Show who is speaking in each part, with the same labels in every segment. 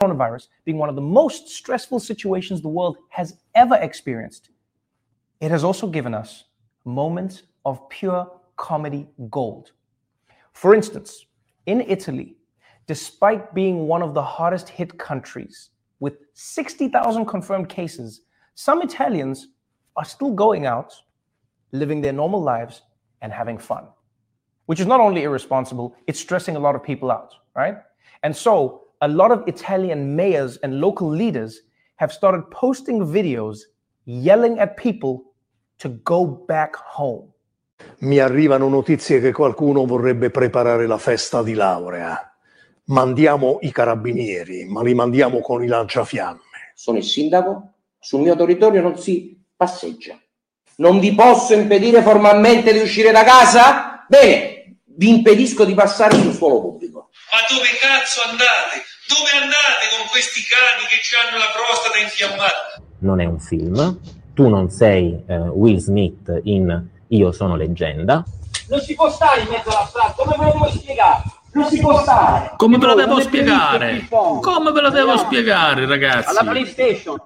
Speaker 1: coronavirus being one of the most stressful situations the world has ever experienced, it has also given us moments of pure comedy gold. For instance, in Italy, despite being one of the hardest hit countries with 60,000 confirmed cases, some Italians are still going out, living their normal lives, and having fun, which is not only irresponsible, it's stressing a lot of people out, right? And so, a lot of Italian mayors and local leaders have started posting videos yelling at people to go back home.
Speaker 2: Mi arrivano notizie che qualcuno vorrebbe preparare la festa di laurea. Mandiamo i carabinieri, ma li mandiamo con i lanciafiamme.
Speaker 3: Sono il sindaco, sul mio territorio non si passeggia. Non vi posso impedire formalmente di uscire da casa? Bene, vi impedisco di passare sul suolo pubblico.
Speaker 4: Ma dove cazzo andate? Dove andate con questi cani che hanno la prostata infiammata?
Speaker 5: Non è un film, tu non sei eh, Will Smith in Io sono leggenda.
Speaker 6: Non si può stare in mezzo alla strada, come ve lo devo spiegare? Non si può stare.
Speaker 7: Come ve lo devo spiegare? Come ve lo devo spiegare, ragazzi?
Speaker 6: Alla PlayStation.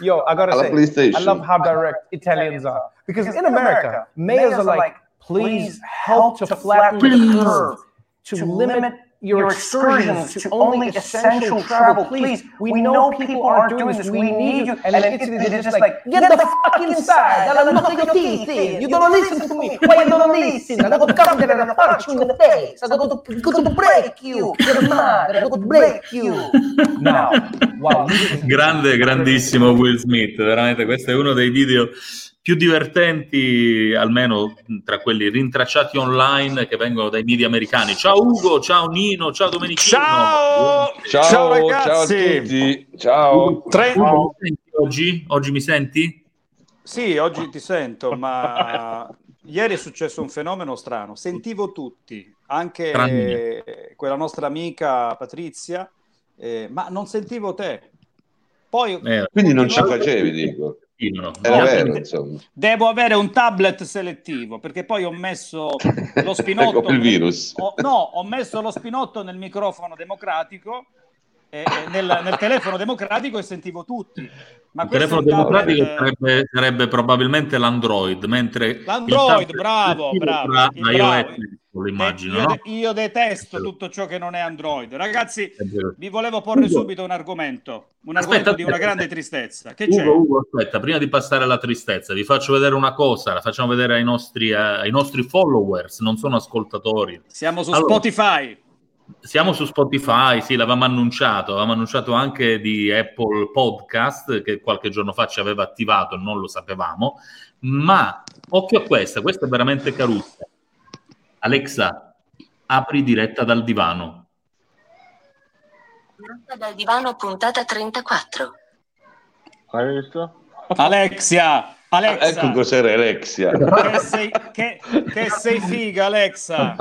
Speaker 1: Yo, I gotta
Speaker 8: Alla
Speaker 1: say,
Speaker 8: PlayStation.
Speaker 1: I love how direct Italians are. Because in America, mayors are like, please help to flatten the curve, to limit your excursions to only essential travel. Please, we know people aren't doing this. We need you. And in Italy, they're just like, get the fuck inside. I'm not your teeth in. You don't listen to me. Why you don't listen? I'm going to come there and punch you in the face. I'm going to, going to break you. You're mad. I'm going to break you. Now, wow.
Speaker 7: Grande, grandissimo Will Smith, veramente questo è uno dei video più divertenti, almeno tra quelli rintracciati online che vengono dai media americani. Ciao Ugo, ciao Nino, ciao Domenichino.
Speaker 9: Ciao!
Speaker 8: Ciao,
Speaker 9: Ciao,
Speaker 8: ciao
Speaker 9: ragazzi!
Speaker 8: a tutti. Ciao.
Speaker 9: Tre-
Speaker 7: Ugo, oggi? Oggi mi senti?
Speaker 9: Sì, oggi ti sento, ma ieri è successo un fenomeno strano. Sentivo tutti, anche
Speaker 7: Tranne
Speaker 9: quella nostra amica Patrizia, eh, ma non sentivo te. Poi
Speaker 7: Eh,
Speaker 8: Quindi non ci facevi, dico.
Speaker 7: Io no.
Speaker 8: Era
Speaker 9: No,
Speaker 8: vero.
Speaker 9: Devo avere un tablet selettivo perché poi ho messo lo spinotto.
Speaker 8: Come il virus.
Speaker 9: ho- no, ho messo lo spinotto nel microfono democratico, e, e nel, nel telefono democratico e sentivo tutti. Ma
Speaker 7: Il telefono
Speaker 9: un tablet-
Speaker 7: democratico sarebbe, sarebbe probabilmente l'Android, mentre
Speaker 9: L'Android, bravo, bravo, il
Speaker 7: iOS Apple, immagino,
Speaker 9: io,
Speaker 7: no?
Speaker 9: io detesto tutto ciò che non è Android. Ragazzi, vi volevo porre
Speaker 7: Ugo.
Speaker 9: subito un argomento, un
Speaker 7: Aspetta,
Speaker 9: argomento di una
Speaker 7: aspetta.
Speaker 9: grande tristezza. Che c'è?
Speaker 7: Ugo, Ugo, aspetta, prima di passare alla tristezza, vi faccio vedere una cosa, la facciamo vedere ai nostri, eh, ai nostri followers, non sono ascoltatori.
Speaker 9: Siamo su
Speaker 7: Allora,
Speaker 9: Spotify.
Speaker 7: Siamo su Spotify, sì, l'avevamo annunciato, avevamo annunciato anche di Apple Podcast che qualche giorno fa ci aveva attivato, non lo sapevamo, ma occhio a questa, questa è veramente caruccia. Alexa, apri diretta dal divano.
Speaker 10: Diretta dal divano puntata 34.
Speaker 8: Hai visto?
Speaker 9: Alexia, Alexa,
Speaker 8: Ecco cos'era Alexia.
Speaker 9: che, sei, che- che sei figa, Alexa.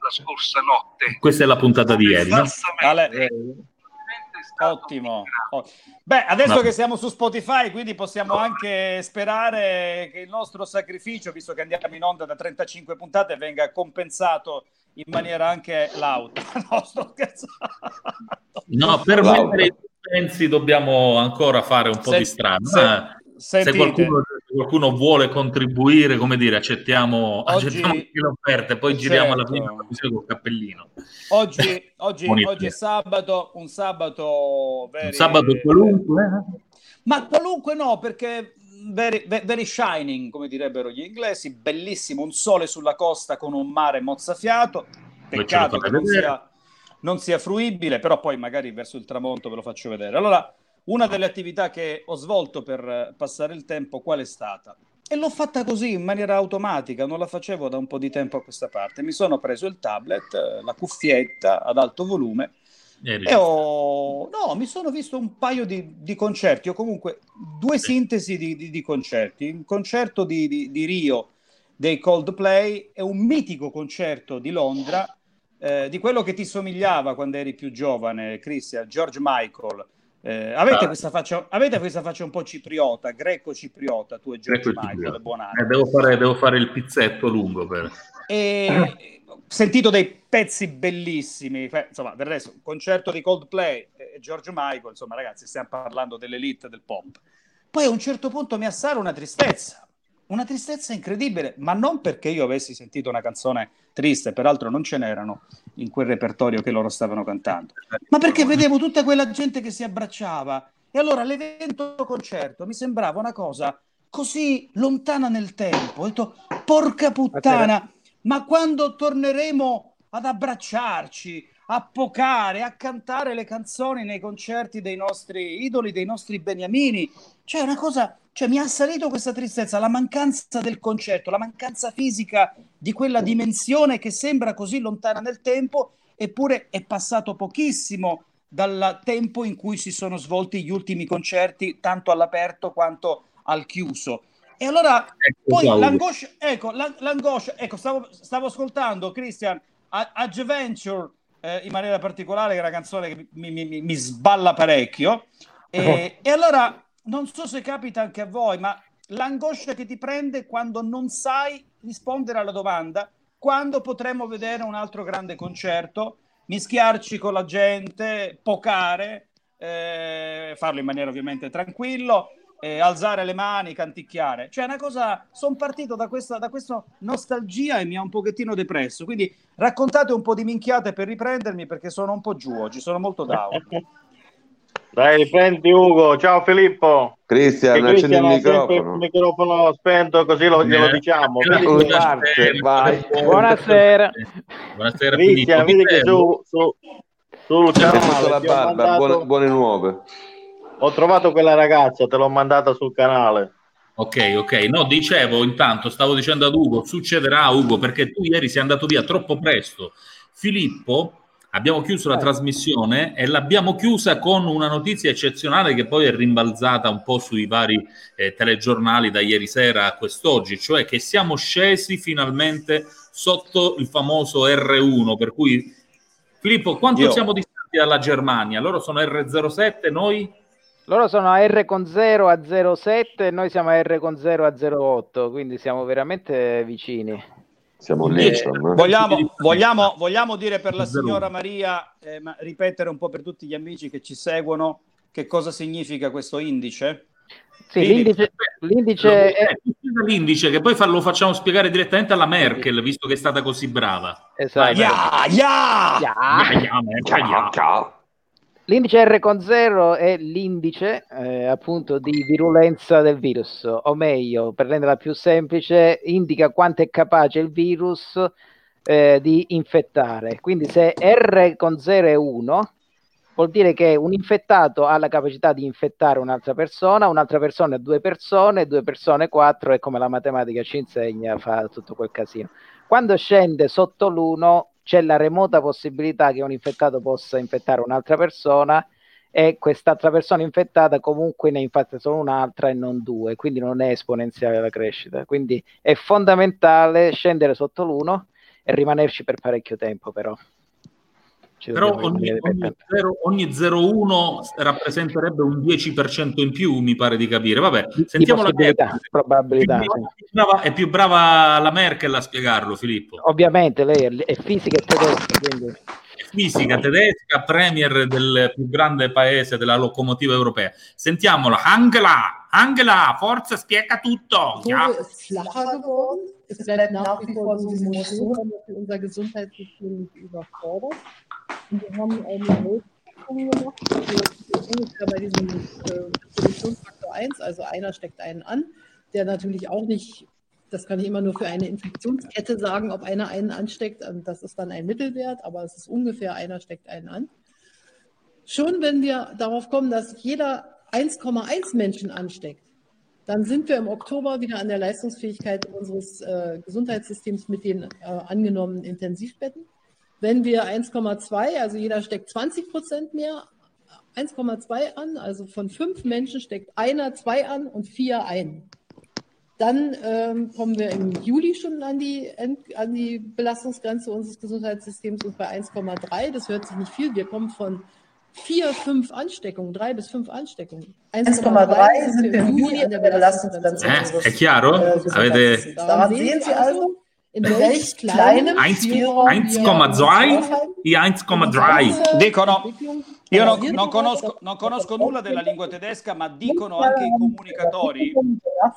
Speaker 4: la scorsa notte.
Speaker 7: Questa è la puntata di ieri, no?
Speaker 9: Ale- Ottimo. Oh. Beh, adesso
Speaker 7: Ma-
Speaker 9: che siamo su Spotify, quindi possiamo anche sperare che il nostro sacrificio, visto che andiamo in onda da 35 puntate, venga compensato in maniera anche lauta. No, sto scherzando.
Speaker 7: No, per mettere i suspensi dobbiamo ancora fare un po'
Speaker 9: Se-
Speaker 7: di strada.
Speaker 9: se-
Speaker 7: se
Speaker 9: sentite.
Speaker 7: qualcuno, qualcuno vuole contribuire, come dire, accettiamo,
Speaker 9: Oggi-
Speaker 7: accettiamo le offerte, poi giriamo alla
Speaker 9: Certo.
Speaker 7: fine trasmissione col cappellino.
Speaker 9: Oggi, oggi, oggi è sabato, un sabato very-
Speaker 7: Un sabato qualunque. eh?
Speaker 9: Ma qualunque no, perché very, ve- very shining, come direbbero gli inglesi, bellissimo, un sole sulla costa con un mare mozzafiato. Peccato che non sia, non sia fruibile, però poi magari verso il tramonto ve lo faccio vedere. Allora, una delle attività che ho svolto per eh, passare il tempo, qual è stata? E l'ho fatta così in maniera automatica, non la facevo da un po' di tempo a questa parte. Mi sono preso il tablet, eh, la cuffietta ad alto volume e ho... No, mi sono visto un paio di, di concerti, o comunque due sintesi di, di- di concerti. Il concerto di, Rio dei Coldplay e un mitico concerto di Londra, eh, di quello che ti somigliava quando eri più giovane, Christian, George Michael, Eh, avete,
Speaker 7: Ah.
Speaker 9: questa faccia, avete questa faccia un po' cipriota, greco-cipriota, tu e Giorgio Michael,
Speaker 7: qui.
Speaker 9: buona
Speaker 7: Eh, devo, fare, devo fare il pizzetto lungo per...
Speaker 9: e ho sentito dei pezzi bellissimi. Insomma, del resto, un concerto di Coldplay e Giorgio Michael, insomma, ragazzi, stiamo parlando dell'elite del pop. Poi a un certo punto mi assale una tristezza, una tristezza incredibile, ma non perché io avessi sentito una canzone triste, peraltro non ce n'erano in quel repertorio che loro stavano cantando, ma perché vedevo tutta quella gente che si abbracciava. E allora l'evento concerto mi sembrava una cosa così lontana nel tempo. Ho detto, porca puttana, ma quando torneremo ad abbracciarci, a pocare, a cantare le canzoni nei concerti dei nostri idoli, dei nostri beniamini, cioè una cosa, cioè mi ha assalito questa tristezza, la mancanza del concerto, la mancanza fisica di quella dimensione che sembra così lontana nel tempo, eppure è passato pochissimo dal tempo in cui si sono svolti gli ultimi concerti, tanto all'aperto quanto al chiuso. E allora poi
Speaker 7: Paolo.
Speaker 9: l'angoscia, ecco, la- l'angoscia, ecco, stavo, stavo ascoltando Christian Adventure eh, in maniera particolare, che è una canzone che mi, mi- mi- sballa parecchio. E, e allora non so se capita anche a voi, ma l'angoscia che ti prende quando non sai rispondere alla domanda quando potremo vedere un altro grande concerto, mischiarci con la gente, pocare, eh, farlo in maniera ovviamente tranquillo, eh, alzare le mani, canticchiare. Cioè, una cosa. Sono partito da questa, da questa nostalgia e mi ha un pochettino depresso. Quindi raccontate un po' di minchiate per riprendermi perché sono un po' giù oggi, sono molto down.
Speaker 11: Dai, riprendi Ugo. Ciao Filippo.
Speaker 8: Cristian, accendi il microfono.
Speaker 11: il microfono spento, così lo, glielo diciamo.
Speaker 7: Eh,
Speaker 11: Filippo,
Speaker 8: parte, vai.
Speaker 5: Buonasera.
Speaker 7: Buonasera
Speaker 11: Cristian, vedi che su, su- sul canale
Speaker 8: la barba,
Speaker 11: mandato-
Speaker 8: buone, buone nuove.
Speaker 11: ho trovato quella ragazza, te l'ho mandata sul canale.
Speaker 7: Ok, ok. No, dicevo intanto, stavo dicendo ad Ugo, succederà Ugo, perché tu ieri sei andato via troppo presto. Filippo, abbiamo chiuso la trasmissione e l'abbiamo chiusa con una notizia eccezionale che poi è rimbalzata un po' sui vari eh, telegiornali da ieri sera a quest'oggi, cioè che siamo scesi finalmente sotto il famoso R1, per cui Filippo, quanto
Speaker 9: Io-
Speaker 7: siamo distanti dalla Germania? Loro sono R07, noi?
Speaker 5: Loro sono a R con 0 a 07 e noi siamo a R con 0 a 08, quindi siamo veramente vicini.
Speaker 8: Siamo lì, insomma.
Speaker 9: Vogliamo, vogliamo, vogliamo dire per la signora Maria, eh, ma ripetere un po' per tutti gli amici che ci seguono, che cosa significa questo indice?
Speaker 5: Sì, l'indice, l'indice è...
Speaker 7: Eh, l'indice che poi fa- lo facciamo spiegare direttamente alla Merkel, visto che è stata così brava.
Speaker 5: Esatto.
Speaker 9: Ya, ya!
Speaker 5: Ya.
Speaker 7: Ya, ya, Merkel, ya.
Speaker 8: ciao.
Speaker 5: L'indice R con 0 è l'indice eh, appunto di virulenza del virus, o meglio, per renderla più semplice, indica quanto è capace il virus eh, di infettare. Quindi se R con 0 è 1, vuol dire che un infettato ha la capacità di infettare un'altra persona, un'altra persona è due persone, due persone quattro, e come la matematica ci insegna, fa tutto quel casino. Quando scende sotto l'1 c'è la remota possibilità che un infettato possa infettare un'altra persona e quest'altra persona infettata comunque ne infetta solo un'altra e non due, quindi non è esponenziale la crescita. Quindi è fondamentale scendere sotto l'1 e rimanerci per parecchio tempo però. Ci
Speaker 7: Però ogni, ogni,
Speaker 5: tanto.
Speaker 7: zero- ogni 0,1 rappresenterebbe un 10% in più, mi pare di capire. Vabbè,
Speaker 5: Di
Speaker 7: sentiamo la
Speaker 5: probabilità.
Speaker 7: È più,
Speaker 5: sì.
Speaker 7: brava, è più brava- è più brava la Merkel a spiegarlo, Filippo.
Speaker 5: Ovviamente lei è, è fisica e tedesca, quindi
Speaker 7: Fisica tedesca, premier del più grande paese della locomotiva europea. Sentiamola, Angela, Angela, forza, spiega tutto. Ja.
Speaker 12: Es bleibt nach wie vor diese Motion, damit wir unser Gesundheitssystem nicht überfordert. Und wir haben eine Notstellung gemacht. Sind ungefähr bei diesem äh, Produktionsfaktor 1, also einer steckt einen an, der natürlich auch nicht, das kann ich immer nur für eine Infektionskette sagen, ob einer einen ansteckt. Und Das ist dann ein Mittelwert, aber es ist ungefähr einer steckt einen an. Schon wenn wir darauf kommen, dass jeder 1,1 Menschen ansteckt, dann sind wir im Oktober wieder an der Leistungsfähigkeit unseres äh, Gesundheitssystems mit den äh, angenommenen Intensivbetten. Wenn wir 1,2, also jeder steckt 20 Prozent mehr, 1,2 an, also von fünf Menschen steckt einer zwei an und vier ein. Dann ähm, kommen wir im Juli schon an die, an die Belastungsgrenze unseres Gesundheitssystems und bei 1,3, das hört sich nicht viel, wir kommen von vier, fünf Ansteckungen, drei bis fünf Ansteckungen.
Speaker 13: 1,3 sind im Juni an der Belastungsgrenze
Speaker 7: Eh, è chiaro?
Speaker 13: äh,
Speaker 7: Avete.
Speaker 13: Daran sehen Sie also,
Speaker 12: in welch
Speaker 13: kleinem
Speaker 7: 1
Speaker 13: Spielraum wir uns
Speaker 7: 1,2
Speaker 13: aufhalten.
Speaker 7: e 1,3.
Speaker 9: Dicono, io non, non conosco, non conosco nulla della lingua tedesca, ma dicono anche i comunicatori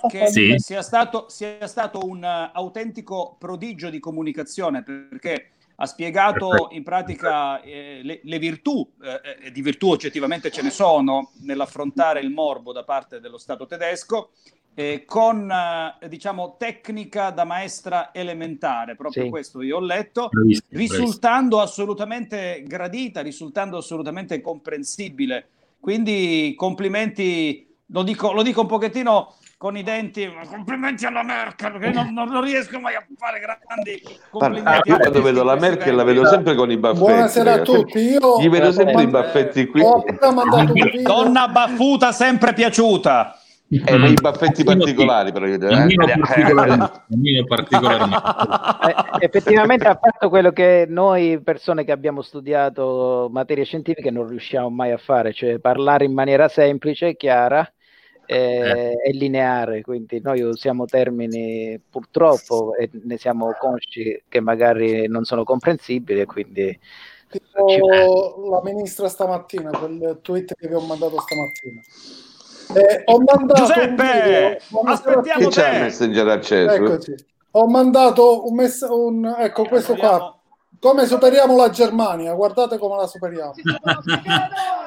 Speaker 9: che
Speaker 7: Sì.
Speaker 9: sia, stato, sia stato un eh, autentico prodigio di comunicazione perché ha spiegato in pratica eh, le, le virtù, eh, e di virtù oggettivamente ce ne sono, nell'affrontare il morbo da parte dello Stato tedesco, eh, con eh, diciamo tecnica da maestra elementare, proprio
Speaker 5: Sì.
Speaker 9: questo io ho letto,
Speaker 7: bravissimo.
Speaker 9: risultando assolutamente gradita, risultando assolutamente comprensibile. Quindi complimenti, lo dico, lo dico un pochettino con i denti, complimenti alla Merkel, perché non, non- riesco mai a fare grandi complimenti.
Speaker 8: io quando vedo la Merkel la vedo sempre con i baffetti.
Speaker 14: Buonasera a tutti. Io
Speaker 8: Gli vedo sempre i baffetti qui.
Speaker 9: Donna baffuta sempre piaciuta.
Speaker 8: Eh, ma i baffetti particolari però eh,
Speaker 7: particolarmente.
Speaker 5: Eh, effettivamente ha fatto quello che noi persone che abbiamo studiato materie scientifiche non riusciamo mai a fare, cioè parlare in maniera semplice, chiara eh, e lineare. Quindi noi usiamo termini purtroppo e ne siamo consci che magari non sono comprensibili quindi
Speaker 14: Tipo la ministra stamattina, quel tweet che vi ho mandato stamattina. Eh, ho mandato
Speaker 9: Giuseppe,
Speaker 14: video-
Speaker 9: aspettiamo te.
Speaker 8: messenger acceso?
Speaker 14: Eccoci. Ho mandato un messaggio, un, ecco questo qua. Come superiamo la Germania? Guardate come la superiamo.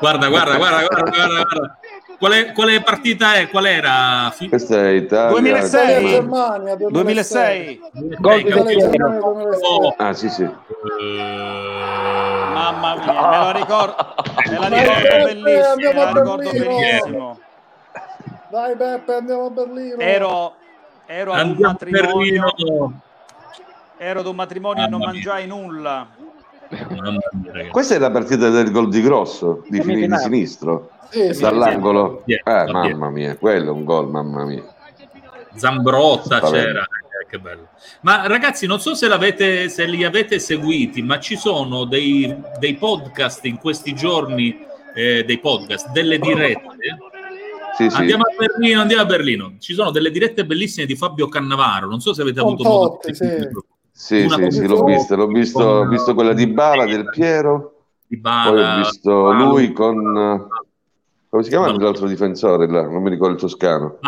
Speaker 7: guarda, guarda, guarda, guarda, guarda, guarda. Quale, quale partita è? Qual era?
Speaker 8: Questa è Italia.
Speaker 9: 2006.
Speaker 8: Germania.
Speaker 14: Germania
Speaker 9: 2006.
Speaker 5: Gol di.
Speaker 14: Germania 2006.
Speaker 8: Ah, sì, sì.
Speaker 9: Mamma mia, me la ricordo, me la ricordo
Speaker 14: Beppe,
Speaker 9: bellissima, me la ricordo
Speaker 14: Berlino.
Speaker 9: benissimo.
Speaker 14: Dai Beppe, andiamo a Berlino.
Speaker 9: Ero, ero un
Speaker 7: Andiamo a
Speaker 9: matrimonio,
Speaker 7: Berlino.
Speaker 9: Ero ad un matrimonio e non mangiai nulla.
Speaker 7: Mia.
Speaker 8: Questa è la partita del gol di Grosso, di, fini- di sinistro,
Speaker 14: Sì, sì,
Speaker 8: dall'angolo.
Speaker 7: Sì, sì.
Speaker 8: mamma mia, quello è un gol, mamma mia.
Speaker 7: Zambrotta c'era, eh, che bello. Ma ragazzi, non so se, l'avete, se li avete seguiti, ma ci sono dei, dei podcast in questi giorni, eh, dei podcast, delle dirette.
Speaker 8: Sì, sì.
Speaker 7: Andiamo a Berlino, andiamo a Berlino. Ci sono delle dirette bellissime di Fabio Cannavaro. Non so se avete
Speaker 14: Con
Speaker 7: avuto modo
Speaker 14: Totti,
Speaker 7: di
Speaker 14: sì.
Speaker 8: Sì, sì, sì, l'ho visto, l'ho visto, ho
Speaker 7: con-
Speaker 8: visto quella di Bala, del Piero,
Speaker 7: Di
Speaker 8: poi
Speaker 7: Bala,
Speaker 8: ho visto lui con... Come si chiama l'altro difensore là? Non mi ricordo il toscano.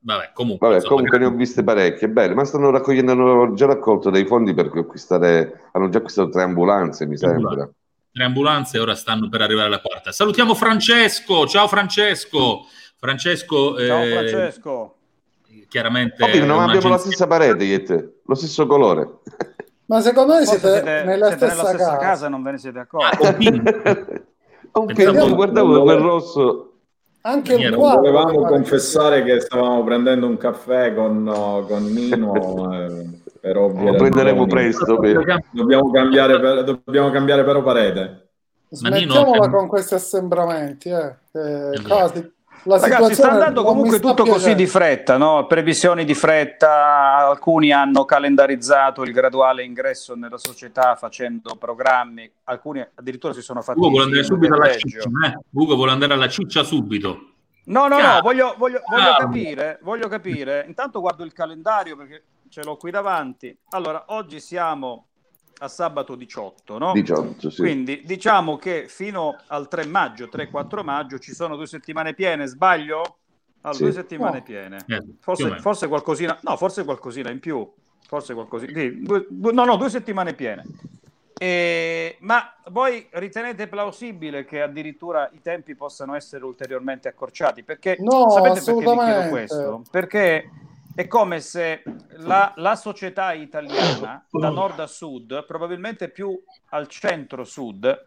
Speaker 7: Vabbè, comunque,
Speaker 8: Vabbè,
Speaker 7: insomma,
Speaker 8: comunque ne ho viste parecchie, belle, ma stanno raccogliendo, hanno già raccolto dei fondi per acquistare, hanno già acquistato tre ambulanze, mi sembra.
Speaker 7: tre ambulanze e ora stanno per arrivare alla quarta. Salutiamo Francesco. Ciao Francesco. Francesco,
Speaker 9: Ciao
Speaker 7: eh,
Speaker 9: Francesco.
Speaker 7: Chiaramente
Speaker 8: Capito, non abbiamo la stessa parete io e te, lo stesso colore.
Speaker 14: Ma secondo me siete,
Speaker 9: siete,
Speaker 14: nella,
Speaker 9: siete
Speaker 14: stessa
Speaker 9: nella stessa
Speaker 14: casa.
Speaker 9: casa non ve ne siete
Speaker 7: Ah,
Speaker 9: accorti.
Speaker 8: Un
Speaker 7: Pensavo-
Speaker 8: pezzo, guardavo quel rosso.
Speaker 14: Anche il quadro.
Speaker 15: Volevamo confessare che stavamo prendendo un caffè con, con Nino eh, per ovvie
Speaker 8: Lo prenderemo presto. per-
Speaker 15: Dobbiamo cambiare, per- dobbiamo cambiare però parete.
Speaker 7: Ma Nino-
Speaker 14: Smettiamola con questi assembramenti. Eh. Eh, cose-
Speaker 9: Ragazzi, sta andando comunque tutto così
Speaker 14: piacendo.
Speaker 9: di fretta, no? previsioni di fretta, alcuni hanno calendarizzato il graduale ingresso nella società facendo programmi, alcuni addirittura si sono fatti
Speaker 7: Ugo vuole andare subito alla ciccia. eh? Ugo vuole andare alla ciccia subito.
Speaker 9: No, no, no, voglio, voglio- voglio capire, voglio capire. Intanto guardo il calendario perché ce l'ho qui davanti. Allora, oggi siamo a sabato 18, no?
Speaker 8: 18, sì.
Speaker 9: Quindi diciamo che fino al 3 maggio, 3-4 maggio ci sono due settimane piene, sbaglio? Allora,
Speaker 8: Sì.
Speaker 9: due settimane
Speaker 14: No.
Speaker 9: piene.
Speaker 7: Eh,
Speaker 9: Forse, forse qualcosina, no, forse qualcosina in più. Forse qualcosina, sì, due- due- no, no, due settimane piene. E- ma voi ritenete plausibile che addirittura i tempi possano essere ulteriormente accorciati? Perché
Speaker 14: No,
Speaker 9: sapete perché vi chiedo
Speaker 14: assolutamente.
Speaker 9: questo? Perché è come se la, la società italiana, da nord a sud, probabilmente più al centro-sud,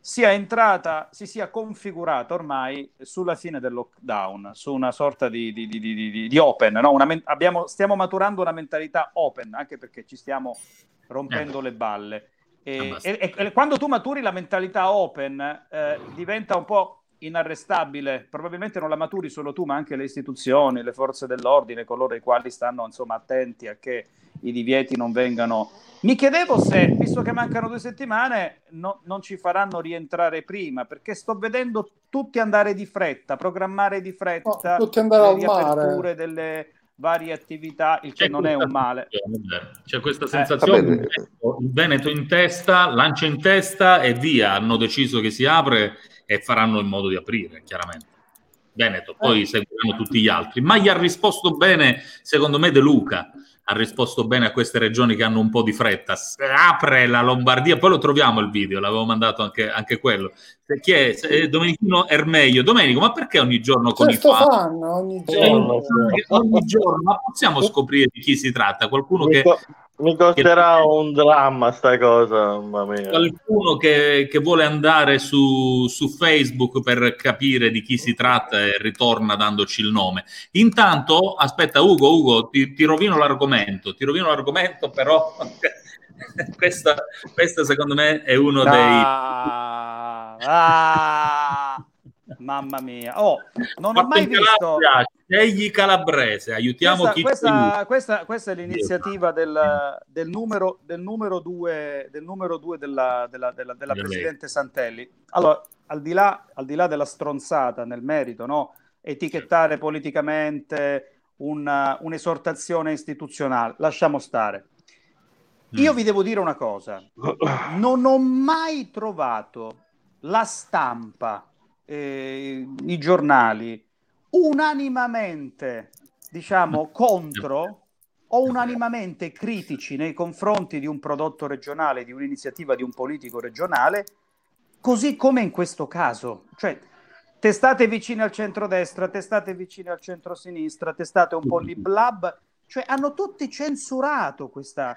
Speaker 9: sia entrata, si sia configurata ormai sulla fine del lockdown, su una sorta di, di- di- di- open. no? Una abbiamo- stiamo maturando una mentalità open, anche perché ci stiamo rompendo le balle. E, e- e- e quando tu maturi la mentalità open, eh, diventa un po' inarrestabile, probabilmente non la maturi solo tu, ma anche le istituzioni, le forze dell'ordine, coloro i quali stanno insomma attenti a che i divieti non vengano. Mi chiedevo se, visto che mancano due settimane, no- non ci faranno rientrare prima, perché sto vedendo tutti andare di fretta, programmare di fretta
Speaker 14: tutti andare
Speaker 9: le
Speaker 14: al mare.
Speaker 9: riaperture delle varie attività, il che non è un male.
Speaker 7: C'è questa
Speaker 9: Eh,
Speaker 7: sensazione,
Speaker 8: va
Speaker 7: il. Veneto- in testa, lancia in testa e via, hanno deciso che si apre e faranno in modo di aprire, chiaramente. Veneto, poi seguiranno tutti gli altri. Ma gli ha risposto bene, secondo me, De Luca. Ha risposto bene a queste regioni che hanno un po' di fretta. Apre la Lombardia, poi lo troviamo il video, l'avevo mandato anche, anche quello. Se- Chi è? Eh, Domenichino Ermeio. Domenico, ma perché ogni giorno con i
Speaker 14: Certo
Speaker 7: fan?
Speaker 14: fanno ogni
Speaker 7: Eh,
Speaker 14: giorno.
Speaker 7: ogni giorno, ma possiamo scoprire di chi si tratta? Qualcuno
Speaker 11: Mi,
Speaker 7: che,
Speaker 11: co- mi costerà un dramma sta cosa, mamma mia.
Speaker 7: qualcuno che, che vuole andare su, su Facebook per capire di chi si tratta e ritorna dandoci il nome. Intanto, aspetta, Ugo, Ugo, ti, ti rovino l'argomento, ti rovino l'argomento, però questa, questa secondo me è uno dei...
Speaker 9: Ah, ah, mamma mia. Oh, non ho mai visto...
Speaker 7: Scegli calabrese, aiutiamo
Speaker 9: Questa,
Speaker 7: chi
Speaker 9: questa, questa- questa è l'iniziativa del, del numero, del numero due, del numero due della, della- della- della
Speaker 7: Della
Speaker 9: Presidente Santelli. Allora, al di, là, al di là della stronzata nel merito, no? etichettare politicamente una- un'esortazione istituzionale, lasciamo stare. Io vi devo dire una cosa, non ho mai trovato la stampa, eh, i giornali, unanimamente, diciamo, contro o unanimamente critici nei confronti di un prodotto regionale, di un'iniziativa di un politico regionale, così come in questo caso. Cioè, testate vicine al centrodestra, testate vicine al centrosinistra, testate un po' lì blab, cioè hanno tutti censurato questa,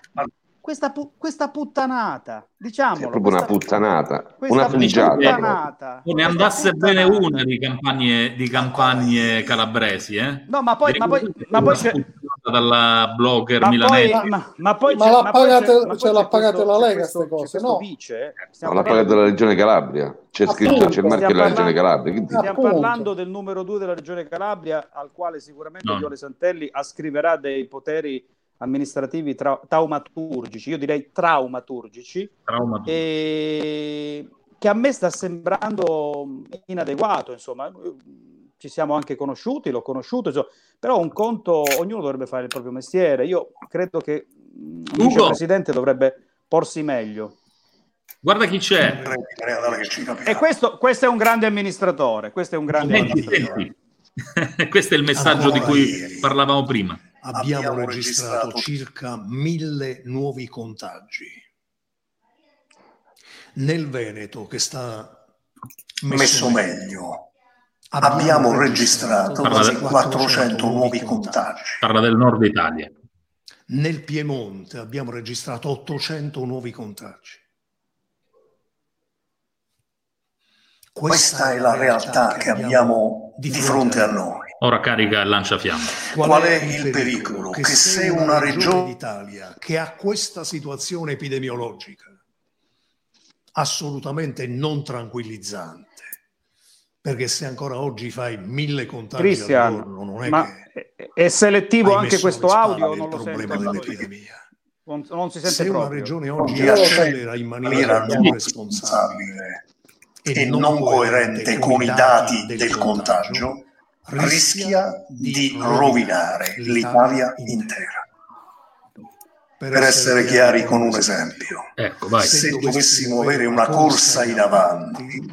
Speaker 9: questa, pu- questa puttanata, diciamolo.
Speaker 8: È proprio una puttanata, una frigiata.
Speaker 9: puttanata.
Speaker 7: Ne andasse bene una di campagne, di campagne calabresi, eh?
Speaker 9: No, ma poi, ma poi, ma poi c'è,
Speaker 7: dalla blogger
Speaker 9: ma poi,
Speaker 7: milanese.
Speaker 9: ma, ma poi
Speaker 14: Ma l'ha
Speaker 9: ma poi ma
Speaker 14: cioè, l'ha pagate
Speaker 9: questo-
Speaker 14: la Lega
Speaker 9: questo-
Speaker 14: ste cose, no?
Speaker 9: vice, eh.
Speaker 8: No,
Speaker 9: Stiamo
Speaker 8: l'ha
Speaker 9: parlando-
Speaker 8: pagata la Regione Calabria. C'è scritto, c'è il marchio della Regione Calabria.
Speaker 9: Stiamo
Speaker 14: Appunto.
Speaker 9: parlando del numero due della Regione Calabria, al quale sicuramente
Speaker 7: No.
Speaker 9: Viole Santelli ascriverà dei poteri amministrativi tra- taumaturgici, io direi traumaturgici,
Speaker 7: Trauma-
Speaker 9: e che a me sta sembrando inadeguato, insomma. Ci siamo anche conosciuti, l'ho conosciuto, insomma, però un conto, ognuno dovrebbe fare il proprio mestiere. Io credo che mm, un
Speaker 7: Ugo.
Speaker 9: vicepresidente dovrebbe porsi meglio.
Speaker 7: Guarda chi c'è.
Speaker 9: E questo, questo è un grande amministratore, questo è un grande
Speaker 7: Senti,
Speaker 9: amministratore.
Speaker 7: senti. Questo è il messaggio di
Speaker 2: Ancora
Speaker 7: cui parlavamo prima.
Speaker 2: Abbiamo registrato circa mille nuovi contagi. Nel Veneto, che sta messo meglio, abbiamo registrato
Speaker 7: Parla
Speaker 2: quasi
Speaker 7: del-
Speaker 2: 400 nuovi contagi.
Speaker 7: Parla del nord Italia.
Speaker 2: Nel Piemonte abbiamo registrato 800 nuovi contagi. Questa è la realtà che abbiamo di fronte a noi.
Speaker 7: Ora carica il lanciafiamme.
Speaker 2: Qual è il pericolo? Che se una regione d'Italia che ha questa situazione epidemiologica assolutamente non tranquillizzante, perché se ancora oggi fai mille contagi al
Speaker 9: Cristian,
Speaker 2: giorno, non è
Speaker 9: ma
Speaker 2: che
Speaker 9: è- selettivo anche questo audio? Non
Speaker 2: il
Speaker 9: lo
Speaker 2: problema
Speaker 9: sento.
Speaker 2: dell'epidemia.
Speaker 9: Non, non si sente
Speaker 2: Se una
Speaker 9: proprio.
Speaker 2: regione oggi accelera in maniera non responsabile e non coerente con i dati del contagio, rischia di rovinare l'Italia intera. Per essere chiari con un esempio,
Speaker 7: Ecco, vai.
Speaker 2: se dovessimo avere una corsa in avanti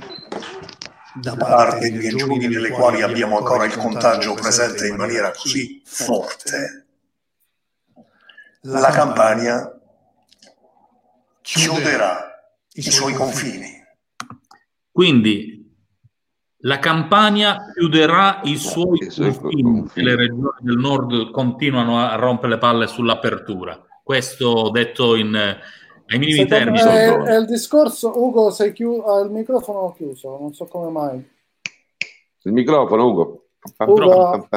Speaker 2: da parte di regioni nelle quali abbiamo ancora il contagio presente in maniera così forte, la Campania chiuderà i suoi confini.
Speaker 7: Quindi la Campania chiuderà i suoi confini e le regioni del nord continuano a rompere le palle sull'apertura. Questo detto in, eh, ai minimi
Speaker 14: Secondo
Speaker 7: termini.
Speaker 14: me è, è il discorso, Ugo, sei chiuso, ha il microfono chiuso, non so come mai.
Speaker 8: Il microfono, Ugo.
Speaker 14: Ugo.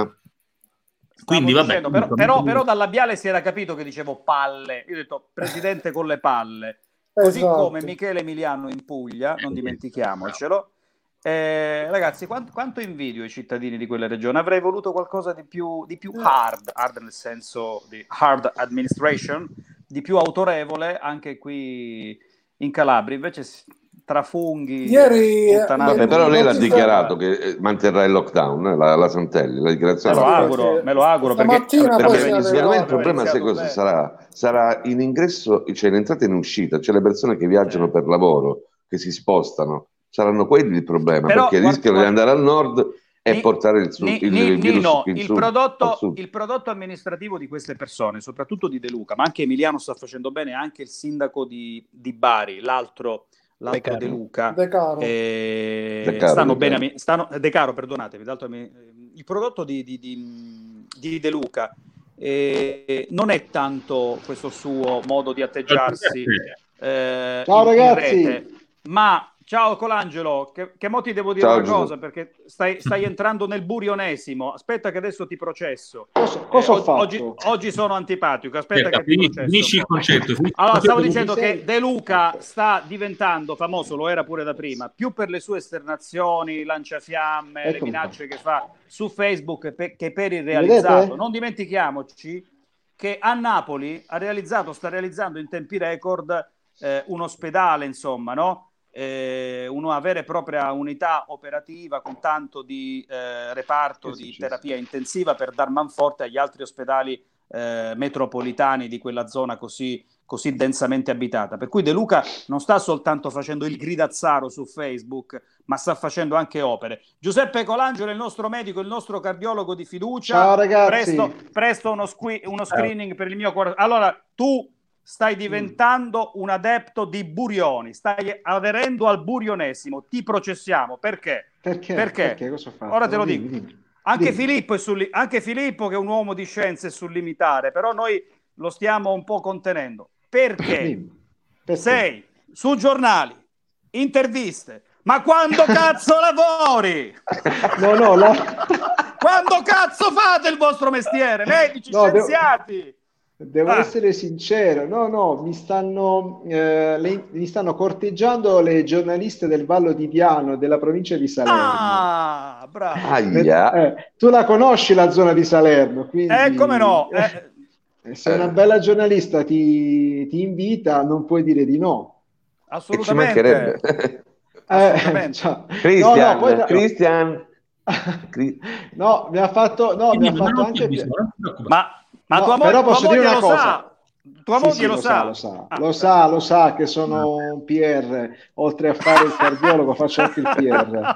Speaker 7: Quindi
Speaker 9: Stavo
Speaker 7: vabbè,
Speaker 9: dicendo, però, però, però dal labiale si era capito che dicevo palle. Io ho detto presidente con le palle. Così
Speaker 14: Esatto.
Speaker 9: come Michele Emiliano in Puglia, non dimentichiamocelo, Eh, ragazzi, quanto, quanto invidio i cittadini di quelle regioni? Avrei voluto qualcosa di più, di più hard, hard nel senso di hard administration, di più autorevole anche qui in Calabria. Invece tra funghi,
Speaker 14: Ieri, eh,
Speaker 8: Vabbè, però lei l'ha dichiarato che eh, manterrà il lockdown, eh, la, la Santelli, la
Speaker 9: Me
Speaker 8: dichiarazione.
Speaker 9: lo
Speaker 8: l'ha fatta.
Speaker 9: auguro, me lo auguro perché,
Speaker 8: Perché
Speaker 14: poi
Speaker 9: perché
Speaker 14: si è
Speaker 8: secondo me il problema sai cosa sarà? Sarà in ingresso, cioè in entrata e in uscita, cioè le persone che viaggiano per lavoro, che si spostano, saranno quelli il problema,
Speaker 9: Però,
Speaker 8: perché
Speaker 9: guarda-
Speaker 8: rischiano di
Speaker 9: guarda-
Speaker 8: andare al nord e
Speaker 9: Ni-
Speaker 8: portare il, su-
Speaker 9: Ni-
Speaker 8: il
Speaker 9: Ni-
Speaker 8: virus
Speaker 9: Nino,
Speaker 8: in
Speaker 9: il
Speaker 8: su- al
Speaker 9: prodotto,
Speaker 8: sud.
Speaker 9: il prodotto amministrativo di queste persone, soprattutto di De Luca, ma anche Emiliano sta facendo bene, anche il sindaco di, di Bari, l'altro, l'altro
Speaker 5: Caro.
Speaker 9: De Luca,
Speaker 14: De Caro.
Speaker 9: eh,
Speaker 8: De Caro,
Speaker 9: stanno
Speaker 8: De
Speaker 9: bene,
Speaker 8: Caro.
Speaker 9: stanno, De Caro, perdonatemi, d'altro ami- il prodotto di, di- di- di De Luca eh, non è tanto questo suo modo di atteggiarsi eh,
Speaker 16: Ciao, ragazzi.
Speaker 9: rete, ma ciao Colangelo, che, che mo ti devo dire
Speaker 8: Ciao,
Speaker 9: una
Speaker 8: Giuseppe.
Speaker 9: cosa perché stai, stai entrando nel burionesimo. Aspetta che adesso ti processo.
Speaker 16: Cosa, cosa
Speaker 9: Eh,
Speaker 16: ho fatto?
Speaker 9: oggi, oggi sono antipatico. Aspetta
Speaker 7: Aspetta,
Speaker 9: che ti processo.
Speaker 7: finisci il concetto.
Speaker 9: Allora, stavo dicendo che De Luca sta diventando famoso, lo era pure da prima, più per le sue esternazioni, lanciafiamme, le
Speaker 16: Eccomi qua.
Speaker 9: minacce che fa su Facebook pe- che per il realizzato.
Speaker 16: vedete?
Speaker 9: Non dimentichiamoci che a Napoli ha realizzato, sta realizzando in tempi record eh, un ospedale, insomma, no? Eh, una vera e propria unità operativa con tanto di eh, reparto di terapia intensiva per dar manforte agli altri ospedali eh, metropolitani di quella zona così, così densamente abitata. Per cui De Luca non sta soltanto facendo il gridazzaro su Facebook, ma sta facendo anche opere. Giuseppe Colangelo è il nostro medico, il nostro cardiologo di fiducia.
Speaker 16: Ciao, ragazzi.
Speaker 9: Presto, presto uno, squi- uno screening per il mio cuore. Allora, tu stai diventando un adepto di Burioni, stai aderendo al burionesimo, ti processiamo. Perché?
Speaker 16: Perché?
Speaker 9: Perché?
Speaker 16: Perché?
Speaker 9: Ora te lo
Speaker 16: Dimmi,
Speaker 9: dico.
Speaker 16: dimmi.
Speaker 9: Anche
Speaker 16: Dimmi.
Speaker 9: Filippo, è sul, anche Filippo, che è un uomo di scienze, è sul limitare, però noi lo stiamo un po' contenendo. Perché.
Speaker 16: Perché?
Speaker 9: sei su giornali, interviste, ma quando cazzo lavori?
Speaker 16: No, no, la...
Speaker 9: Quando cazzo fate il vostro mestiere? Medici,
Speaker 16: No,
Speaker 9: scienziati?
Speaker 16: Devo
Speaker 9: Ah.
Speaker 16: essere sincero, no, no, mi stanno, eh, le- mi stanno corteggiando le giornaliste del Vallo di Diano della provincia di Salerno.
Speaker 9: Ah, bravo.
Speaker 8: Aia.
Speaker 16: Eh, tu la conosci la zona di Salerno, quindi
Speaker 9: Eh, come no? Eh,
Speaker 16: eh, se una bella giornalista ti, ti invita, non puoi dire di no.
Speaker 8: E ci
Speaker 9: assolutamente.
Speaker 8: mancherebbe.
Speaker 16: Eh,
Speaker 9: Assolutamente.
Speaker 16: ciao.
Speaker 8: Christian,
Speaker 16: No, no, poi-
Speaker 8: Christian. Cri-
Speaker 16: No, mi ha fatto, no, mi ha fatto anche...
Speaker 9: Ma, ma
Speaker 16: No,
Speaker 9: tua, mo-
Speaker 16: però posso dire
Speaker 9: moglie
Speaker 16: una cosa.
Speaker 9: sa. Tua
Speaker 16: Sì,
Speaker 9: moglie
Speaker 16: sì,
Speaker 9: lo, sa.
Speaker 16: lo sa,
Speaker 9: Ah.
Speaker 16: lo sa, lo sa che sono un PR, oltre a fare il cardiologo faccio anche il PR.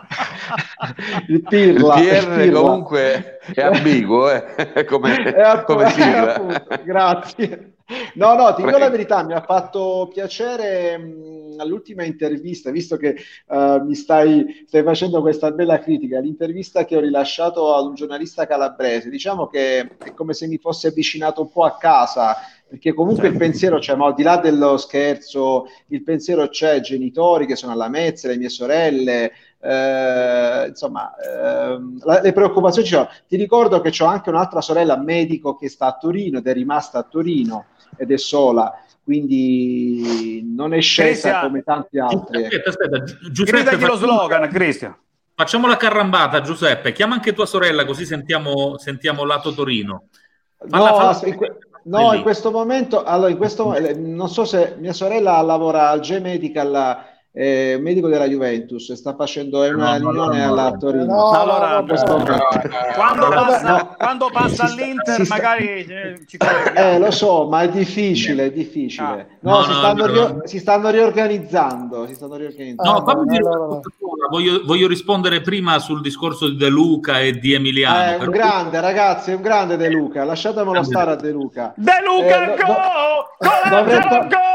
Speaker 16: Il
Speaker 8: Il
Speaker 16: pirla, il
Speaker 8: PR
Speaker 16: pirla.
Speaker 8: comunque è ambiguo, eh, come,
Speaker 16: È app-
Speaker 8: come sigla.
Speaker 16: appunto, grazie. No, no, ti dico la verità, mi ha fatto piacere mh, all'ultima intervista, visto che eh, mi stai, stai facendo questa bella critica, l'intervista che ho rilasciato ad un giornalista calabrese, diciamo che è come se mi fosse avvicinato un po' a casa, perché comunque il pensiero c'è, ma al di là dello scherzo, il pensiero c'è, i genitori che sono alla mezza, le mie sorelle, eh, insomma, ehm, la- le preoccupazioni ci sono. Ti ricordo che ho anche un'altra sorella medico che sta a Torino ed è rimasta a Torino ed è sola, quindi non è scesa
Speaker 9: Cristian.
Speaker 16: come tanti altri.
Speaker 7: Aspetta, aspetta, Gi- Giuseppe,
Speaker 9: Gridagli lo slogan, Cristian.
Speaker 7: Facciamo la carrambata, Giuseppe. Chiama anche tua sorella, così sentiamo, sentiamo lato Torino.
Speaker 16: No,
Speaker 7: Falla- falla-
Speaker 16: as- in, que- no, in questo momento, allora, in questo, eh, non so se mia sorella lavora al G-Medical, è un medico della Juventus, sta facendo è una riunione
Speaker 7: no, no,
Speaker 16: alla
Speaker 7: no.
Speaker 16: Torino.
Speaker 14: No,
Speaker 9: allora,
Speaker 14: no, no.
Speaker 9: Quando passa,
Speaker 16: no.
Speaker 9: quando passa all'Inter,
Speaker 16: sta-
Speaker 9: magari eh, ci.
Speaker 16: Eh, lo so, ma è difficile, è difficile.
Speaker 9: Ah.
Speaker 16: No,
Speaker 7: No,
Speaker 16: si,
Speaker 7: no,
Speaker 16: stanno
Speaker 7: no,
Speaker 16: rio- si stanno riorganizzando, si stanno riorganizzando.
Speaker 7: No,
Speaker 14: Ah,
Speaker 7: fammi
Speaker 14: no,
Speaker 7: dire
Speaker 14: allora
Speaker 7: una
Speaker 14: no.
Speaker 7: cosa, voglio, voglio rispondere prima sul discorso di De Luca e di Emiliano.
Speaker 16: Eh, un
Speaker 7: però-
Speaker 16: grande, ragazzi, è un grande De Luca, lasciatemelo stare a De Luca.
Speaker 9: De Luca,
Speaker 16: Eh,
Speaker 9: go!
Speaker 16: do-
Speaker 9: go!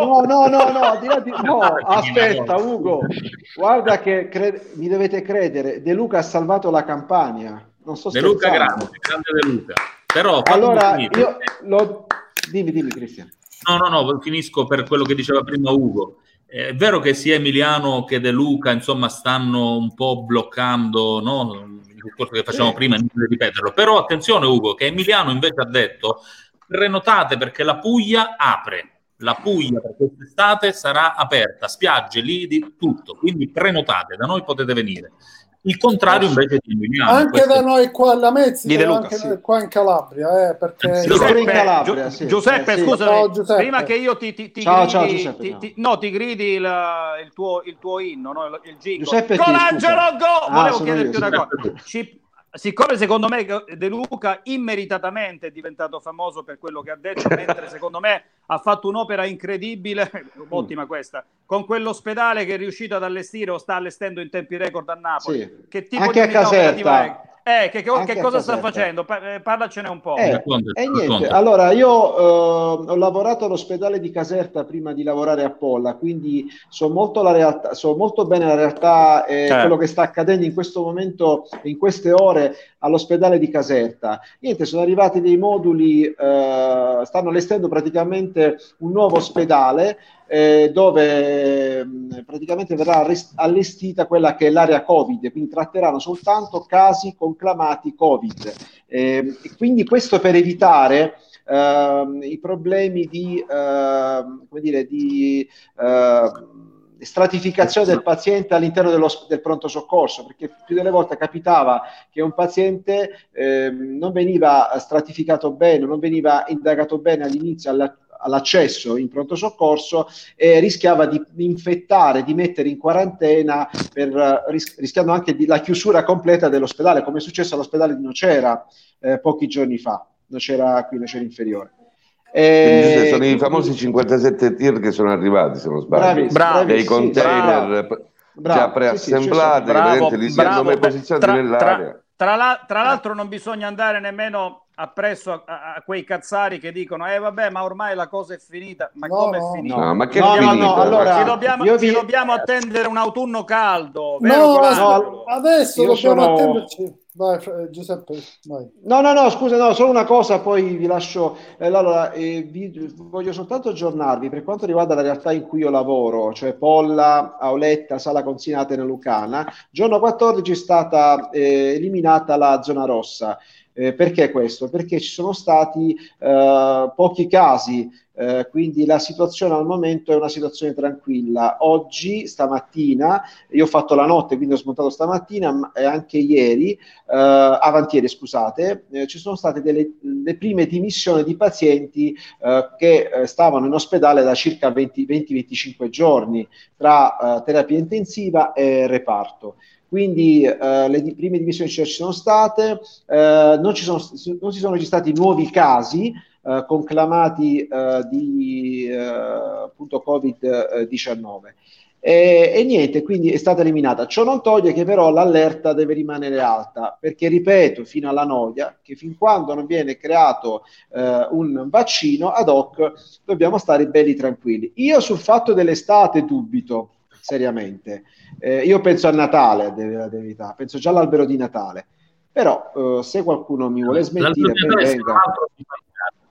Speaker 16: No, no, no, no, di là di- no, aspetta, Ugo, guarda che cre- mi dovete credere, De Luca ha salvato la Campania. Non sto
Speaker 7: De Luca grande, grande De Luca. Però
Speaker 16: Allora, io lo... Dimmi, dimmi, Cristian.
Speaker 7: No, no, no, finisco per quello che diceva prima Ugo. È vero che sia Emiliano che De Luca, insomma, stanno un po' bloccando no? il discorso che facciamo
Speaker 16: Sì.
Speaker 7: prima, non devo ripeterlo. Però attenzione, Ugo, che Emiliano invece ha detto prenotate perché la Puglia apre. La Puglia per quest'estate sarà aperta, spiagge, lidi, tutto. Quindi prenotate, da noi potete venire. Il contrario invece di Emiliano.
Speaker 14: Anche da noi qua alla Mezzi,
Speaker 9: Di De
Speaker 14: però
Speaker 9: Luca,
Speaker 14: anche
Speaker 9: sì.
Speaker 14: qua in Calabria, eh, perché
Speaker 16: Pure in
Speaker 9: Giuseppe,
Speaker 16: Calabria, sì.
Speaker 9: Giuseppe,
Speaker 16: Eh, sì.
Speaker 9: scusami,
Speaker 14: Ciao, Giuseppe.
Speaker 9: prima che io ti, ti, ti
Speaker 16: Ciao,
Speaker 9: gridi,
Speaker 16: ciao, Giuseppe,
Speaker 9: ti- ti- no, ti gridi il, il tuo, il tuo inno, no? il, il jingle.
Speaker 16: Giuseppe
Speaker 9: Colangelo
Speaker 16: scusa?
Speaker 9: go!
Speaker 16: Ah,
Speaker 9: Volevo chiederti
Speaker 16: io,
Speaker 9: una cosa. Ci- siccome secondo me De Luca immeritatamente è diventato famoso per quello che ha detto, mentre secondo me ha fatto un'opera incredibile, ottima questa, con quell'ospedale che è riuscito ad allestire o sta allestendo in tempi record a Napoli.
Speaker 16: Sì.
Speaker 9: Che tipo
Speaker 16: Anche
Speaker 9: di
Speaker 16: a Caserta.
Speaker 9: è? Eh, che, che- che cosa sta facendo? Eh, parlacene un po'.
Speaker 16: Eh,
Speaker 7: Raccontaci,
Speaker 16: E niente,
Speaker 7: raccontaci.
Speaker 16: allora io eh, ho lavorato all'ospedale di Caserta prima di lavorare a Polla, quindi so molto, la realtà, so molto bene la realtà e
Speaker 9: Eh.
Speaker 16: quello che sta accadendo in questo momento, in queste ore all'ospedale di Caserta. Niente, sono arrivati dei moduli, eh, stanno allestendo praticamente un nuovo ospedale eh, dove mh, praticamente verrà allestita quella che è l'area Covid, quindi tratteranno soltanto casi conclamati Covid. Eh, quindi questo per evitare ehm, i problemi di, ehm, come dire, di ehm, stratificazione del paziente all'interno dello, del pronto soccorso, perché più delle volte capitava che un paziente ehm, non veniva stratificato bene, non veniva indagato bene all'inizio, alla- all'accesso in pronto soccorso e rischiava di infettare, di mettere in quarantena, per, eh, ris- rischiando anche di- la chiusura completa dell'ospedale, come è successo all'ospedale di Nocera eh, pochi giorni fa, Nocera qui, Nocera inferiore. Eh,
Speaker 8: sono i famosi 57 tir che sono arrivati, se non sbaglio.
Speaker 16: Bravi, bravi,
Speaker 8: Dei
Speaker 16: sì,
Speaker 8: container
Speaker 16: bravo.
Speaker 8: già
Speaker 16: Bravo,
Speaker 8: preassemblati,
Speaker 16: sì, sì,
Speaker 9: Bravo,
Speaker 8: vedete, li
Speaker 9: bravo.
Speaker 8: posizionati
Speaker 9: Tra-
Speaker 8: nell'area.
Speaker 9: Tra, la- tra l'altro non bisogna andare nemmeno appresso a, a- a quei cazzari che dicono eh vabbè ma ormai la cosa è finita ma
Speaker 14: No,
Speaker 9: come
Speaker 14: no.
Speaker 9: è finita?
Speaker 8: No, ma che
Speaker 16: No,
Speaker 8: è
Speaker 16: no,
Speaker 8: finito?
Speaker 16: no, allora-
Speaker 9: ci dobbiamo,
Speaker 16: io
Speaker 9: ci
Speaker 16: vi-
Speaker 9: dobbiamo attendere un autunno caldo vero
Speaker 14: No,
Speaker 9: Colangelo?
Speaker 14: adesso
Speaker 16: Io
Speaker 14: dobbiamo
Speaker 16: sono-
Speaker 14: attenderci. Vai, Fra- Giuseppe, vai.
Speaker 16: No, no, no, scusa, no, solo una cosa, poi vi lascio. eh, allora, eh, vi- voglio soltanto aggiornarvi per quanto riguarda la realtà in cui io lavoro, cioè Polla, Auletta, Sala Consinata e Lucana. Giorno 14 è stata eh, eliminata la zona rossa. Eh, perché questo? Perché ci sono stati eh, pochi casi, eh, quindi la situazione al momento è una situazione tranquilla. Oggi, stamattina, io ho fatto la notte, quindi ho smontato stamattina ma- e anche ieri, eh, avantieri, scusate, eh, ci sono state delle le prime dimissioni di pazienti eh, che stavano in ospedale da circa 20 20-25 giorni tra terapia intensiva e reparto. Quindi eh, le prime dimissioni ci sono state, eh, non, ci sono, non si sono registrati nuovi casi eh, conclamati eh, di eh, appunto Covid-19. E, e niente, quindi è stata eliminata. Ciò non toglie che però l'allerta deve rimanere alta, perché ripeto fino alla noia che fin quando non viene creato eh, un vaccino ad hoc dobbiamo stare belli tranquilli. Io sul fatto dell'estate dubito seriamente. Eh, io penso a Natale, a dire la verità, penso già all'albero di Natale. Però eh, se qualcuno mi vuole smentire, ben venga.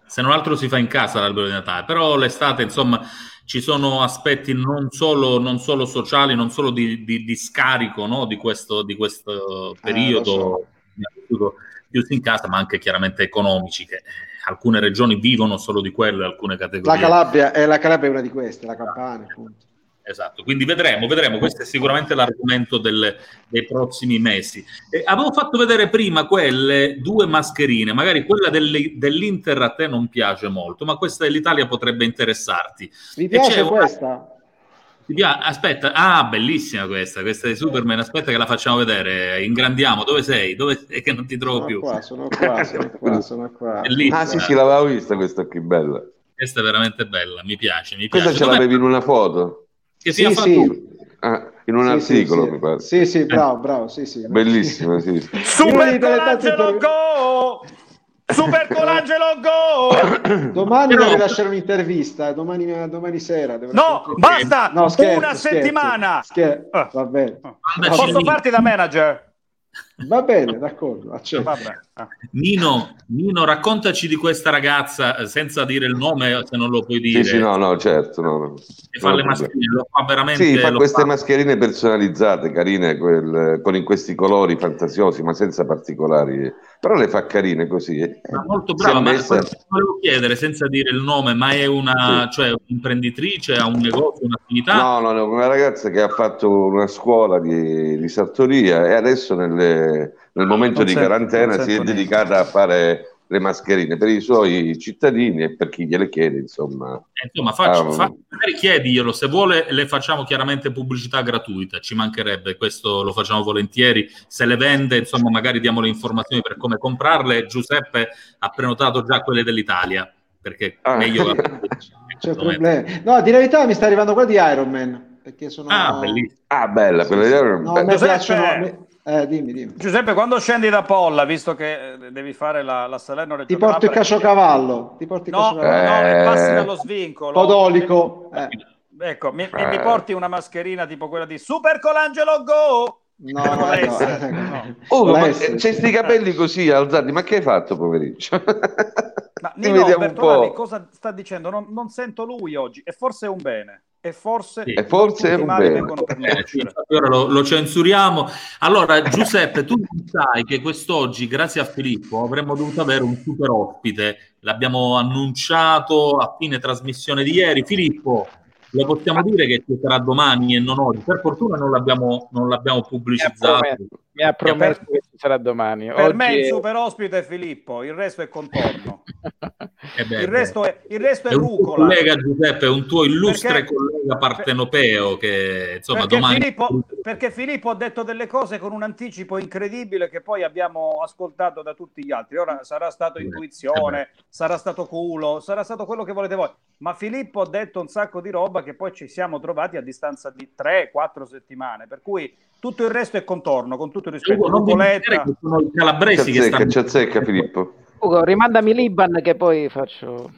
Speaker 7: se non altro si fa in casa, l'albero di Natale, però l'estate, insomma, ci sono aspetti non solo, non solo sociali, non solo di, di- di scarico no, di, questo, di questo periodo
Speaker 16: so.
Speaker 7: vissuto chiusi in casa, ma anche chiaramente economici, che alcune regioni vivono solo di quello, alcune
Speaker 16: La
Speaker 7: categorie.
Speaker 16: Calabria, è, la Calabria è una di queste, la Campania, appunto.
Speaker 7: Esatto, quindi vedremo, vedremo, questo è sicuramente l'argomento del- dei prossimi mesi. Eh, avevo fatto vedere prima quelle due mascherine, magari quella delle- dell'Inter a te non piace molto, ma questa dell'Italia potrebbe interessarti.
Speaker 16: Mi piace
Speaker 7: c'è una-
Speaker 16: questa?
Speaker 7: pia- Aspetta, ah, bellissima questa, questa di Superman, aspetta che la facciamo vedere, ingrandiamo, dove sei? Dove sei che non ti trovo
Speaker 16: Sono
Speaker 7: più?
Speaker 16: qua, sono qua, sono qua, sono qua.
Speaker 7: Bellissima.
Speaker 8: Ah sì, sì, l'avevo vista questa qui, bella.
Speaker 7: Questa è veramente bella, mi piace, mi
Speaker 8: Questa
Speaker 7: piace.
Speaker 8: ce
Speaker 7: Dov'è-
Speaker 8: l'avevi in una foto?
Speaker 7: Che
Speaker 16: Sì,
Speaker 7: sia fatto
Speaker 16: sì.
Speaker 8: Ah, in un
Speaker 16: Sì, sì,
Speaker 8: articolo,
Speaker 16: sì.
Speaker 8: mi pare.
Speaker 16: Sì, sì, bravo, bravo, sì, sì.
Speaker 8: Bellissima, sì.
Speaker 9: Super Colangelo
Speaker 16: inter-
Speaker 9: go! Super Colangelo go!
Speaker 16: Domani
Speaker 7: Però-
Speaker 16: devo rilasciare un'intervista, eh, domani, domani sera. devo
Speaker 9: No,
Speaker 16: lasciare
Speaker 9: basta!
Speaker 16: No, scherzo,
Speaker 9: Una
Speaker 16: scherzo.
Speaker 9: settimana!
Speaker 16: Scher-
Speaker 9: Ah.
Speaker 16: Va bene,
Speaker 9: Posso farti da manager?
Speaker 16: va bene, d'accordo, accetto.
Speaker 9: Vabbè.
Speaker 7: Nino, Nino, raccontaci di questa ragazza eh, senza dire il nome se non lo puoi dire.
Speaker 8: Sì, sì, no, no, certo. No, no.
Speaker 7: Che fa le mascherine, lo fa veramente.
Speaker 8: Sì, fa queste
Speaker 7: fa-
Speaker 8: mascherine personalizzate, carine, quel- con in questi colori fantasiosi, ma senza particolari. Però le fa carine così. eh.
Speaker 7: Ma molto brava, ma
Speaker 8: messa-
Speaker 7: volevo chiedere senza dire il nome, ma è una cioè, un'imprenditrice, ha un negozio, un'attività?
Speaker 8: No, no, no, una ragazza che ha fatto una scuola di, di sartoria e adesso nelle- nel momento
Speaker 9: Non
Speaker 8: di quarantena si è dedicata a fare le mascherine per i suoi cittadini e per chi gliele chiede, insomma.
Speaker 7: Eh, Insomma, faccio,
Speaker 8: Ah,
Speaker 7: fa- magari chiediglielo, se vuole le facciamo chiaramente pubblicità gratuita, ci mancherebbe, questo lo facciamo volentieri, se le vende, insomma, magari diamo le informazioni per come comprarle. Giuseppe ha prenotato già quelle dell'Italia, perché
Speaker 8: Ah.
Speaker 7: meglio...
Speaker 16: C'è problema. No, di verità mi sta arrivando quella di Iron Man. Perché sono...
Speaker 7: Ah.
Speaker 8: Ah, bella, quella di Iron
Speaker 16: No,
Speaker 8: Man.
Speaker 16: mi
Speaker 9: Giuseppe-
Speaker 16: piacciono... Eh, dimmi, dimmi.
Speaker 9: Giuseppe, quando scendi da Polla, visto che eh, devi fare la, la Salerno
Speaker 16: Ti
Speaker 9: Reggio
Speaker 16: porto il
Speaker 9: Calabria-
Speaker 16: caciocavallo. Ti porti il
Speaker 9: No,
Speaker 16: caciocavallo.
Speaker 9: no, e passi
Speaker 8: Eh.
Speaker 9: dallo svincolo.
Speaker 16: Podolico. Eh.
Speaker 9: Ecco, mi,
Speaker 8: Eh.
Speaker 9: mi porti una mascherina tipo quella di Super Colangelo Go!
Speaker 16: No,
Speaker 9: Con
Speaker 16: no, no.
Speaker 9: No.
Speaker 8: Oh, ma c'è sti capelli così alzati, ma che hai fatto, povericcio?
Speaker 9: Ma
Speaker 8: Ti
Speaker 9: Nino Bertolani
Speaker 8: po'.
Speaker 9: cosa sta dicendo? Non, non sento lui oggi, e forse è un bene. E forse,
Speaker 7: Sì.
Speaker 8: E forse
Speaker 9: tutti mali vengono per
Speaker 7: Eh, sì, lo, lo censuriamo. Allora, Giuseppe, tu sai che quest'oggi, grazie a Filippo, avremmo dovuto avere un super ospite. L'abbiamo annunciato a fine trasmissione di ieri. Filippo, lo possiamo dire che ci sarà domani e non oggi. Per fortuna non l'abbiamo, non l'abbiamo
Speaker 5: Mi ha
Speaker 7: pubblicizzato.
Speaker 5: promesso, mi ha promesso che ci sarà domani.
Speaker 9: Per
Speaker 5: Oggi
Speaker 9: me il
Speaker 5: è-
Speaker 9: super ospite è Filippo, il resto è contorno.
Speaker 7: Eh beh,
Speaker 9: Il resto è, il resto è
Speaker 7: è un tuo
Speaker 9: rucola.
Speaker 7: collega Giuseppe, un tuo illustre
Speaker 9: Perché-
Speaker 7: collega partenopeo che insomma
Speaker 9: perché,
Speaker 7: domani
Speaker 9: Filippo, perché Filippo ha detto delle cose con un anticipo incredibile che poi abbiamo ascoltato da tutti gli altri. Ora sarà stato intuizione, sarà stato culo, sarà stato quello che volete voi. Ma Filippo ha detto un sacco di roba che poi ci siamo trovati a distanza di 3-4 settimane. Per cui tutto il resto è contorno, con tutto il rispetto.
Speaker 7: Ugo, non
Speaker 9: Rucoletta.
Speaker 7: che sono i calabresi che
Speaker 8: azzecca,
Speaker 7: stanno
Speaker 8: ci azzecca Filippo.
Speaker 5: Ugo, rimandami l'Iban che poi faccio...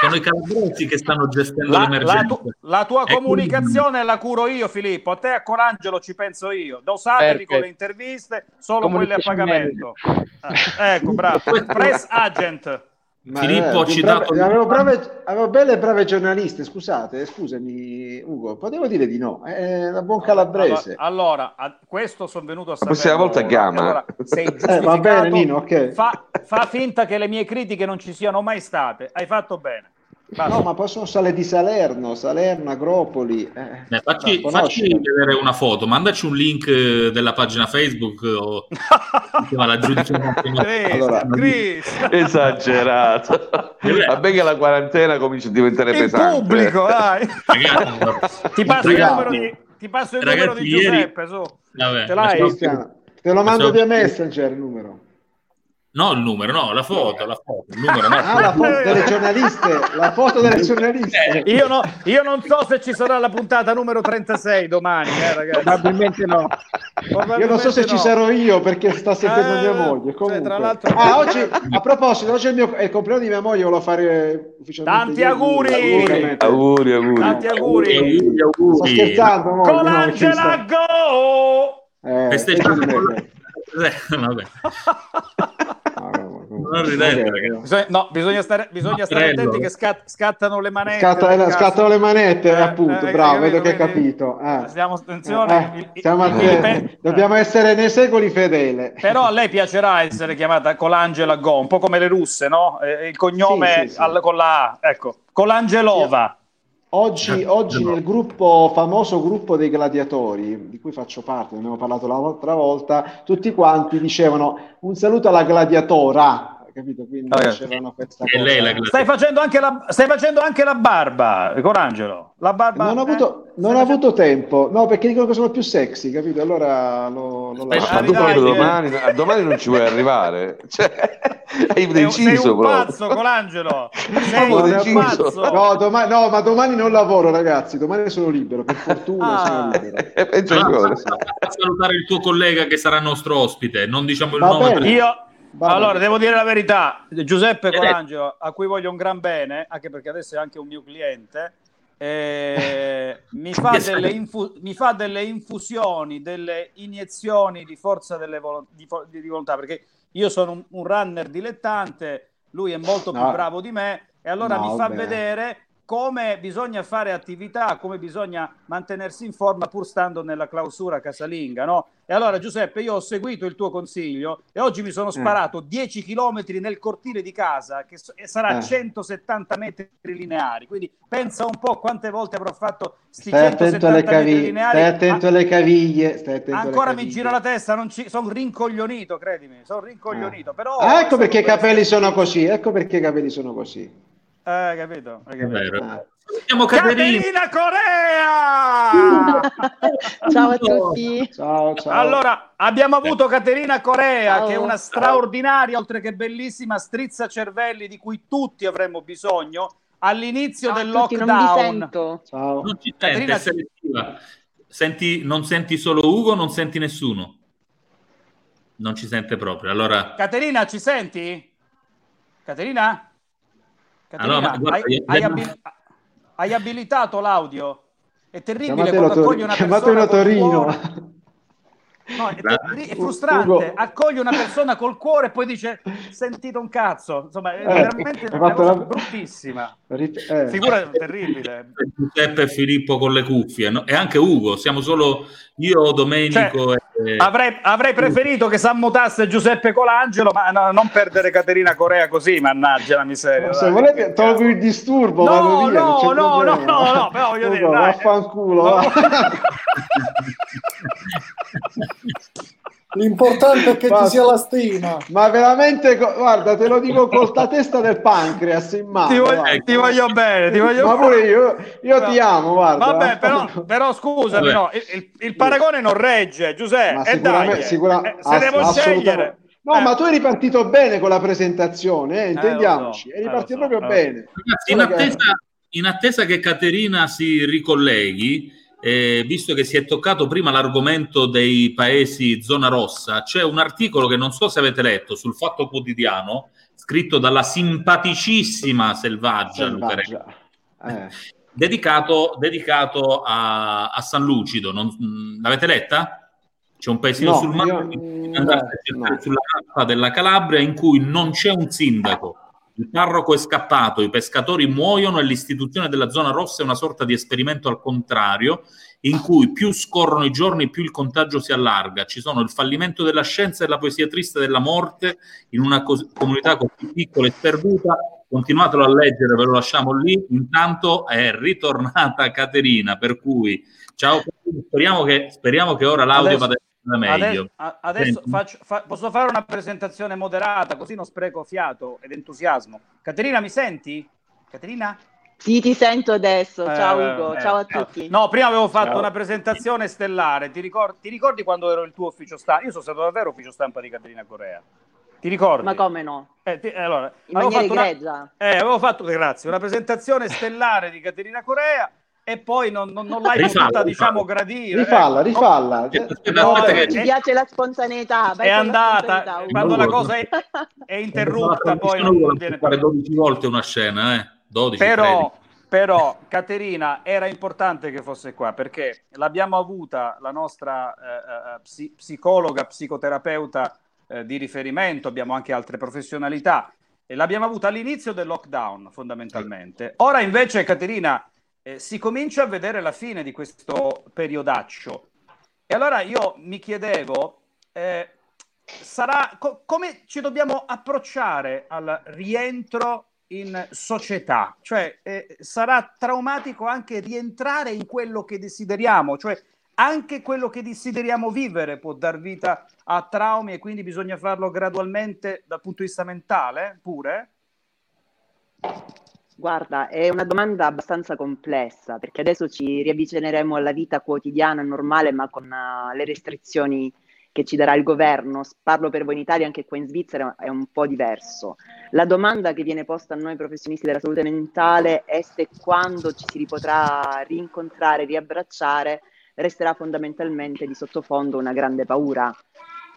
Speaker 7: sono i calabresi che stanno gestendo
Speaker 9: La, la
Speaker 7: l'emergenza.
Speaker 9: tu- la tua
Speaker 7: E
Speaker 9: comunicazione la curo io, Filippo. A te a Colangelo ci penso io. Dosatevi
Speaker 5: Perfetto.
Speaker 9: con le interviste, solo quelle a pagamento. Ah, ecco, bravo. Press agent.
Speaker 16: Ma,
Speaker 7: Filippo
Speaker 16: eh,
Speaker 7: citato-
Speaker 16: brave- avevo, brave, avevo belle e brave giornaliste, scusate, scusami Ugo, potevo dire di no, è una buon calabrese.
Speaker 9: Allora, allora, a- questo sono venuto a
Speaker 8: La prossima volta chiama.
Speaker 9: Allora, sei
Speaker 16: Eh, va bene Nino, ok.
Speaker 9: Fa, fa finta che le mie critiche non ci siano mai state. Hai fatto bene. Basta.
Speaker 16: No, ma poi sono sale di Salerno, Salerno, Agropoli. eh.
Speaker 7: Eh, facci, facci vedere una foto, mandaci un link eh, della pagina Facebook o insomma, la giudice
Speaker 9: Chris,
Speaker 16: Allora-
Speaker 9: Chris.
Speaker 8: Esagerato. Vabbè che la quarantena comincia a diventare
Speaker 9: In
Speaker 8: pesante. eh.
Speaker 9: pubblico, dai.
Speaker 7: Ragazzi,
Speaker 9: Ti passo numero di, ti passo il
Speaker 7: Ragazzi,
Speaker 9: numero di
Speaker 7: ieri-
Speaker 9: Giuseppe.
Speaker 7: Vabbè,
Speaker 9: Ce l'hai?
Speaker 7: lasciamo-
Speaker 16: Cristiano, te lo mando via Messenger il numero.
Speaker 7: No, il numero, no, la foto, la foto, il numero, no.
Speaker 16: Ah, la foto delle giornaliste, la foto delle giornaliste.
Speaker 9: Io, no- io non so se ci sarà la puntata numero 36 domani, eh, ragazzi.
Speaker 5: Probabilmente no.
Speaker 16: Io non so se ci
Speaker 9: no.
Speaker 16: sarò io perché sta sentendo
Speaker 9: Eh,
Speaker 16: mia moglie.
Speaker 9: cioè,
Speaker 16: Comunque.
Speaker 9: tra l'altro-
Speaker 16: Ah, oggi, a proposito, oggi è il, mio, è il compleanno di mia moglie, volevo fare ufficialmente.
Speaker 9: Tanti auguri!
Speaker 16: pubblicamente.
Speaker 8: Auguri, auguri.
Speaker 9: Tanti auguri.
Speaker 7: Auguri, auguri.
Speaker 16: Sto scherzando, moglie, no,
Speaker 9: Colangela
Speaker 16: ci
Speaker 9: Go!
Speaker 16: eh,
Speaker 7: Festeggiamo con. Eh, vabbè. Non ridete,
Speaker 16: Ok.
Speaker 7: ragazzi.
Speaker 9: Bisogna, no, bisogna stare, bisogna stare attenti che scat- scattano le manette.
Speaker 16: Scatta- eh, scattano le manette,
Speaker 9: Eh,
Speaker 16: appunto,
Speaker 9: eh,
Speaker 16: bravo, vedo che hai
Speaker 9: capito?
Speaker 16: eh.
Speaker 9: Stiamo, attenzione.
Speaker 16: Eh,
Speaker 9: il- il-
Speaker 16: siamo
Speaker 9: il-
Speaker 16: attenti.
Speaker 9: il-
Speaker 16: Dobbiamo essere nei secoli fedele.
Speaker 9: Però a lei piacerà essere chiamata Colangela Go, un po' come le russe, no? Eh, Il cognome
Speaker 16: Sì, sì, sì.
Speaker 9: al- con la A, ecco, Colangelova.
Speaker 16: Oggi, oggi nel gruppo, famoso gruppo dei gladiatori, di cui faccio parte, ne abbiamo parlato l'altra volta, tutti quanti dicevano un saluto alla gladiatora, capito? Quindi
Speaker 9: Ah,
Speaker 16: dicevano questa
Speaker 7: E
Speaker 16: cosa.
Speaker 7: lei la
Speaker 9: Stai facendo anche la, stai facendo anche la barba, Colangelo. La barba.
Speaker 16: Non ho
Speaker 9: eh?
Speaker 16: avuto, non ho avuto tempo, no, perché dicono che sono più sexy, capito? Allora lo, lo lascio.
Speaker 8: Ma tu
Speaker 9: Dai,
Speaker 8: proprio
Speaker 9: dai,
Speaker 8: domani, a domani non ci vuoi arrivare. Cioè, hai
Speaker 9: Sei, un-
Speaker 8: deciso
Speaker 9: sei un
Speaker 8: proprio.
Speaker 9: pazzo, Colangelo. Sei un
Speaker 8: deciso.
Speaker 9: pazzo.
Speaker 16: No, domani, no, ma domani non lavoro, ragazzi. Domani sono libero, per fortuna
Speaker 9: Ah.
Speaker 16: sono libero.
Speaker 8: E peggio ancora.
Speaker 7: salutare il tuo collega che sarà nostro ospite, non diciamo il
Speaker 16: Va
Speaker 7: nome
Speaker 9: Io,
Speaker 16: Va
Speaker 9: allora, devo dire la verità, Giuseppe. Colangelo, a cui voglio un gran bene, anche perché adesso è anche un mio cliente, eh, mi, fa infu- mi fa delle infusioni, delle iniezioni di forza delle volo- di, fo- di- di volontà, perché io sono un, un runner dilettante, lui è molto più
Speaker 16: No.
Speaker 9: bravo di me e allora
Speaker 16: No,
Speaker 9: mi fa
Speaker 16: beh.
Speaker 9: vedere come bisogna fare attività, come bisogna mantenersi in forma pur stando nella clausura casalinga, no? E allora Giuseppe, io ho seguito il tuo consiglio e oggi mi sono sparato 10 km nel cortile di casa che so- sarà
Speaker 16: Eh.
Speaker 9: 170 metri lineari, quindi pensa un po' quante volte avrò fatto sti
Speaker 16: Stai attento alle
Speaker 9: 170 metri
Speaker 16: caviglie,
Speaker 9: lineari.
Speaker 16: stai attento
Speaker 9: Ah,
Speaker 16: alle caviglie, stai attento
Speaker 9: Ancora mi gira la testa, non ci... sono rincoglionito, credimi, sono rincoglionito, però...
Speaker 16: Ah, ecco perché i capelli sono così, ecco perché i capelli sono così.
Speaker 9: Eh, capito? Hai capito?
Speaker 7: Vero. Salutiamo Caterina.
Speaker 9: Caterina Corea!
Speaker 17: Ciao a tutti.
Speaker 16: Ciao, ciao.
Speaker 9: Allora, abbiamo avuto Caterina Corea,
Speaker 17: Ciao.
Speaker 9: che è una straordinaria, oltre che bellissima, strizza cervelli di cui tutti avremmo bisogno all'inizio
Speaker 17: Ciao
Speaker 9: del
Speaker 17: tutti, non
Speaker 9: lockdown.
Speaker 17: sento.
Speaker 16: Ciao.
Speaker 7: Non ci sente,
Speaker 9: Caterina-
Speaker 7: selettiva. Senti, non senti solo Ugo, non senti nessuno. Non ci sente proprio. Allora,
Speaker 9: Caterina, ci senti? Caterina? Caterina,
Speaker 7: Allora, ma guarda,
Speaker 9: hai, hai abil- hai abilitato l'audio? È terribile
Speaker 16: Chiamatelo
Speaker 9: quando
Speaker 16: Tor-
Speaker 9: accogli una persona
Speaker 16: Torino.
Speaker 9: cuore. No, è,
Speaker 7: Grazie.
Speaker 9: è frustrante.
Speaker 16: Ugo.
Speaker 9: Accogli una persona col cuore e poi dice sentito un cazzo. Insomma, è
Speaker 16: Eh,
Speaker 9: veramente una cosa
Speaker 16: la-
Speaker 9: bruttissima.
Speaker 16: Rip- eh.
Speaker 9: Figura terribile.
Speaker 7: Giuseppe e Filippo con le cuffie, no? e anche Ugo. Siamo solo io, Domenico
Speaker 9: Cioè,
Speaker 7: e...
Speaker 9: Avrei, avrei preferito che s'ammutasse Giuseppe Colangelo, ma no, non perdere Caterina Corea così, mannaggia la miseria.
Speaker 16: Se
Speaker 9: dai.
Speaker 16: volete tolgo il disturbo,
Speaker 9: No,
Speaker 16: vado via,
Speaker 9: no, no, no, no, no, però voglio dire, dai.
Speaker 16: vaffanculo.
Speaker 9: No.
Speaker 14: L'importante è che
Speaker 16: Ma-
Speaker 14: ci sia la stima.
Speaker 16: Ma veramente, guarda, te lo dico con sta testa del pancreas in mano.
Speaker 9: Ti voglio, ti voglio bene, ti voglio
Speaker 16: Ma
Speaker 9: bene.
Speaker 16: pure io, io ti amo, guarda.
Speaker 9: Vabbè, però, però scusami,
Speaker 7: Vabbè.
Speaker 9: no, il, il- il paragone non regge, Giuseppe.
Speaker 16: Ma
Speaker 9: e
Speaker 16: sicuramente,
Speaker 9: dai,
Speaker 16: sicura-
Speaker 9: eh, se
Speaker 16: ass-
Speaker 9: devo scegliere.
Speaker 16: No,
Speaker 9: Eh.
Speaker 16: ma tu eri partito bene con la presentazione, eh, intendiamoci.
Speaker 9: lo so,
Speaker 16: eri
Speaker 9: eh,
Speaker 16: partito proprio
Speaker 9: eh.
Speaker 16: bene.
Speaker 7: Ragazzi, in attesa, in attesa che Caterina si ricolleghi, eh, visto che si è toccato prima l'argomento dei paesi zona rossa, c'è un articolo che non so se avete letto sul Fatto Quotidiano, scritto dalla simpaticissima Selvaggia,
Speaker 16: Selvaggia. Eh.
Speaker 7: dedicato, dedicato a, a San Lucido. Non- mh, l'avete letta? C'è un paesino
Speaker 16: No,
Speaker 7: sul mare
Speaker 16: io- no.
Speaker 7: sulla mappa della Calabria in cui non c'è un sindaco. Il parroco è scappato, i pescatori muoiono e l'istituzione della zona rossa è una sorta di esperimento al contrario, in cui più scorrono i giorni, più il contagio si allarga. Ci sono il fallimento della scienza e la poesia triste della morte in una cos- comunità così piccola e sperduta. Continuatelo a leggere, ve lo lasciamo lì. Intanto è ritornata Caterina, per cui ciao, speriamo che, speriamo che ora l'audio
Speaker 9: Adesso-
Speaker 7: vada meglio.
Speaker 9: Adesso, adesso faccio- fa- posso fare una presentazione moderata, così non spreco fiato ed entusiasmo. Caterina, mi senti? Caterina?
Speaker 17: Sì, ti sento adesso. Ciao
Speaker 9: Eh,
Speaker 17: Ugo,
Speaker 9: eh,
Speaker 17: ciao a
Speaker 9: ciao.
Speaker 17: tutti.
Speaker 9: No, prima avevo fatto
Speaker 16: Ciao.
Speaker 9: una presentazione stellare. Ti ricordi, ti ricordi quando ero il tuo ufficio stampa? Io sono stato davvero ufficio stampa di Caterina Corea. Ti ricordi?
Speaker 17: Ma come no?
Speaker 9: Eh, ti- allora,
Speaker 17: In
Speaker 9: avevo fatto una- eh, avevo fatto, grazie, una presentazione stellare di Caterina Corea e poi non, non- non l'hai
Speaker 7: Rifalla,
Speaker 9: potuta,
Speaker 7: rifalla.
Speaker 9: diciamo, gradire.
Speaker 16: Rifalla,
Speaker 9: Eh,
Speaker 16: rifalla.
Speaker 7: Aspetta,
Speaker 9: No,
Speaker 7: aspetta
Speaker 9: eh,
Speaker 7: che-
Speaker 17: Ci piace la spontaneità.
Speaker 9: È andata,
Speaker 17: spontaneità,
Speaker 9: quando la cosa è, è interrotta, poi non viene
Speaker 7: fare 12 volte una scena, eh? 12,
Speaker 9: Però,
Speaker 7: 13.
Speaker 9: però, Caterina, era importante che fosse qua perché l'abbiamo avuta la nostra eh, eh, psi- psicologa, psicoterapeuta eh, di riferimento, abbiamo anche altre professionalità e l'abbiamo avuta all'inizio del lockdown fondamentalmente. Ora invece, Caterina, eh, si comincia a vedere la fine di questo periodaccio. E allora io mi chiedevo, eh, sarà, co- come ci dobbiamo approcciare al rientro in società? Cioè, eh, sarà traumatico anche rientrare in quello che desideriamo, cioè anche quello che desideriamo vivere può dar vita a traumi e quindi bisogna farlo gradualmente dal punto di vista mentale pure?
Speaker 17: Guarda, è una domanda abbastanza complessa perché adesso ci riavvicineremo alla vita quotidiana normale, ma con eh, le restrizioni che ci darà il governo. Parlo per voi in Italia, anche qua in Svizzera è un po' diverso. La domanda che viene posta a noi professionisti della salute mentale è se quando ci si ripotrà rincontrare, riabbracciare, resterà fondamentalmente di sottofondo una grande paura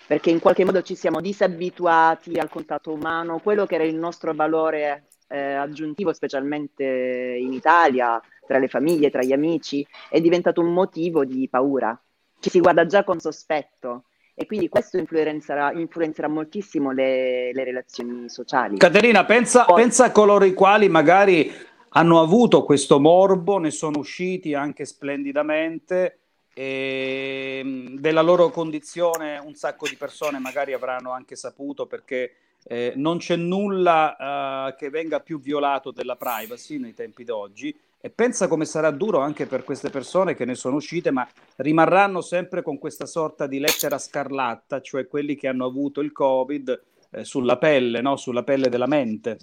Speaker 17: perché in qualche modo ci siamo disabituati al contatto umano, quello che era il nostro valore eh, aggiuntivo, specialmente in Italia, tra le famiglie, tra gli amici, è diventato un motivo di paura. Ci si guarda già con sospetto e quindi questo influenzerà, influenzerà moltissimo le, le relazioni sociali.
Speaker 9: Caterina, pensa,
Speaker 17: Poi-
Speaker 9: pensa a coloro i quali magari hanno avuto questo morbo, ne sono usciti anche splendidamente e mh, della loro condizione un sacco di persone magari avranno anche saputo perché eh, non c'è nulla eh, che venga più violato della privacy nei tempi d'oggi e pensa come sarà duro anche per queste persone che ne sono uscite, ma rimarranno sempre con questa sorta di lettera scarlatta, cioè quelli che hanno avuto il Covid eh, sulla pelle, no? sulla pelle della mente.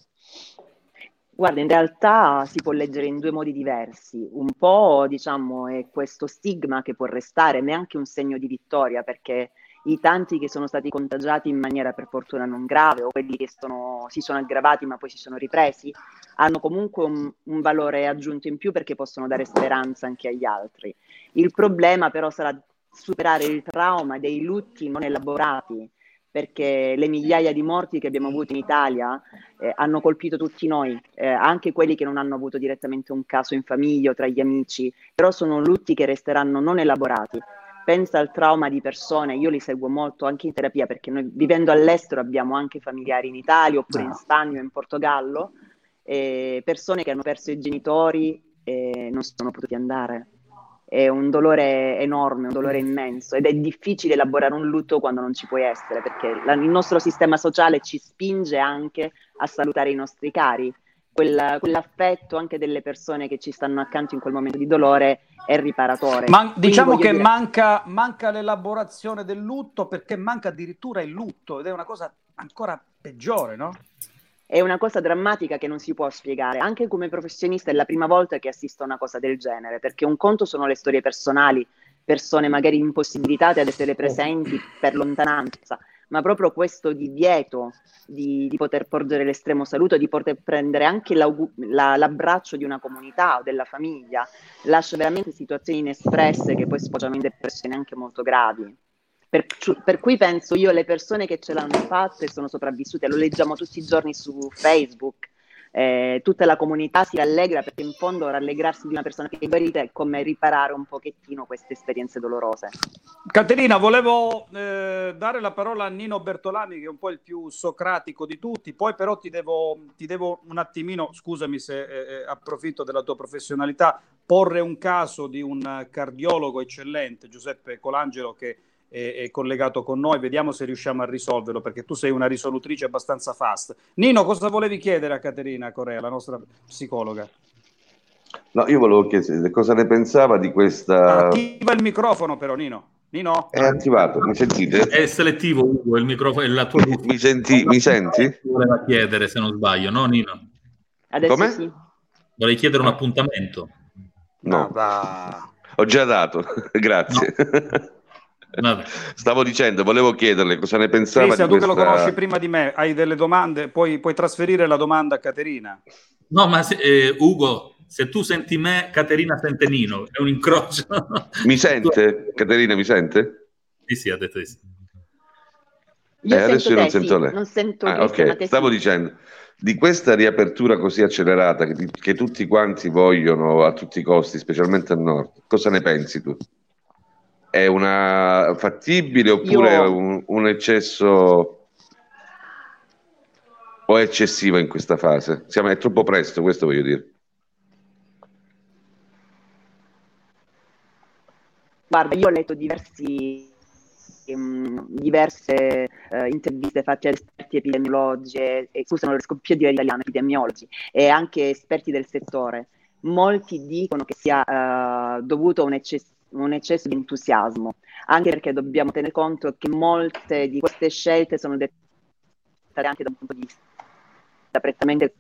Speaker 17: Guarda, in realtà si può leggere in due modi diversi. Un po', diciamo, è questo stigma che può restare, ma è anche un segno di vittoria, perché i tanti che sono stati contagiati in maniera per fortuna non grave o quelli che sono- si sono aggravati ma poi si sono ripresi, hanno comunque un, un valore aggiunto in più perché possono dare speranza anche agli altri. Il problema però sarà superare il trauma dei lutti non elaborati, perché le migliaia di morti che abbiamo avuto in Italia eh, hanno colpito tutti noi, eh, anche quelli che non hanno avuto direttamente un caso in famiglia o tra gli amici, però sono lutti che resteranno non elaborati. Pensa al trauma di persone, io li seguo molto anche in terapia perché noi vivendo all'estero abbiamo anche familiari in Italia oppure in Spagna o in Portogallo, eh, persone che hanno perso i genitori e non sono potuti andare. È un dolore enorme, un dolore immenso ed è difficile elaborare un lutto quando non ci puoi essere perché la- il nostro sistema sociale ci spinge anche a salutare i nostri cari. Quella- quell'affetto anche delle persone che ci stanno accanto in quel momento di dolore è riparatore.
Speaker 9: Ma
Speaker 17: Quindi
Speaker 9: diciamo che
Speaker 17: dire-
Speaker 9: manca, manca l'elaborazione del lutto perché manca addirittura il lutto ed è una cosa ancora peggiore, no?
Speaker 17: È una cosa drammatica che non si può spiegare. Anche come professionista è la prima volta che assisto a una cosa del genere, perché un conto sono le storie personali, persone magari impossibilitate ad essere presenti per lontananza, ma proprio questo divieto di, di poter porgere l'estremo saluto, di poter prendere anche la- l'abbraccio di una comunità o della famiglia, lascia veramente situazioni inespresse che poi sfociano in depressioni anche molto gravi. Per, per cui penso io le persone che ce l'hanno fatta e sono sopravvissute, lo leggiamo tutti i giorni su Facebook, eh, tutta la comunità si rallegra perché in fondo rallegrarsi di una persona che è guarita è come riparare un pochettino queste esperienze dolorose.
Speaker 9: Caterina, volevo eh, dare la parola a Nino Bertolami, che è un po' il più socratico di tutti, poi però ti devo, ti devo un attimino, scusami se eh, eh, approfitto della tua professionalità, porre un caso di un cardiologo eccellente, Giuseppe Colangelo, che è, è collegato con noi, vediamo se riusciamo a risolverlo, perché tu sei una risolutrice abbastanza fast. Nino, cosa volevi chiedere a Caterina Corea, la nostra psicologa?
Speaker 8: No, io volevo chiedere cosa ne pensava di questa...
Speaker 9: Attiva il microfono però, Nino. Nino?
Speaker 8: È attivato, mi sentite?
Speaker 7: È selettivo, Ugo, il microfono, la tua
Speaker 8: Mi, senti, mi senti?
Speaker 7: voleva chiedere, se non sbaglio, no Nino?
Speaker 17: Adesso
Speaker 8: Come?
Speaker 17: sì.
Speaker 7: Vorrei chiedere un appuntamento.
Speaker 8: No, ho già dato, grazie. Stavo dicendo, volevo chiederle cosa ne pensava
Speaker 9: Crisia,
Speaker 8: di
Speaker 9: tu che lo conosci prima di me, hai delle domande, puoi, puoi trasferire la domanda a Caterina.
Speaker 7: No, ma se- eh, Ugo, se tu senti me, Caterina sente Nino, è un incrocio.
Speaker 8: Mi sente? Caterina mi sente?
Speaker 7: Sì, sì, ha detto di sì.
Speaker 17: Io
Speaker 8: Eh, adesso io non
Speaker 17: te,
Speaker 8: sento
Speaker 17: sì,
Speaker 8: lei.
Speaker 17: non sento
Speaker 8: Ah, ok, stavo
Speaker 17: sì.
Speaker 8: dicendo, di questa riapertura così accelerata che, che tutti quanti vogliono a tutti i costi, specialmente al nord, cosa ne pensi tu? È una fattibile oppure
Speaker 17: Io-
Speaker 8: un, un eccesso o è eccessiva in questa fase? Siamo, è troppo presto, questo voglio dire.
Speaker 17: Guarda, io ho letto diversi, ehm, diverse eh, interviste fatte ad esperti epidemiologi, e, e scusa, non riesco più a dire italiano, epidemiologi, e anche esperti del settore. Molti dicono che sia eh, dovuto a un eccesso, un eccesso di entusiasmo, anche perché dobbiamo tenere conto che molte di queste scelte sono dettate anche da un punto di vista prettamente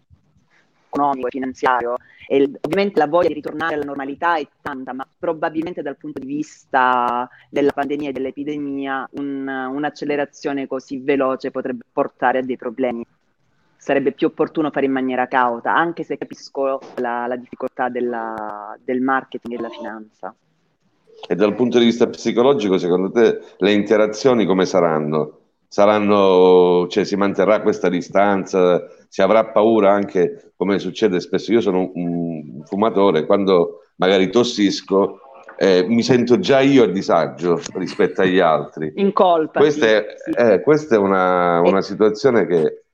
Speaker 17: economico e finanziario e ovviamente la voglia di ritornare alla normalità è tanta, ma probabilmente dal punto di vista della pandemia e dell'epidemia un- un'accelerazione così veloce potrebbe portare a dei problemi. Sarebbe più opportuno fare in maniera cauta, anche se capisco la, la difficoltà della- del marketing e della finanza.
Speaker 8: E dal punto di vista psicologico, secondo te le interazioni come saranno? Saranno, cioè si manterrà questa distanza? Si avrà paura anche, come succede spesso? Io sono un, fumatore, quando magari tossisco, eh, mi sento già io a disagio rispetto agli altri.
Speaker 17: In colpa.
Speaker 8: Questa
Speaker 17: sì,
Speaker 8: è,
Speaker 17: sì.
Speaker 8: eh, questa è una, una situazione che,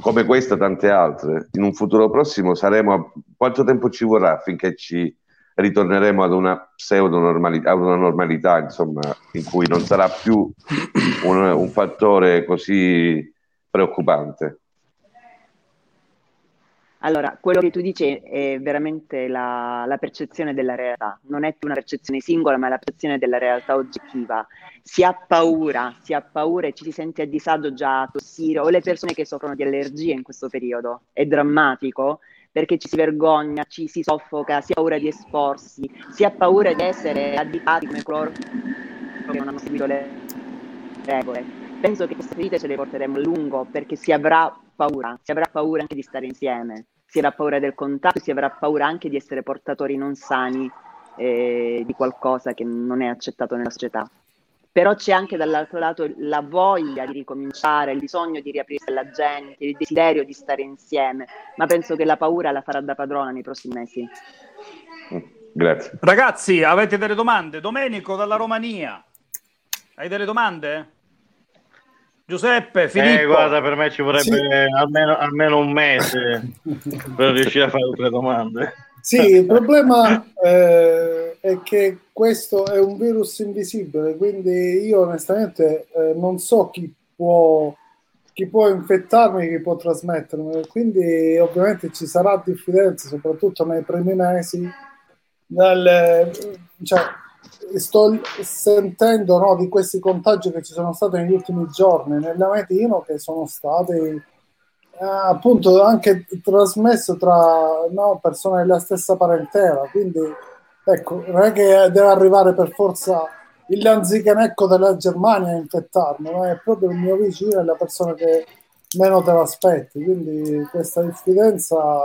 Speaker 8: come questa, tante altre, in un futuro prossimo saremo. a- Quanto tempo ci vorrà affinché ci ritorneremo ad una pseudo normalità, ad una normalità, insomma, in cui non sarà più un, un fattore così preoccupante?
Speaker 17: Allora, quello che tu dici è veramente la, la percezione della realtà, non è più una percezione singola, ma è la percezione della realtà oggettiva. Si ha paura, si ha paura e ci si sente a disagio già a tossire, o le persone che soffrono di allergie in questo periodo. È drammatico perché ci si vergogna, ci si soffoca, si ha paura di esporsi, si ha paura di essere additati come coloro che non hanno seguito le regole. Penso che queste ferite ce le porteremo a lungo perché si avrà paura, si avrà paura anche di stare insieme, si avrà paura del contatto, si avrà paura anche di essere portatori non sani eh, di qualcosa che non è accettato nella società. Però c'è anche dall'altro lato la voglia di ricominciare, il bisogno di riaprirsi alla gente, il desiderio di stare insieme, ma penso che la paura la farà da padrona nei prossimi mesi.
Speaker 8: Grazie.
Speaker 9: Ragazzi, avete delle domande? Domenico dalla Romania. Hai delle domande? Giuseppe, Filippo.
Speaker 11: Eh, guarda, per me ci vorrebbe almeno, almeno un mese per riuscire a fare le domande.
Speaker 14: Sì, il problema eh, è che questo è un virus invisibile, quindi io onestamente eh, non so chi può, chi può infettarmi, chi può trasmettermi, quindi ovviamente ci sarà diffidenza, soprattutto nei primi mesi. Dal, cioè, sto sentendo no, di questi contagi che ci sono stati negli ultimi giorni nell'Ametino che sono stati eh, appunto anche trasmesso tra no, persone della stessa parentela quindi ecco non è che deve arrivare per forza il lanzichenecco della Germania a infettarmi ma è proprio il mio vicino e la persona che meno te l'aspetti quindi questa diffidenza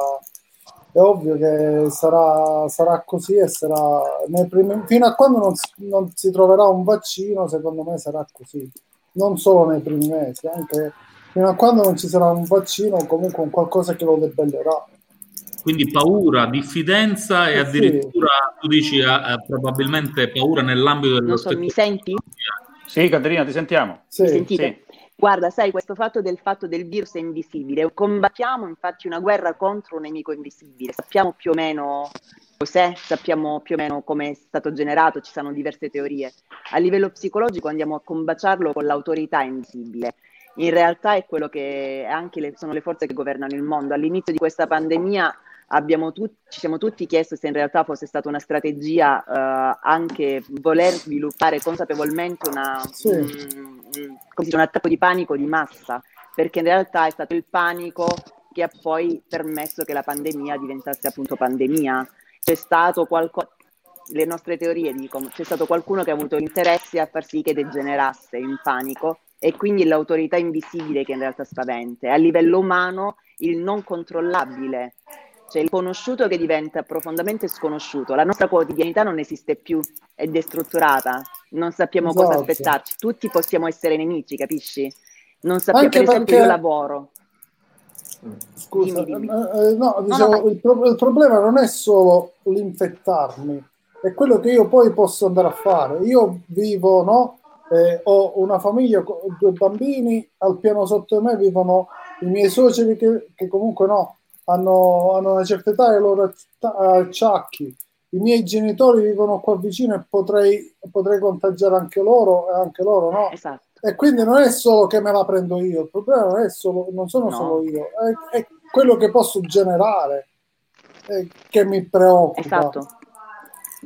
Speaker 14: è ovvio che sarà, sarà così e sarà primi, fino a quando non non si troverà un vaccino, secondo me sarà così, non solo nei primi mesi, anche fino a quando non ci sarà un vaccino, comunque un qualcosa che lo debellerà.
Speaker 7: Quindi paura, diffidenza e
Speaker 14: Eh,
Speaker 7: addirittura tu dici eh, eh, probabilmente paura nell'ambito dello
Speaker 17: Non so, mi senti?
Speaker 9: Sì, Caterina, ti sentiamo.
Speaker 14: Sì.
Speaker 17: Mi sentite? Guarda, sai, questo fatto del fatto del virus è invisibile. Combattiamo infatti una guerra contro un nemico invisibile. Sappiamo più o meno cos'è, sappiamo più o meno come è stato generato, ci sono diverse teorie. A livello psicologico andiamo a combaciarlo con l'autorità invisibile. In realtà è quello che anche le, sono le forze che governano il mondo. All'inizio di questa pandemia abbiamo tut- ci siamo tutti chiesti se in realtà fosse stata una strategia eh, anche voler sviluppare consapevolmente una,
Speaker 14: Sì.
Speaker 17: un, un- un attacco di panico di massa, perché in realtà è stato il panico che ha poi permesso che la pandemia diventasse appunto pandemia. C'è stato qualcosa, le nostre teorie dicono, c'è stato qualcuno che ha avuto l'interesse a far sì che degenerasse in panico e quindi l'autorità invisibile che in realtà spaventa. A livello umano il non controllabile, cioè il conosciuto che diventa profondamente sconosciuto. La nostra quotidianità non esiste più, è destrutturata, non sappiamo cosa
Speaker 14: Esatto.
Speaker 17: aspettarci. Tutti possiamo essere nemici, capisci? Non sappiamo,
Speaker 14: Anche
Speaker 17: per esempio,
Speaker 14: perché-
Speaker 17: io lavoro.
Speaker 14: Scusa,
Speaker 17: Dimmi, dimmi.
Speaker 14: eh, eh, no,
Speaker 17: no,
Speaker 14: dicevo,
Speaker 17: vai.
Speaker 14: il, pro- il problema non è solo l'infettarmi, è quello che io poi posso andare a fare. Io vivo, no? Eh, ho una famiglia con due bambini, al piano sotto di me vivono i miei suoceri che, che comunque no, hanno, hanno una certa età e loro accia- acciacchi. I miei genitori vivono qua vicino e potrei, potrei contagiare anche loro e anche loro no.
Speaker 17: Esatto.
Speaker 14: E quindi non è solo che me la prendo io, il problema non, è solo, non sono
Speaker 17: No.
Speaker 14: solo io, è, è quello che posso generare eh, che mi preoccupa.
Speaker 17: Esatto.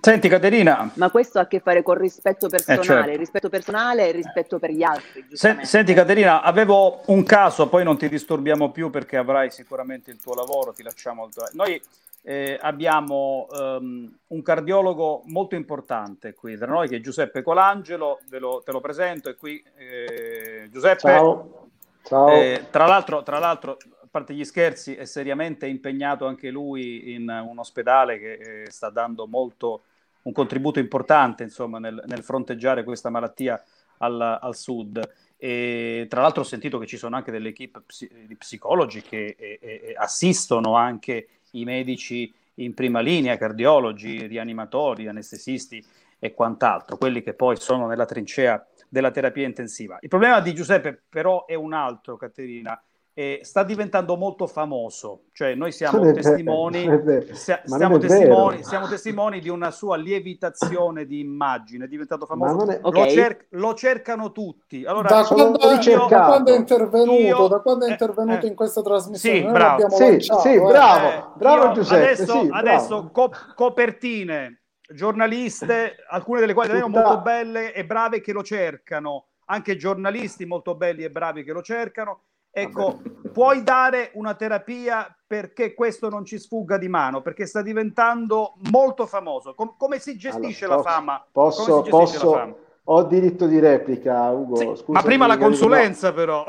Speaker 9: Senti, Caterina,
Speaker 17: Ma questo ha a che fare con rispetto personale,
Speaker 9: certo.
Speaker 17: il rispetto personale e rispetto per gli altri.
Speaker 9: Senti Caterina, avevo un caso, poi non ti disturbiamo più perché avrai sicuramente il tuo lavoro, ti lasciamo. il tuo- Noi eh, abbiamo ehm, un cardiologo molto importante qui tra noi che è Giuseppe Colangelo, ve lo- te lo presento, è qui eh, Giuseppe.
Speaker 16: Ciao. Ciao.
Speaker 9: Eh, tra l'altro, tra l'altro, a parte gli scherzi, è seriamente impegnato anche lui in un ospedale che eh, sta dando molto un contributo importante insomma, nel, nel fronteggiare questa malattia al, al sud. E tra l'altro ho sentito che ci sono anche delle equip psi- di psicologi che eh, eh, assistono anche i medici in prima linea, cardiologi, rianimatori, anestesisti e quant'altro, quelli che poi sono nella trincea della terapia intensiva. Il problema di Giuseppe però è un altro, Caterina, e sta diventando molto famoso, cioè noi siamo
Speaker 16: Non è vero,
Speaker 9: testimoni,
Speaker 16: è vero.
Speaker 9: sia- siamo,
Speaker 16: è
Speaker 9: testimoni, siamo testimoni di una sua lievitazione di immagine, è diventato famoso,
Speaker 16: è-
Speaker 9: lo,
Speaker 16: Ok.
Speaker 9: cer- lo cercano tutti. Allora,
Speaker 14: da, quando, da
Speaker 16: ricercato.
Speaker 14: quando è intervenuto,
Speaker 9: Io-
Speaker 14: da quando è
Speaker 9: eh,
Speaker 14: intervenuto
Speaker 9: eh.
Speaker 14: in questa trasmissione,
Speaker 9: Sì, bravo.
Speaker 16: Sì,
Speaker 14: lanciato,
Speaker 16: sì,
Speaker 14: eh.
Speaker 16: bravo,
Speaker 9: Eh,
Speaker 16: bravo
Speaker 9: io
Speaker 16: Giuseppe.
Speaker 9: Adesso,
Speaker 16: sì,
Speaker 9: adesso
Speaker 16: bravo.
Speaker 9: co- copertine, giornaliste, alcune delle quali
Speaker 16: Tutta-
Speaker 9: molto belle e brave che lo cercano, anche giornalisti molto belli e bravi che lo cercano. Ecco, puoi dare una terapia perché questo non ci sfugga di mano, perché sta diventando molto famoso. Com- come si gestisce
Speaker 16: Allora,
Speaker 9: la fama?
Speaker 16: Posso,
Speaker 9: come si gestisce
Speaker 16: posso-
Speaker 9: la fama?
Speaker 16: Ho diritto di replica, Ugo.
Speaker 9: Sì,
Speaker 16: scusami,
Speaker 9: ma prima la consulenza, però.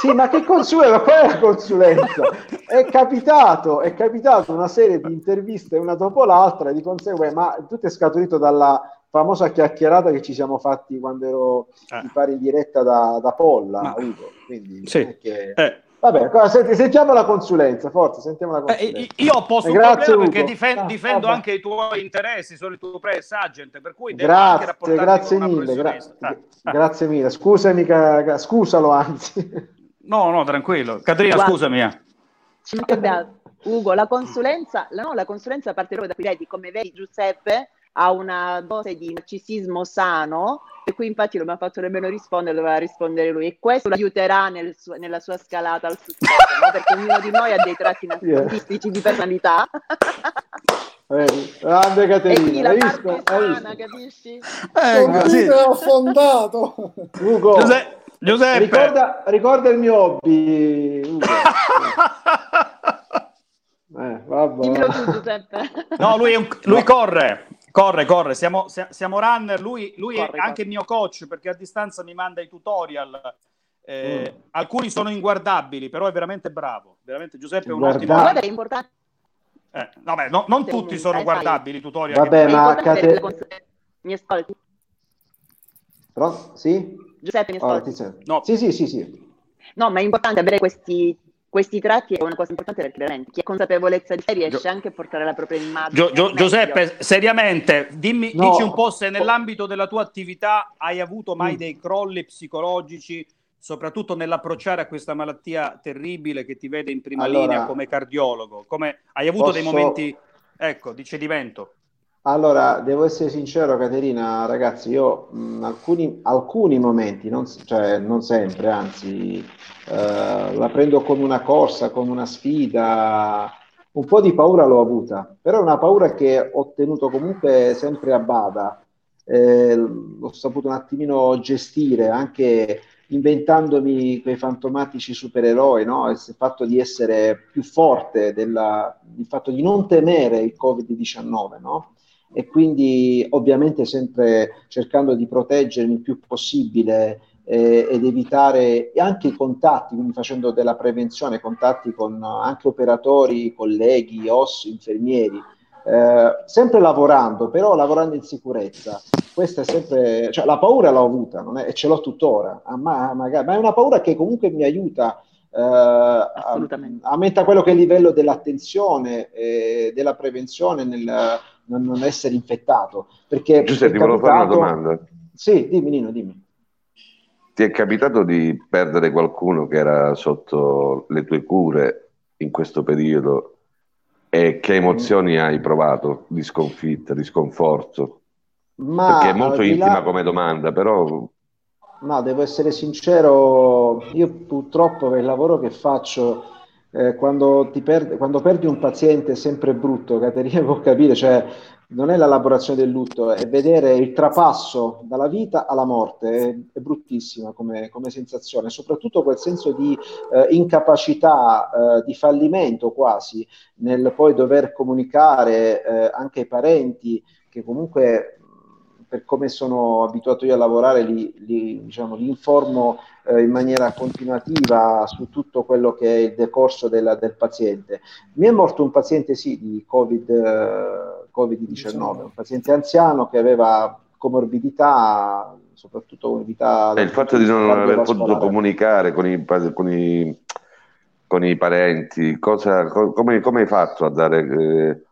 Speaker 16: Sì, ma che consulenza? Qual è la consulenza? È capitato, è capitato una serie di interviste una dopo l'altra, e di conseguenza, ma tutto è scaturito dalla famosa chiacchierata che ci siamo fatti quando ero pare in diretta da, da Polla,
Speaker 9: Ma-
Speaker 16: Ugo. Quindi
Speaker 9: Sì.
Speaker 16: che-
Speaker 9: Eh.
Speaker 16: Vabbè, senti- sentiamo la consulenza, forza, sentiamo la
Speaker 9: Eh,
Speaker 16: consulenza.
Speaker 9: io ho posto
Speaker 16: Eh,
Speaker 9: un
Speaker 16: grazie,
Speaker 9: problema perché difen-
Speaker 16: Ah,
Speaker 9: difendo
Speaker 16: vabbè.
Speaker 9: anche i tuoi interessi, sono il tuo press agent, per cui
Speaker 16: Grazie, grazie mille, gra-.
Speaker 9: Ah, ah.
Speaker 16: grazie mille. Scusami, ca- scusalo anzi.
Speaker 9: No, no, tranquillo. Caterina,
Speaker 17: Guarda.
Speaker 9: scusami. eh.
Speaker 17: Ci. Ugo, la consulenza, la, no, la consulenza parte proprio da qui, vedi, come vedi Giuseppe ha una dose di narcisismo sano e qui infatti non mi ha fatto nemmeno rispondere, doveva rispondere lui e questo lo aiuterà nel suo- nella sua scalata al successo, no? perché ognuno di noi ha dei tratti narcisistici di personalità
Speaker 16: Vedi? Grande
Speaker 17: e
Speaker 16: Caterina,
Speaker 17: la
Speaker 16: hai visto? Hai
Speaker 17: sana,
Speaker 16: visto?
Speaker 17: capisci?
Speaker 14: Ho
Speaker 9: sì.
Speaker 14: vinto e ho affondato.
Speaker 16: Ugo,
Speaker 9: Giuse- Giuseppe,
Speaker 16: ricorda, ricorda il mio hobby, Ugo. Eh, vabbè.
Speaker 17: Dimmelo tu Giuseppe.
Speaker 9: no, lui, un- lui corre, corre, corre. Siamo, sia- siamo runner. Lui, lui
Speaker 17: Corre,
Speaker 9: è anche il mio coach perché a distanza mi manda i tutorial. Eh, Alcuni sono inguardabili, però è veramente bravo. Veramente Giuseppe è un ottimo.
Speaker 17: È importante
Speaker 9: Eh, vabbè, no- non tutti sono guardabili i tutorial.
Speaker 16: Vabbè,
Speaker 9: che-
Speaker 16: ma Cate-
Speaker 17: mi ascolti?
Speaker 16: Però, sì?
Speaker 17: Giuseppe mi ascolti?
Speaker 16: ti sento.
Speaker 9: No.
Speaker 16: Sì, sì, sì, sì.
Speaker 17: No, ma è importante avere questi, questi tratti, è una cosa importante perché veramente chi ha consapevolezza di sé riesce
Speaker 9: Gio-
Speaker 17: anche a portare la propria immagine.
Speaker 9: Gio- Gio-. Giuseppe, seriamente, dimmi,
Speaker 16: No.
Speaker 9: dici un po' se nell'ambito della tua attività hai avuto mai
Speaker 16: Mm.
Speaker 9: dei crolli psicologici, soprattutto nell'approcciare a questa malattia terribile che ti vede in prima
Speaker 16: Allora,
Speaker 9: linea come cardiologo. Come, hai avuto dei
Speaker 16: posso-
Speaker 9: momenti, ecco, di cedimento?
Speaker 16: Allora, devo essere sincero, Caterina, ragazzi, io mh, alcuni, alcuni momenti, non, cioè non sempre, anzi, eh, la prendo come una corsa, come una sfida. Un po' di paura l'ho avuta, però è una paura che ho tenuto comunque sempre a bada. Eh, l'ho saputo un attimino gestire, anche inventandomi quei fantomatici supereroi, no? Il fatto di essere più forte, della- il fatto di non temere il Covid-19, no? E quindi ovviamente sempre cercando di proteggermi il più possibile eh, ed evitare anche i contatti, quindi facendo della prevenzione, contatti con eh, anche operatori, colleghi, OS, infermieri, eh, sempre lavorando, però lavorando in sicurezza. Questa è sempre, cioè la paura l'ho avuta non è- e ce l'ho tuttora, ma, magari- ma è una paura che comunque mi aiuta eh, a- aumenta quello che è il livello dell'attenzione e della prevenzione nel non, non essere infettato. Perché
Speaker 8: Giuseppe, ti volevo fare una
Speaker 16: capitato-
Speaker 8: domanda.
Speaker 16: Sì, dimmi Nino, dimmi.
Speaker 8: Ti è capitato di perdere qualcuno che era sotto le tue cure in questo periodo e che emozioni hai provato di sconfitta, di sconforto?
Speaker 16: Ma
Speaker 8: Perché è molto
Speaker 16: di là-
Speaker 8: intima come domanda, però
Speaker 16: No, devo essere sincero, io purtroppo per il lavoro che faccio, eh, quando, perdi, quando perdi un paziente è sempre brutto, Caterina può capire, cioè non è l'elaborazione del lutto, è vedere il trapasso dalla vita alla morte, è, è bruttissima come, come sensazione, soprattutto quel senso di eh, incapacità, eh, di fallimento quasi, nel poi dover comunicare eh, anche ai parenti che comunque per come sono abituato io a lavorare, li, li, diciamo, li informo eh, in maniera continuativa su tutto quello che è il decorso della- del paziente. Mi è morto un paziente, sì, di COVID, eh, Covid-19, un paziente anziano che aveva comorbidità, soprattutto comorbidità...
Speaker 8: E il fatto di non aver potuto comunicare con i, con i, con i parenti, cosa, co- come, come hai fatto a dare, eh,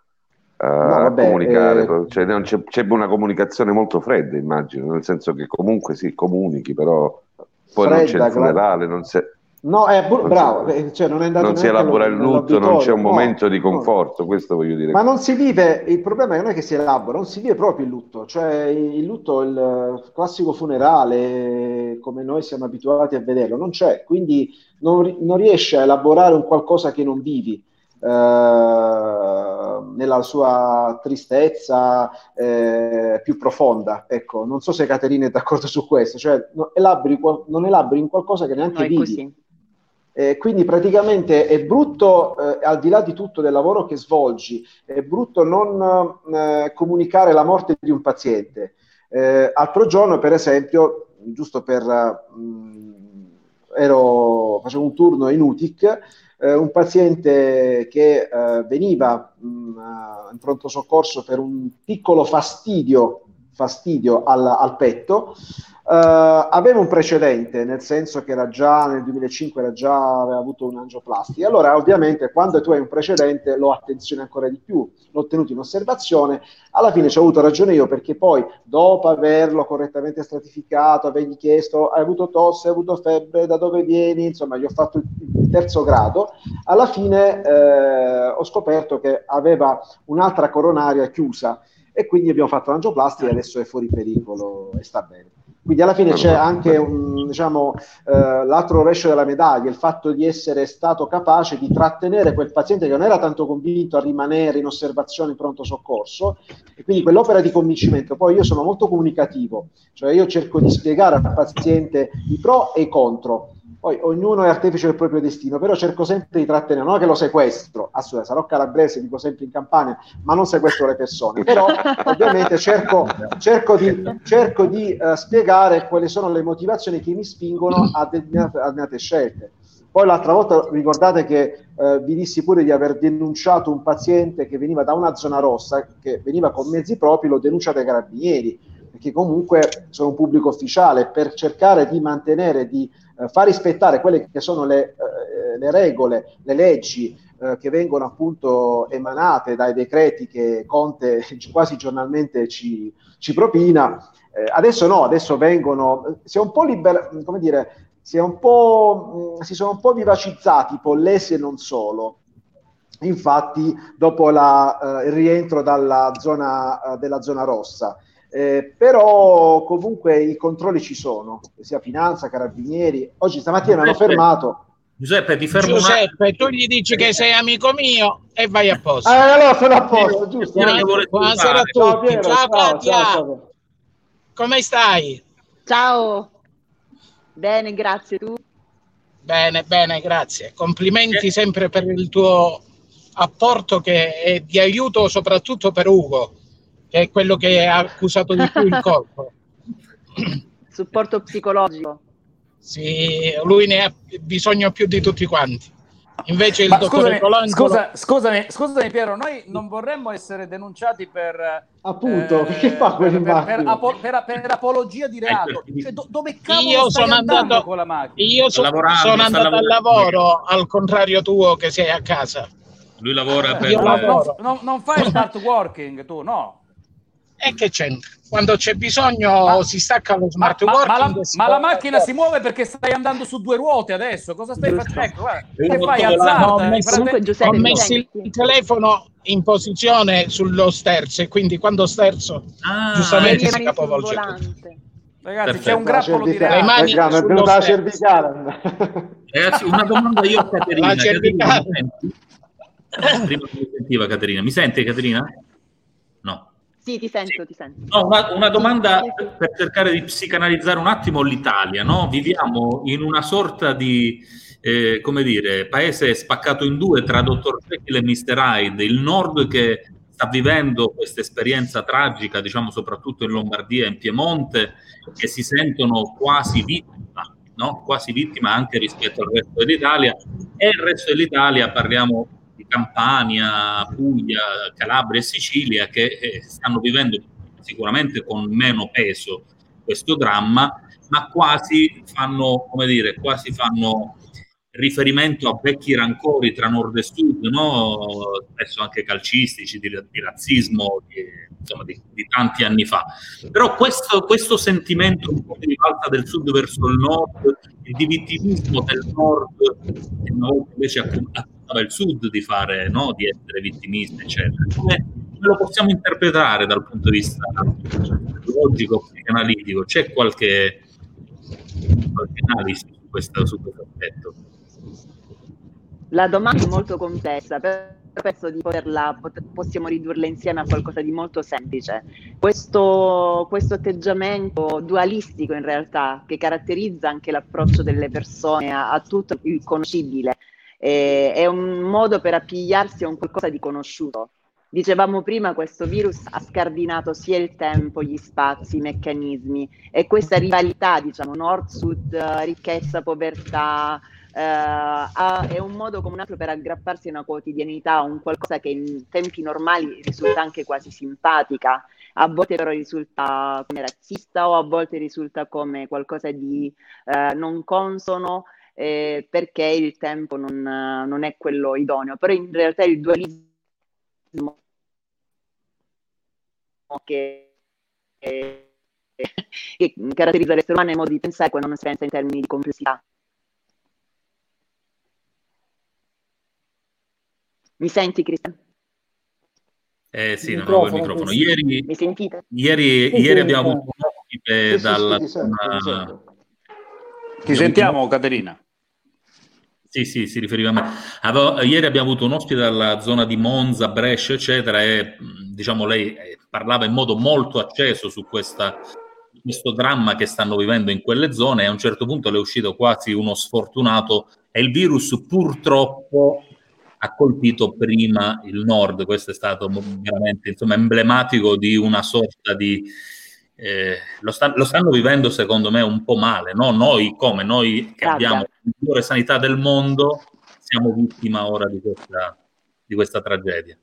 Speaker 8: a
Speaker 16: vabbè,
Speaker 8: comunicare,
Speaker 16: eh,
Speaker 8: cioè, non c'è, c'è una comunicazione molto fredda, immagino, nel senso che comunque sì, comunichi, però poi non c'è
Speaker 16: Fredda,
Speaker 8: il funerale, non c'è,
Speaker 16: No, è bu-
Speaker 8: non
Speaker 16: bravo,
Speaker 8: c'è-
Speaker 16: eh, cioè non è andato
Speaker 8: non si elabora il lutto, non c'è un
Speaker 16: no,
Speaker 8: momento di
Speaker 16: no.
Speaker 8: conforto, questo voglio dire.
Speaker 16: Ma non si vive, il problema non è che si elabora, non si vive proprio il lutto, cioè il lutto, il classico funerale, come noi siamo abituati a vederlo, non c'è, quindi non, non riesce a elaborare un qualcosa che non vivi. Eh, nella sua tristezza eh, più profonda. Ecco, non so se Caterina è d'accordo su questo, cioè no- elabori non elabori un qualcosa che neanche
Speaker 17: No,
Speaker 16: vivi. Eh, quindi praticamente è brutto, eh, al di là di tutto del lavoro che svolgi, è brutto non eh, comunicare la morte di un paziente. Eh, l'altro giorno, per esempio, giusto per... mh, ero, facevo un turno in UTIC, eh, un paziente che eh, veniva mh, eh, in pronto soccorso per un piccolo fastidio, fastidio al, al petto, eh, aveva un precedente, nel senso che era già nel 2005 era già, aveva avuto un'angioplastica. Allora, ovviamente, quando tu hai un precedente, lo attenzioni ancora di più, l'ho tenuto in osservazione. Alla fine ci ho avuto ragione io perché poi, dopo averlo correttamente stratificato, avergli chiesto: hai avuto tosse, hai avuto febbre, da dove vieni? Insomma, gli ho fatto il terzo grado. Alla fine eh, ho scoperto che aveva un'altra coronaria chiusa e quindi abbiamo fatto l'angioplastica e adesso è fuori pericolo e sta bene. Quindi alla fine c'è anche un, diciamo, eh, l'altro rovescio della medaglia, il fatto di essere stato capace di trattenere quel paziente che non era tanto convinto a rimanere in osservazione in pronto soccorso e quindi quell'opera di convincimento. Poi io sono molto comunicativo, cioè io cerco di spiegare al paziente i pro e i contro. Poi ognuno è artefice del proprio destino, però cerco sempre di trattenere, non è che lo sequestro, assolutamente, sarò calabrese, dico sempre in campagna, ma non sequestro le persone, però ovviamente cerco, cerco di, cerco di eh, spiegare quali sono le motivazioni che mi spingono a determinate, a determinate scelte. Poi l'altra volta ricordate che eh, vi dissi pure di aver denunciato un paziente che veniva da una zona rossa, che veniva con mezzi propri, l'ho denunciato ai carabinieri, perché comunque sono un pubblico ufficiale, per cercare di mantenere, di eh, far rispettare quelle che sono le, eh, le regole, le leggi eh, che vengono appunto emanate dai decreti che Conte quasi giornalmente ci, ci propina. Eh, adesso no, adesso vengono, si è un po' libera, come dire, si, è un po', mh, si sono un po' vivacizzati pollesi e non solo. Infatti, dopo la, eh, il rientro dalla zona, eh, della zona rossa, eh, però comunque i controlli ci sono, sia finanza, carabinieri. Oggi stamattina mi hanno fermato.
Speaker 7: Giuseppe, ti fermo
Speaker 18: Giuseppe, tu gli dici che sei amico mio e vai a posto.
Speaker 16: Ah, allora sono a posto, giusto?
Speaker 18: Buonasera a tutti. Ciao,
Speaker 16: ciao,
Speaker 18: Katia.
Speaker 16: ciao, ciao.
Speaker 18: Come stai?
Speaker 17: Ciao. Bene, grazie. Tu?
Speaker 18: Bene, bene, grazie. Complimenti sempre per il tuo apporto che è di aiuto soprattutto per Ugo, che è quello che ha accusato di più il colpo.
Speaker 17: Supporto psicologico.
Speaker 18: Sì, lui ne ha bisogno più di tutti quanti. Invece il
Speaker 9: Ma
Speaker 18: dottore
Speaker 9: scusami,
Speaker 18: Colangelo...
Speaker 9: scusa, scusami, scusami Piero, noi non vorremmo essere denunciati per...
Speaker 16: Appunto,
Speaker 9: eh,
Speaker 16: che fa
Speaker 9: per, per- apo- per- per apologia di reato. Cioè, do- dove cavolo
Speaker 18: Io
Speaker 9: stai
Speaker 18: sono
Speaker 9: andando
Speaker 18: andato-
Speaker 9: con la macchina?
Speaker 18: Io so- sono andato al lavoro, al contrario tuo che sei a casa.
Speaker 7: Lui lavora per...
Speaker 18: Io
Speaker 9: No,
Speaker 18: lavoro.
Speaker 9: no, no, non fai smart working tu, no.
Speaker 18: E che c'entra? Quando c'è bisogno si stacca lo
Speaker 9: Ma,
Speaker 18: smart
Speaker 9: ma-
Speaker 18: working.
Speaker 9: ma la, ma la macchina si muove perché stai andando su due ruote adesso. Cosa stai facendo? Ecco, guarda, che fai
Speaker 18: No,
Speaker 9: azzarda?
Speaker 18: ho messo,
Speaker 17: Comunque, Giuseppe,
Speaker 18: ho messo il telefono in posizione sullo sterzo e quindi quando sterzo
Speaker 7: Ah,
Speaker 18: giustamente si capovolge.
Speaker 9: Ragazzi, c'è
Speaker 7: Perfetto.
Speaker 9: un grappolo di
Speaker 18: Le mani
Speaker 16: è
Speaker 18: sullo
Speaker 16: venuta la cervicale.
Speaker 7: Ragazzi, una domanda io a Caterina.
Speaker 18: La
Speaker 7: Caterina,
Speaker 18: cervicale.
Speaker 7: mi senti? Prima mi sentiva Caterina. Mi senti Caterina?
Speaker 17: Sì, ti sento, ti sento.
Speaker 7: No, una, una domanda per cercare di psicanalizzare un attimo l'Italia. No? Viviamo in una sorta di, eh, come dire, paese spaccato in due tra Dr. Jekyll e Mr. Hyde. Il nord che sta vivendo questa esperienza tragica, diciamo soprattutto in Lombardia e in Piemonte, che si sentono quasi vittima, no? quasi vittima anche rispetto al resto dell'Italia. E il resto dell'Italia, parliamo Campania, Puglia, Calabria e Sicilia, che eh, stanno vivendo sicuramente con meno peso questo dramma, ma quasi fanno, come dire, quasi fanno riferimento a vecchi rancori tra nord e sud, no? spesso anche calcistici, di, di razzismo, di, insomma, di, di, tanti anni fa. Però questo, questo, sentimento un po' di rivalsa del sud verso il nord, il di vittimismo del nord, che una volta invece accusava il sud di fare, no? di essere vittimisti, eccetera. Come, come lo possiamo interpretare dal punto di vista logico, analitico? C'è qualche, qualche analisi su questo, su questo aspetto?
Speaker 17: La domanda è molto complessa, però penso di poterla, possiamo ridurla insieme a qualcosa di molto semplice. Questo, questo atteggiamento dualistico in realtà, che caratterizza anche l'approccio delle persone a, a tutto il conoscibile, eh, è un modo per appigliarsi a un qualcosa di conosciuto. Dicevamo prima, questo virus ha scardinato sia il tempo, gli spazi, i meccanismi. E questa rivalità, diciamo, nord-sud, ricchezza, povertà, Uh, è un modo come un altro per aggrapparsi a una quotidianità, a un qualcosa che in tempi normali risulta anche quasi simpatica, a volte però risulta come razzista o a volte risulta come qualcosa di uh, non consono eh, perché il tempo non, non, è quello idoneo. Però in realtà il dualismo che, che, che caratterizza l'essere umano è il modo di pensare quando non si pensa in termini di complessità. Mi senti, Cristian?
Speaker 7: Eh sì, non avevo il microfono. Ieri,
Speaker 17: Mi sentite?
Speaker 7: ieri,
Speaker 17: Sì,
Speaker 7: ieri
Speaker 17: sì,
Speaker 7: abbiamo un ospite
Speaker 9: Sì,
Speaker 7: dalla.
Speaker 9: Ti sentiamo, Caterina.
Speaker 7: Sì, sì, si riferiva a me. Avevo- ieri abbiamo avuto un ospite dalla zona di Monza, Brescia, eccetera, e diciamo lei eh, parlava in modo molto acceso su questa- questo dramma che stanno vivendo in quelle zone e a un certo punto le è uscito quasi uno sfortunato e il virus purtroppo ha colpito prima il nord. Questo è stato veramente insomma, emblematico di una sorta di... eh, lo, sta- lo stanno vivendo secondo me un po' male, no? Noi come? Noi che abbiamo la migliore sanità del mondo siamo vittima ora di questa, di questa tragedia.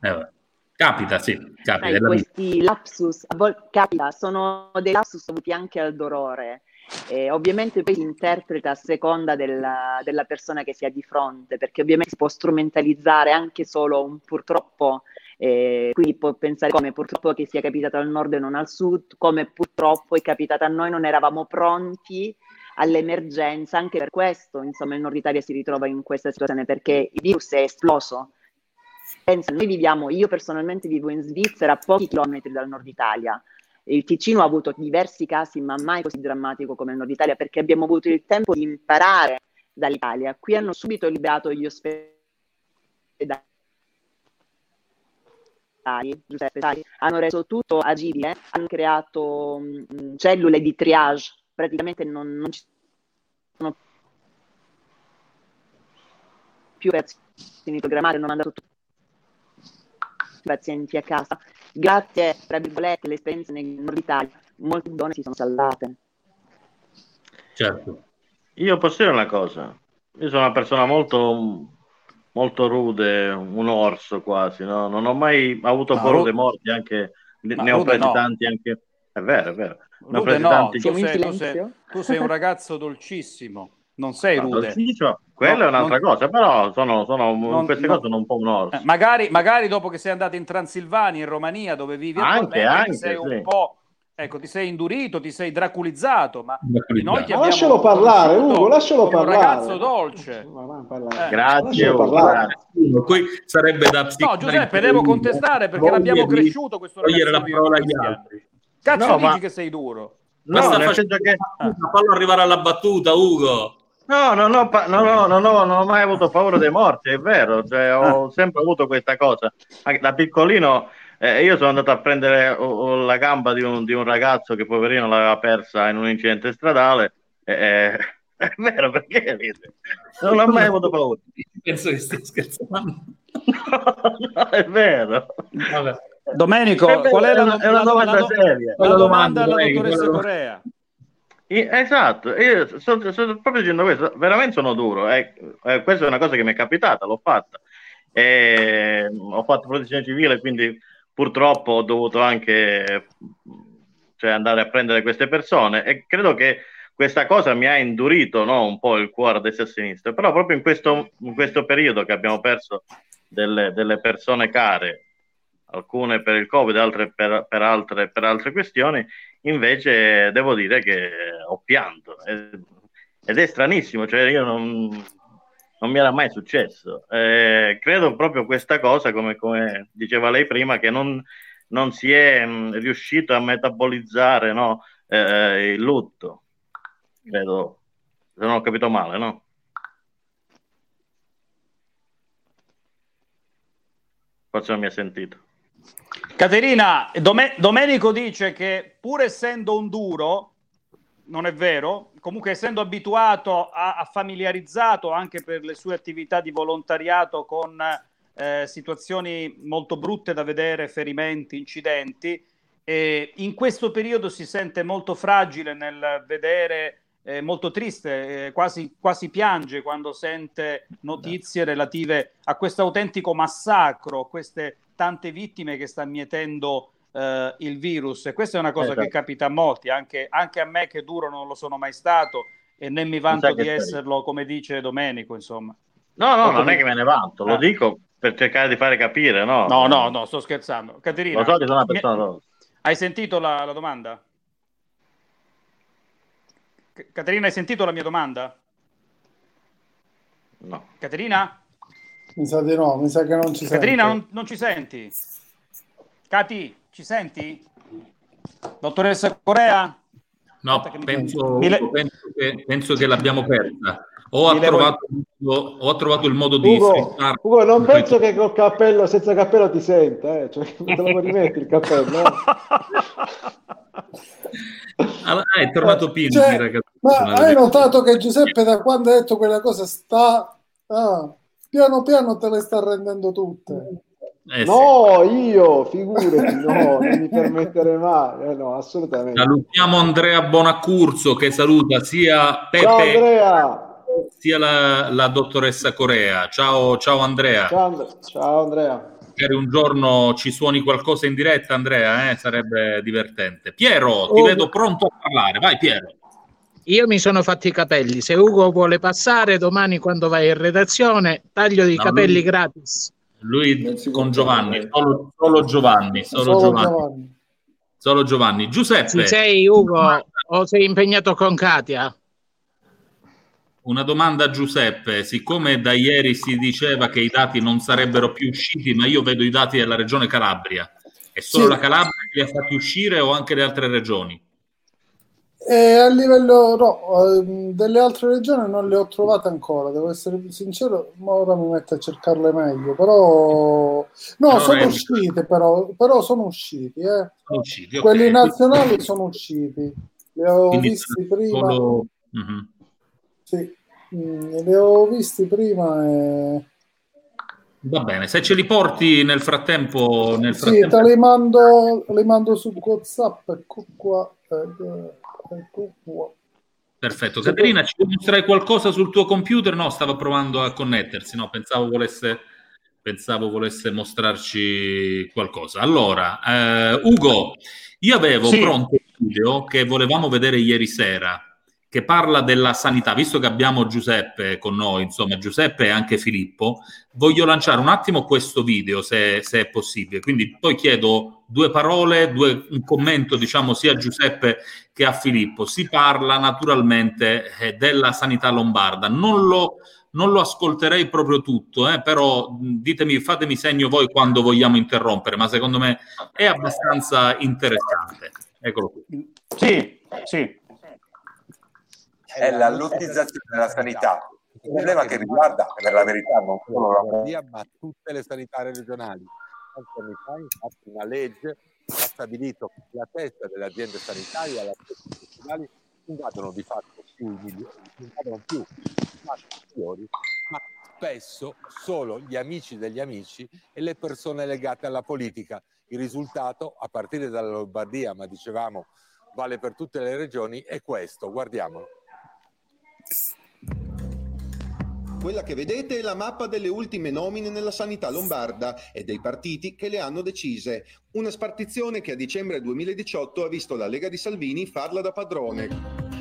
Speaker 7: Eh, capita, sì, capita.
Speaker 17: Sai, questi lapsus, a volte capita, sono dei lapsus dovuti anche al dolore. Eh, ovviamente poi si interpreta a seconda della, della persona che si ha di fronte, perché ovviamente si può strumentalizzare anche solo un purtroppo, eh, quindi può pensare come purtroppo che sia capitato al nord e non al sud, come purtroppo è capitato a noi, non eravamo pronti all'emergenza, anche per questo insomma il Nord Italia si ritrova in questa situazione, perché il virus è esploso. Pensa, noi viviamo, io personalmente vivo in Svizzera, a pochi chilometri dal Nord Italia. Il Ticino ha avuto diversi casi, ma mai così drammatico come il Nord Italia, perché abbiamo avuto il tempo di imparare dall'Italia. Qui hanno subito liberato gli ospedali, Giuseppe, sai, hanno reso tutto agibile, hanno creato mh, cellule di triage, praticamente non, non ci sono più operazioni programmate, hanno mandato tutti i pazienti a casa. Grazie, tra virgolette, alle esperienze nel nord Italia, molte donne si sono salvate.
Speaker 7: Certo.
Speaker 11: Io posso dire una cosa, io sono una persona molto, molto rude, un orso quasi, no? Non ho mai avuto
Speaker 9: Ma
Speaker 11: paura
Speaker 9: ru-
Speaker 11: dei morti, anche,
Speaker 9: Ma
Speaker 11: ne ho
Speaker 9: rude
Speaker 11: presi
Speaker 9: no.
Speaker 11: tanti anche... È vero, è vero. Ne ho
Speaker 9: Rude
Speaker 11: presi
Speaker 9: no,
Speaker 11: tanti...
Speaker 9: tu sei, tu, sei, tu sei un ragazzo dolcissimo, non sei
Speaker 11: No,
Speaker 9: rude.
Speaker 11: dolcissimo, quella
Speaker 9: No,
Speaker 11: è un'altra
Speaker 9: non-
Speaker 11: cosa, però sono, sono in
Speaker 9: non-
Speaker 11: queste
Speaker 9: non-
Speaker 11: cose sono un po' un orso.
Speaker 9: Eh, magari, magari dopo che sei andato in Transilvania, in Romania, dove vivi
Speaker 11: Anche, anche,
Speaker 9: sei un
Speaker 11: sì.
Speaker 9: po', ecco, ti sei indurito, ti sei draculizzato, ma noi ti
Speaker 14: lascialo parlare, Ugo, lascialo
Speaker 9: come un
Speaker 14: parlare.
Speaker 9: ragazzo dolce. Eh.
Speaker 11: Grazie,
Speaker 14: Lascialo
Speaker 11: Ugo,
Speaker 14: parlare.
Speaker 11: grazie.
Speaker 7: Qui sarebbe da
Speaker 9: No, Giuseppe, devo contestare perché l'abbiamo cresciuto questo
Speaker 7: togliere la parola agli altri.
Speaker 9: Cazzo
Speaker 11: No,
Speaker 9: dici
Speaker 11: ma-
Speaker 9: che sei duro?
Speaker 11: No,
Speaker 7: sta
Speaker 11: nel
Speaker 7: facendo
Speaker 11: che...
Speaker 7: fallo arrivare alla battuta, Ugo.
Speaker 11: No, non ho, pa- no, no, no, no, non ho mai avuto paura dei morti, è vero, cioè, ho sempre avuto questa cosa. Da piccolino eh, io sono andato a prendere oh, oh, la gamba di un, di un ragazzo che poverino l'aveva persa in un incidente stradale. e- e- è vero, perché ride? Non ho mai avuto paura.
Speaker 7: Penso che stia scherzando.
Speaker 11: No, è vero.
Speaker 7: Vabbè.
Speaker 9: Domenico,
Speaker 11: È vero,
Speaker 9: qual è la,
Speaker 11: è una- domanda
Speaker 9: la-
Speaker 11: seria.
Speaker 9: la domanda alla dottoressa Corea?
Speaker 11: Esatto, io sto, sto proprio dicendo questo, veramente sono duro, eh, eh, questa è una cosa che mi è capitata, l'ho fatta, E, ho fatto protezione civile, quindi purtroppo ho dovuto anche cioè, andare a prendere queste persone e credo che questa cosa mi ha indurito no, un po' il cuore a destra e a sinistra, però proprio in questo, in questo periodo che abbiamo perso delle, delle, persone care, alcune per il Covid, altre per, per, altre, per altre questioni, invece devo dire che ho pianto. Ed è stranissimo, cioè io non, non mi era mai successo. Eh, credo proprio questa cosa, come, come, diceva lei prima, che non, non si è mh, riuscito a metabolizzare no, eh, il lutto. Credo, se non ho capito male, no? Forse non mi ha sentito.
Speaker 9: Caterina, Dome- Domenico dice che pur essendo un duro, non è vero, comunque essendo abituato, a, a familiarizzato anche per le sue attività di volontariato con eh, situazioni molto brutte da vedere, ferimenti, incidenti, e in questo periodo si sente molto fragile nel vedere, eh, molto triste, eh, quasi, quasi piange quando sente notizie relative a questo autentico massacro, queste tante vittime che sta mietendo uh, il virus. E questa è una cosa esatto. che capita a molti, anche, anche, a me che duro non lo sono mai stato e né mi vanto di esserlo, come dice Domenico, insomma.
Speaker 11: No, no, non è che me ne vanto, lo ah. dico per cercare di fare capire, no?
Speaker 9: No, no, no, sto scherzando. Caterina,
Speaker 11: lo so che sono una persona mi...
Speaker 9: Hai sentito la, la domanda? Caterina, hai sentito la mia domanda?
Speaker 11: No.
Speaker 9: Caterina?
Speaker 14: Mi sa di no, mi sa che non ci
Speaker 9: Caterina, non, non, ci senti? Cati, ci senti? Dottoressa Corea?
Speaker 7: No, penso, mi... penso, che, penso, che, l'abbiamo persa. O ha, trovato, o ha, trovato, il modo di
Speaker 14: Ugo, Ugo non penso che col cappello, senza cappello ti senta, eh? cioè, lo rimetti il cappello. Eh?
Speaker 7: Ah, è tornato Pino.
Speaker 14: Cioè, ma hai notato che Giuseppe da quando ha detto quella cosa sta ah, piano piano te le sta rendendo tutte. Eh, no, sì. io, figurati, no, non mi permetterei mai, eh, no, assolutamente.
Speaker 7: Salutiamo Andrea Bonaccurso che saluta sia Pepe
Speaker 14: ciao,
Speaker 7: sia la, la, dottoressa Corea. Ciao, ciao Andrea.
Speaker 14: Ciao, And- ciao Andrea.
Speaker 7: Magari un giorno ci suoni qualcosa in diretta, Andrea, eh? sarebbe divertente. Piero, ti oh. vedo pronto a parlare, vai Piero.
Speaker 18: Io mi sono fatti i capelli, se Ugo vuole passare domani quando vai in redazione, taglio i no, capelli lui... gratis.
Speaker 7: Lui con Giovanni, solo, solo, Giovanni, solo, solo Giovanni. Giovanni. Solo Giovanni. Giuseppe.
Speaker 18: Ci sei Ugo o sei impegnato con Katia?
Speaker 7: Una domanda a Giuseppe, siccome da ieri si diceva che i dati non sarebbero più usciti, ma io vedo i dati della regione Calabria, è solo sì. la Calabria che li ha fatti uscire o anche le altre regioni?
Speaker 14: E a livello no, ehm, delle altre regioni non le ho trovate ancora, devo essere sincero, ma ora mi metto a cercarle meglio, però no, però sono uscite però, però sono usciti, eh.
Speaker 7: sono usciti
Speaker 14: okay. quelli nazionali sono usciti, li ho Quindi visti prima. Solo... Mm-hmm. Sì, mm, li ho visti prima e...
Speaker 7: Va bene, se ce li porti nel frattempo... Nel frattempo...
Speaker 14: Sì, te li mando, li mando su WhatsApp, ecco qua. Eh,
Speaker 7: Perfetto. Caterina, ci puoi mostrare qualcosa sul tuo computer? No, stava provando a connettersi, no, pensavo volesse, pensavo volesse mostrarci qualcosa. Allora, eh, Ugo, io avevo sì. pronto un video che volevamo vedere ieri sera che parla della sanità, visto che abbiamo Giuseppe con noi, insomma Giuseppe e anche Filippo, voglio lanciare un attimo questo video se, se è possibile, quindi poi chiedo due parole, due, un commento diciamo sia a Giuseppe che a Filippo. Si parla naturalmente eh, della sanità lombarda, non lo, non lo ascolterei proprio tutto, eh, però ditemi, fatemi segno voi quando vogliamo interrompere, ma secondo me è abbastanza interessante. Eccolo qui.
Speaker 9: Sì, sì
Speaker 19: è la lottizzazione della sanità. Il problema che riguarda, per la verità, non solo la Lombardia, ma tutte le sanitarie regionali. Tanti anni fa, infatti, una legge ha stabilito che la testa delle aziende sanitarie alle aziende regionali non vadano di fatto più i milioni, non vadano più i ma spesso solo gli amici degli amici e le persone legate alla politica. Il risultato, a partire dalla Lombardia, ma dicevamo vale per tutte le regioni, è questo. Guardiamolo.
Speaker 20: Quella che vedete è la mappa delle ultime nomine nella sanità lombarda e dei partiti che le hanno decise. Una spartizione che a dicembre 2018 ha visto la Lega di Salvini farla da padrone.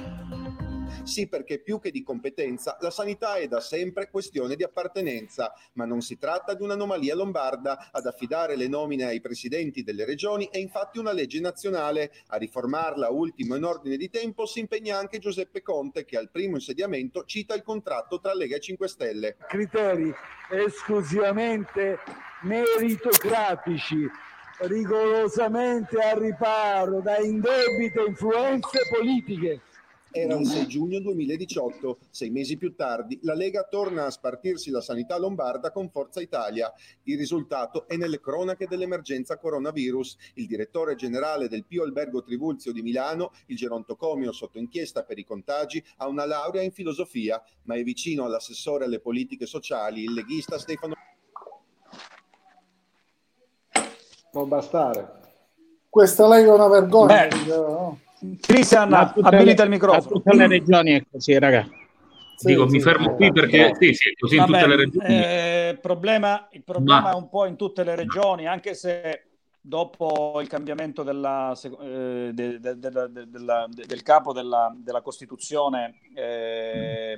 Speaker 20: Sì, perché più che di competenza, la sanità è da sempre questione di appartenenza, ma non si tratta di un'anomalia lombarda. Ad affidare le nomine ai presidenti delle regioni è infatti una legge nazionale. A riformarla ultimo in ordine di tempo si impegna anche Giuseppe Conte, che al primo insediamento cita il contratto tra Lega e 5 Stelle.
Speaker 21: criteri esclusivamente meritocratici, rigorosamente al riparo da indebite influenze politiche.
Speaker 20: Era il 6 giugno 2018. Sei mesi più tardi, la Lega torna a spartirsi la sanità lombarda con Forza Italia. Il risultato è nelle cronache dell'emergenza coronavirus. Il direttore generale del Pio Albergo Trivulzio di Milano, il gerontocomio sotto inchiesta per i contagi, ha una laurea in filosofia, ma è vicino all'assessore alle politiche sociali, il leghista Stefano.
Speaker 16: Può bastare.
Speaker 14: Questa Lega è una vergogna.
Speaker 9: Beh.
Speaker 14: no?
Speaker 9: Cristian, abilita
Speaker 18: le-
Speaker 9: il microfono.
Speaker 18: Tutte le regioni è così, raga.
Speaker 7: Dico, mi fermo qui perché sì, sì, così in
Speaker 9: Vabbè,
Speaker 7: tutte le regioni.
Speaker 9: eh, problema, il problema
Speaker 7: Ma-
Speaker 9: è un po' in tutte le regioni, anche se dopo il cambiamento della, eh, de- de- de- del capo della, della Costituzione, eh,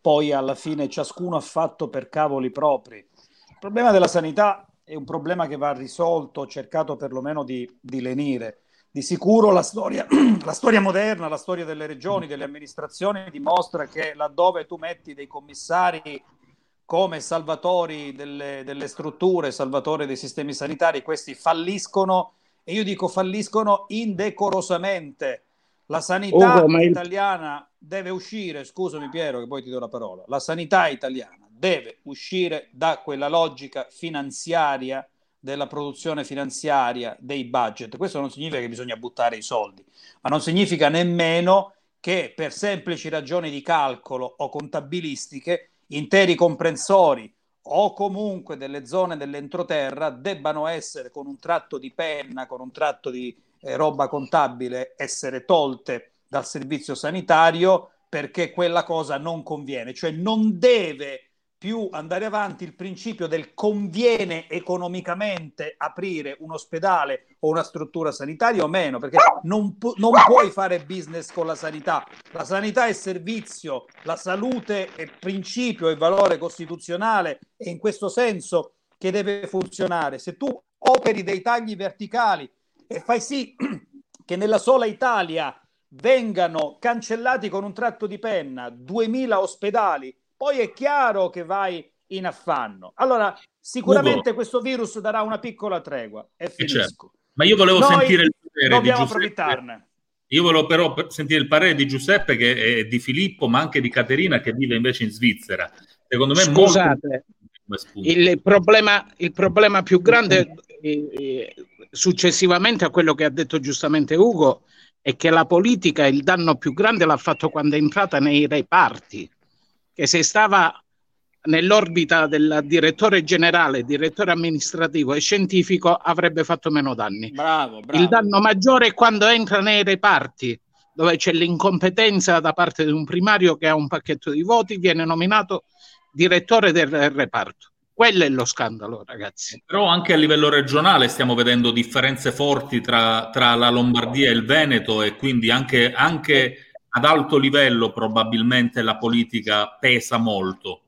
Speaker 9: poi alla fine ciascuno ha fatto per cavoli propri. Il problema della sanità è un problema che va risolto, cercato perlomeno di, di lenire. Di sicuro la storia, la storia moderna, la storia delle regioni, delle amministrazioni dimostra che laddove tu metti dei commissari come salvatori delle, delle strutture, salvatori dei sistemi sanitari, questi falliscono e io dico falliscono indecorosamente. La sanità
Speaker 18: ma il-
Speaker 9: italiana deve uscire, scusami Piero che poi ti do la parola, la sanità italiana deve uscire da quella logica finanziaria della produzione finanziaria dei budget. Questo non significa che bisogna buttare i soldi, ma non significa nemmeno che per semplici ragioni di calcolo o contabilistiche interi comprensori o comunque delle zone dell'entroterra debbano essere con un tratto di penna, con un tratto di eh, roba contabile, essere tolte dal servizio sanitario perché quella cosa non conviene, cioè non deve più andare avanti il principio del conviene economicamente aprire un ospedale o una struttura sanitaria o meno, perché non, pu- non puoi fare business con la sanità. La sanità è servizio, la salute è principio e valore costituzionale e in questo senso che deve funzionare. Se tu operi dei tagli verticali e fai sì che nella sola Italia vengano cancellati con un tratto di penna 2000 ospedali, poi è chiaro che vai in affanno. Allora, sicuramente
Speaker 7: Ugo.
Speaker 9: questo virus darà una piccola tregua e
Speaker 7: Eh,
Speaker 9: finisco.
Speaker 7: certo. Ma io volevo
Speaker 9: Noi
Speaker 7: sentire il parere di
Speaker 9: dobbiamo
Speaker 7: Giuseppe.
Speaker 9: approfittarne.
Speaker 7: Io volevo però per- sentire il parere di Giuseppe che è di Filippo, ma anche di Caterina che vive invece in Svizzera. Secondo me molto
Speaker 18: Scusate,
Speaker 7: spunto.
Speaker 18: il problema, il problema più grande, eh, eh, successivamente a quello che ha detto giustamente Ugo, è che la politica il danno più grande l'ha fatto quando è entrata nei reparti, che se stava nell'orbita del direttore generale, direttore amministrativo e scientifico avrebbe fatto meno danni.
Speaker 9: Bravo, bravo.
Speaker 18: Il danno maggiore è quando entra nei reparti, dove c'è l'incompetenza da parte di un primario che ha un pacchetto di voti, viene nominato direttore del reparto. Quello è lo scandalo, ragazzi.
Speaker 7: Però anche a livello regionale stiamo vedendo differenze forti tra, tra la Lombardia e il Veneto e quindi anche, anche ad alto livello probabilmente la politica pesa molto.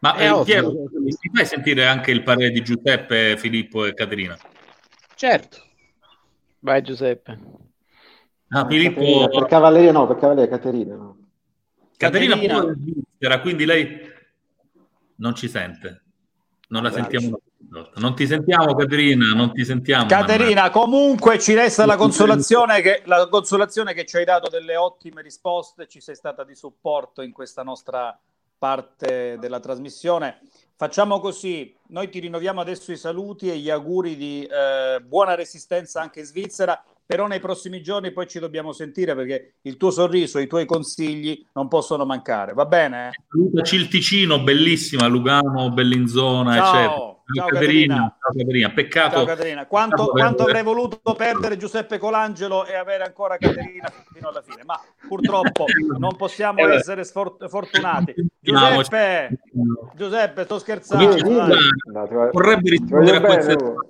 Speaker 7: Ma
Speaker 18: È
Speaker 7: eh. Piero, mi fai sentire anche il parere di Giuseppe, Filippo e Caterina?
Speaker 18: Certo.
Speaker 5: Vai Giuseppe.
Speaker 7: Ah, Filippo,
Speaker 16: Caterina, per Cavalleria no, per Cavalleria Caterina no.
Speaker 7: Caterina
Speaker 9: Caterina.
Speaker 7: Svizzera, quindi lei non ci sente. Non la
Speaker 16: Grazie.
Speaker 7: sentiamo. Non ti sentiamo, Caterina, non ti sentiamo.
Speaker 9: Caterina, comunque ci resta la consolazione, che, la consolazione che ci hai dato delle ottime risposte, ci sei stata di supporto in questa nostra parte della trasmissione. Facciamo così, noi ti rinnoviamo adesso i saluti e gli auguri di eh, buona resistenza anche in Svizzera, però nei prossimi giorni poi ci dobbiamo sentire perché il tuo sorriso i tuoi consigli non possono mancare, va bene?
Speaker 7: Salutaci il Ticino, bellissima, Lugano, Bellinzona,
Speaker 9: Ciao,
Speaker 7: eccetera.
Speaker 9: Ciao,
Speaker 7: Caterina,
Speaker 9: Caterina.
Speaker 7: ciao Caterina. Peccato.
Speaker 9: Ciao Caterina, quanto,
Speaker 7: peccato
Speaker 9: quanto
Speaker 7: per-
Speaker 9: avrei voluto perdere Giuseppe Colangelo e avere ancora Caterina fino alla fine, ma purtroppo non possiamo
Speaker 7: Eh,
Speaker 9: essere sfor- fortunati. Giuseppe, Giuseppe, sto scherzando.
Speaker 7: Vorrebbe rispondere a
Speaker 16: Ugo.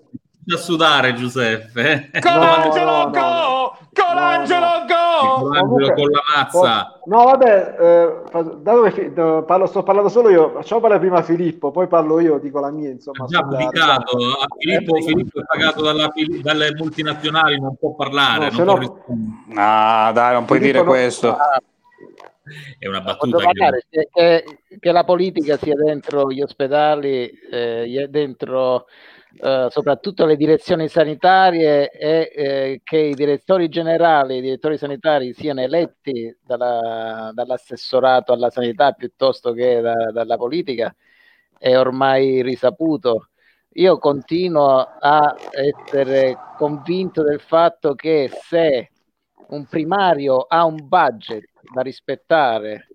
Speaker 7: A sudare Giuseppe. eh.
Speaker 9: Colangelo
Speaker 16: no, no,
Speaker 9: go! Colangelo go!
Speaker 7: Colangelo con la mazza.
Speaker 16: No, vabbè, eh, dato che parlo- sto parlando solo io, facciamo parlare prima Filippo, poi parlo io, dico la mia, insomma.
Speaker 7: Ha già pubblicato. Ah, Filippo, Filippo è pagato dalla dalle multinazionali, non può parlare.
Speaker 16: No,
Speaker 7: non
Speaker 16: no-.
Speaker 9: Ah, dai, non puoi
Speaker 16: Filippo
Speaker 9: dire
Speaker 16: no-
Speaker 9: questo.
Speaker 7: È una battuta che...
Speaker 5: parlare che, che- che la politica sia dentro gli ospedali, eh, dentro eh, soprattutto le direzioni sanitarie e eh, che i direttori generali, i direttori sanitari siano eletti dalla- dall'assessorato alla sanità piuttosto che da- dalla politica è ormai risaputo. Io continuo a essere convinto del fatto che se un primario ha un budget da rispettare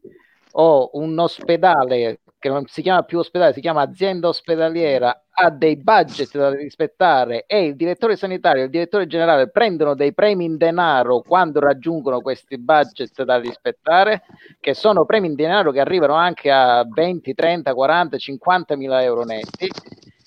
Speaker 5: o un ospedale che non si chiama più ospedale, si chiama azienda ospedaliera, ha dei budget da rispettare e il direttore sanitario e il direttore generale prendono dei premi in denaro quando raggiungono questi budget da rispettare, che sono premi in denaro che arrivano anche a 20, 30, 40, 50 mila euro netti.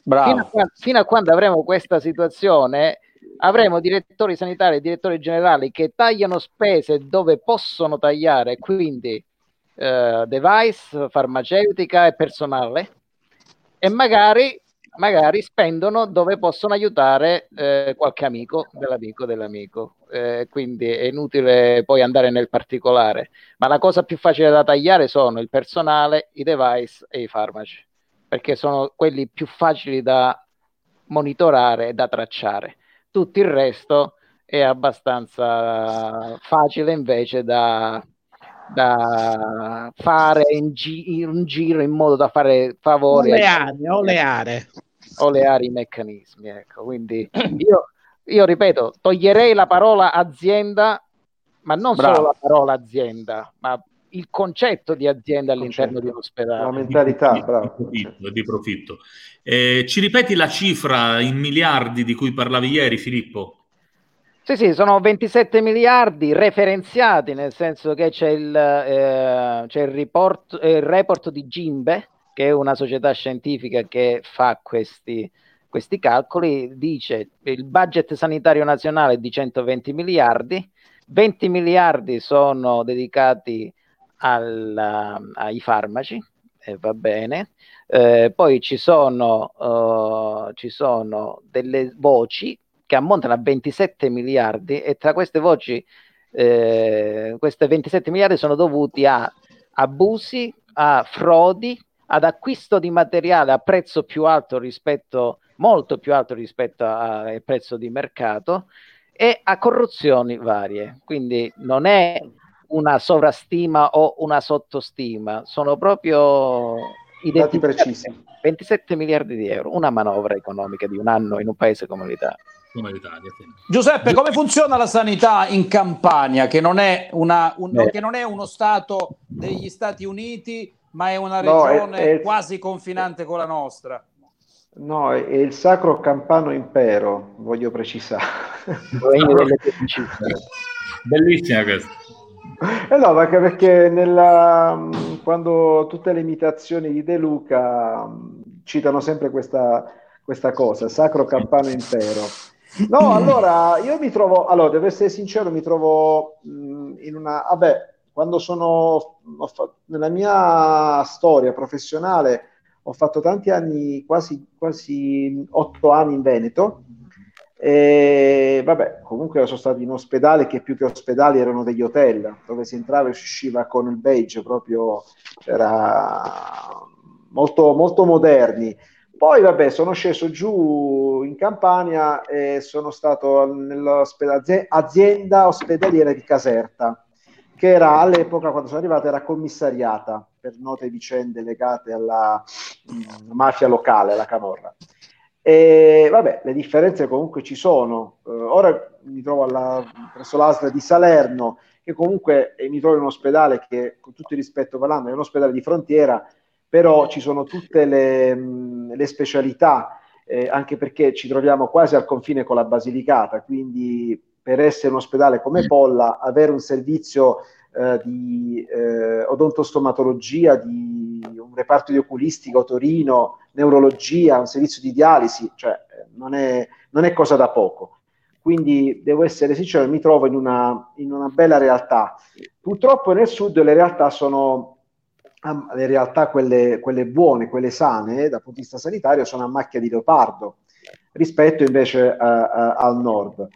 Speaker 9: Bravo.
Speaker 5: Fino a, fino a quando avremo questa situazione, avremo direttori sanitari e direttori generali che tagliano spese dove possono tagliare, quindi eh, device, farmaceutica e personale, e magari, magari spendono dove possono aiutare eh, qualche amico dell'amico dell'amico. Eh, quindi è inutile poi andare nel particolare, ma la cosa più facile da tagliare sono il personale, i device e i farmaci, perché sono quelli più facili da monitorare e da tracciare. Tutto il resto è abbastanza facile invece da, da fare in, gi- in giro in modo da fare favori ai-
Speaker 18: Oleare, oleare.
Speaker 5: oleare i meccanismi. Ecco. Quindi io, io ripeto, toglierei la parola azienda, ma non
Speaker 16: Bravo.
Speaker 5: solo la parola azienda, ma il concetto di azienda all'interno di un ospedale.
Speaker 16: La mentalità,
Speaker 7: di
Speaker 16: bravo.
Speaker 7: profitto, di profitto. Eh, ci ripeti la cifra in miliardi di cui parlavi ieri, Filippo?
Speaker 5: Sì, sì, sono 27 miliardi referenziati, nel senso che c'è il, eh, c'è il, report, eh, il report di Gimbe, che è una società scientifica che fa questi, questi calcoli, dice il budget sanitario nazionale è di 120 miliardi, 20 miliardi sono dedicati al- ai farmaci, e va bene, eh, poi ci sono, eh, ci sono delle voci che ammontano a 27 miliardi e tra queste voci, eh, queste 27 miliardi sono dovuti a abusi, a frodi, ad acquisto di materiale a prezzo più alto rispetto, molto più alto rispetto al prezzo di mercato e a corruzioni varie. Quindi non è una sovrastima o una sottostima, sono proprio
Speaker 16: Dati
Speaker 5: identificati
Speaker 16: precisi.
Speaker 5: 27 miliardi di euro, una manovra economica di un anno in un paese come l'Italia.
Speaker 7: Come l'Italia, sì.
Speaker 9: Giuseppe, come funziona la sanità in Campania, che non è, una- un- che non è uno Stato degli Stati Uniti, ma è una
Speaker 16: No, è-
Speaker 9: regione
Speaker 16: è-
Speaker 9: quasi confinante con la nostra?
Speaker 16: No, è, è il Sacro Campano Impero, voglio precisare.
Speaker 7: Bellissima questa.
Speaker 16: Eh no, anche perché nella, mh, quando tutte le imitazioni di De Luca mh, citano sempre questa, questa cosa, Sacro Campano Impero. No, allora io mi trovo, allora devo essere sincero, mi trovo mh, in una, vabbè, quando sono nella mia storia professionale ho fatto tanti anni, quasi, quasi otto anni in Veneto. E vabbè, comunque sono stato in ospedale che più che ospedali erano degli hotel dove si entrava e si usciva con il beige, proprio era molto, molto moderni. Poi vabbè, sono sceso giù in Campania e sono stato nell'azienda ospedaliera di Caserta, che era all'epoca, quando sono arrivato, era commissariata per note vicende legate alla mm, mafia locale, alla camorra. E vabbè, le differenze comunque ci sono. Eh, ora mi trovo alla, presso l'ASL di Salerno, che comunque eh, mi trovo in un ospedale che, con tutto il rispetto parlando, è un ospedale di frontiera, però ci sono tutte le, le specialità, eh, anche perché ci troviamo quasi al confine con la Basilicata, quindi per essere un ospedale come Polla, avere un servizio eh, di eh, odontostomatologia, di un reparto di oculistica, otorino, neurologia, un servizio di dialisi, cioè eh, non è, non è cosa da poco. Quindi devo essere sincero, mi trovo in una, in una bella realtà. Purtroppo nel sud le realtà sono le realtà, quelle, quelle buone, quelle sane, dal punto di vista sanitario, sono a macchia di leopardo rispetto invece uh, uh, al nord.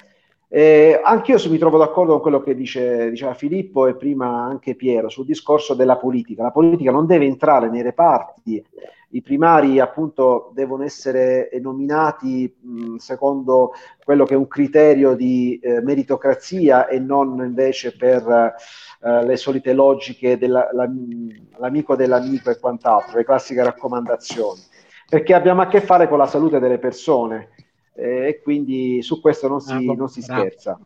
Speaker 16: Eh, anch'io mi trovo d'accordo con quello che dice, diceva Filippo e prima anche Piero sul discorso della politica. La politica non deve entrare nei reparti, i primari appunto devono essere nominati mh, secondo quello che è un criterio di eh, meritocrazia e non invece per eh, le solite logiche dell'amico dell'amico e quant'altro, le classiche raccomandazioni, perché abbiamo a che fare con la salute delle persone eh, e quindi su questo non si, ah, non si scherza.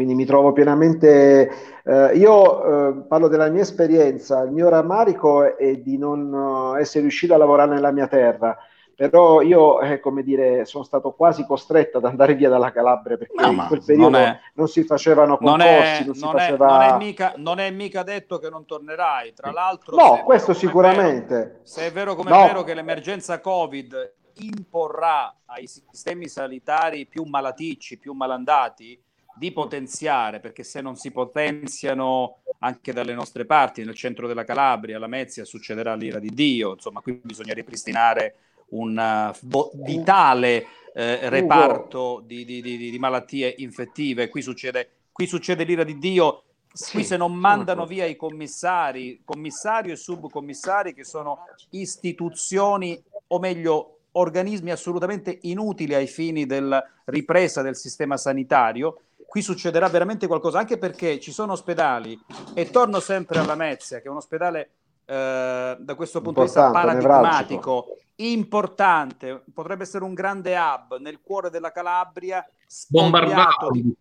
Speaker 16: Quindi mi trovo pienamente, eh, io eh, parlo della mia esperienza, il mio rammarico è di non eh, essere riuscito a lavorare nella mia terra, però io, eh, come dire, sono stato quasi costretto ad andare via dalla Calabria perché no, in quel periodo non, è, non, si facevano concorsi, non, è, non si
Speaker 9: non
Speaker 16: faceva...
Speaker 9: È, non, è mica, non è mica detto che non tornerai, tra l'altro...
Speaker 16: No, questo sicuramente.
Speaker 9: Vero, se è vero come no. è vero che l'emergenza Covid imporrà ai sistemi sanitari più malaticci, più malandati, di potenziare, perché se non si potenziano anche dalle nostre parti, nel centro della Calabria, la Mezia, succederà l'ira di Dio, insomma, qui bisogna ripristinare un uh, vitale eh, reparto di, di, di, di, malattie infettive, qui succede, qui succede l'ira di Dio, sì, qui se non mandano via i commissari, commissario e subcommissari che sono istituzioni, o meglio organismi assolutamente inutili ai fini della ripresa del sistema sanitario. Qui succederà veramente qualcosa, anche perché ci sono ospedali, e torno sempre alla Mezia, che è un ospedale eh, da questo punto
Speaker 16: Importante,
Speaker 9: di vista paradigmatico, importante, potrebbe essere un grande hub nel cuore della Calabria,
Speaker 7: bombardato,
Speaker 9: di,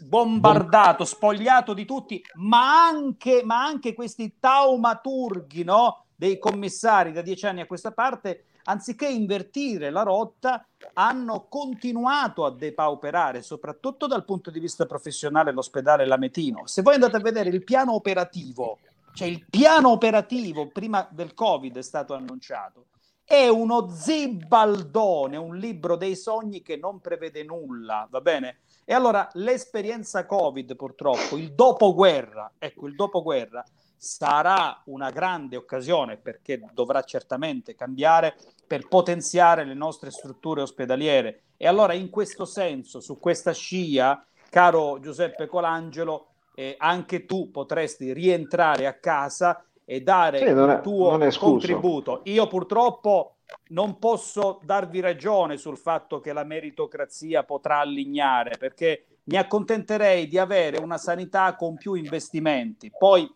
Speaker 9: bombardato spogliato di tutti, ma anche, ma anche questi taumaturghi no? dei commissari da dieci anni a questa parte anziché invertire la rotta, hanno continuato a depauperare, soprattutto dal punto di vista professionale, l'ospedale Lametino. Se voi andate a vedere il piano operativo, cioè il piano operativo prima del Covid è stato annunciato, è uno zibaldone, un libro dei sogni che non prevede nulla, va bene? E allora l'esperienza Covid, purtroppo, il dopoguerra, ecco, il dopoguerra sarà una grande occasione perché dovrà certamente cambiare per potenziare le nostre strutture ospedaliere. E allora in questo senso, su questa scia, caro Giuseppe Colangelo, eh, anche tu potresti rientrare a casa e dare sì, il tuo contributo. Io purtroppo non posso darvi ragione sul fatto che la meritocrazia potrà allignare, perché mi accontenterei di avere una sanità con più investimenti. Poi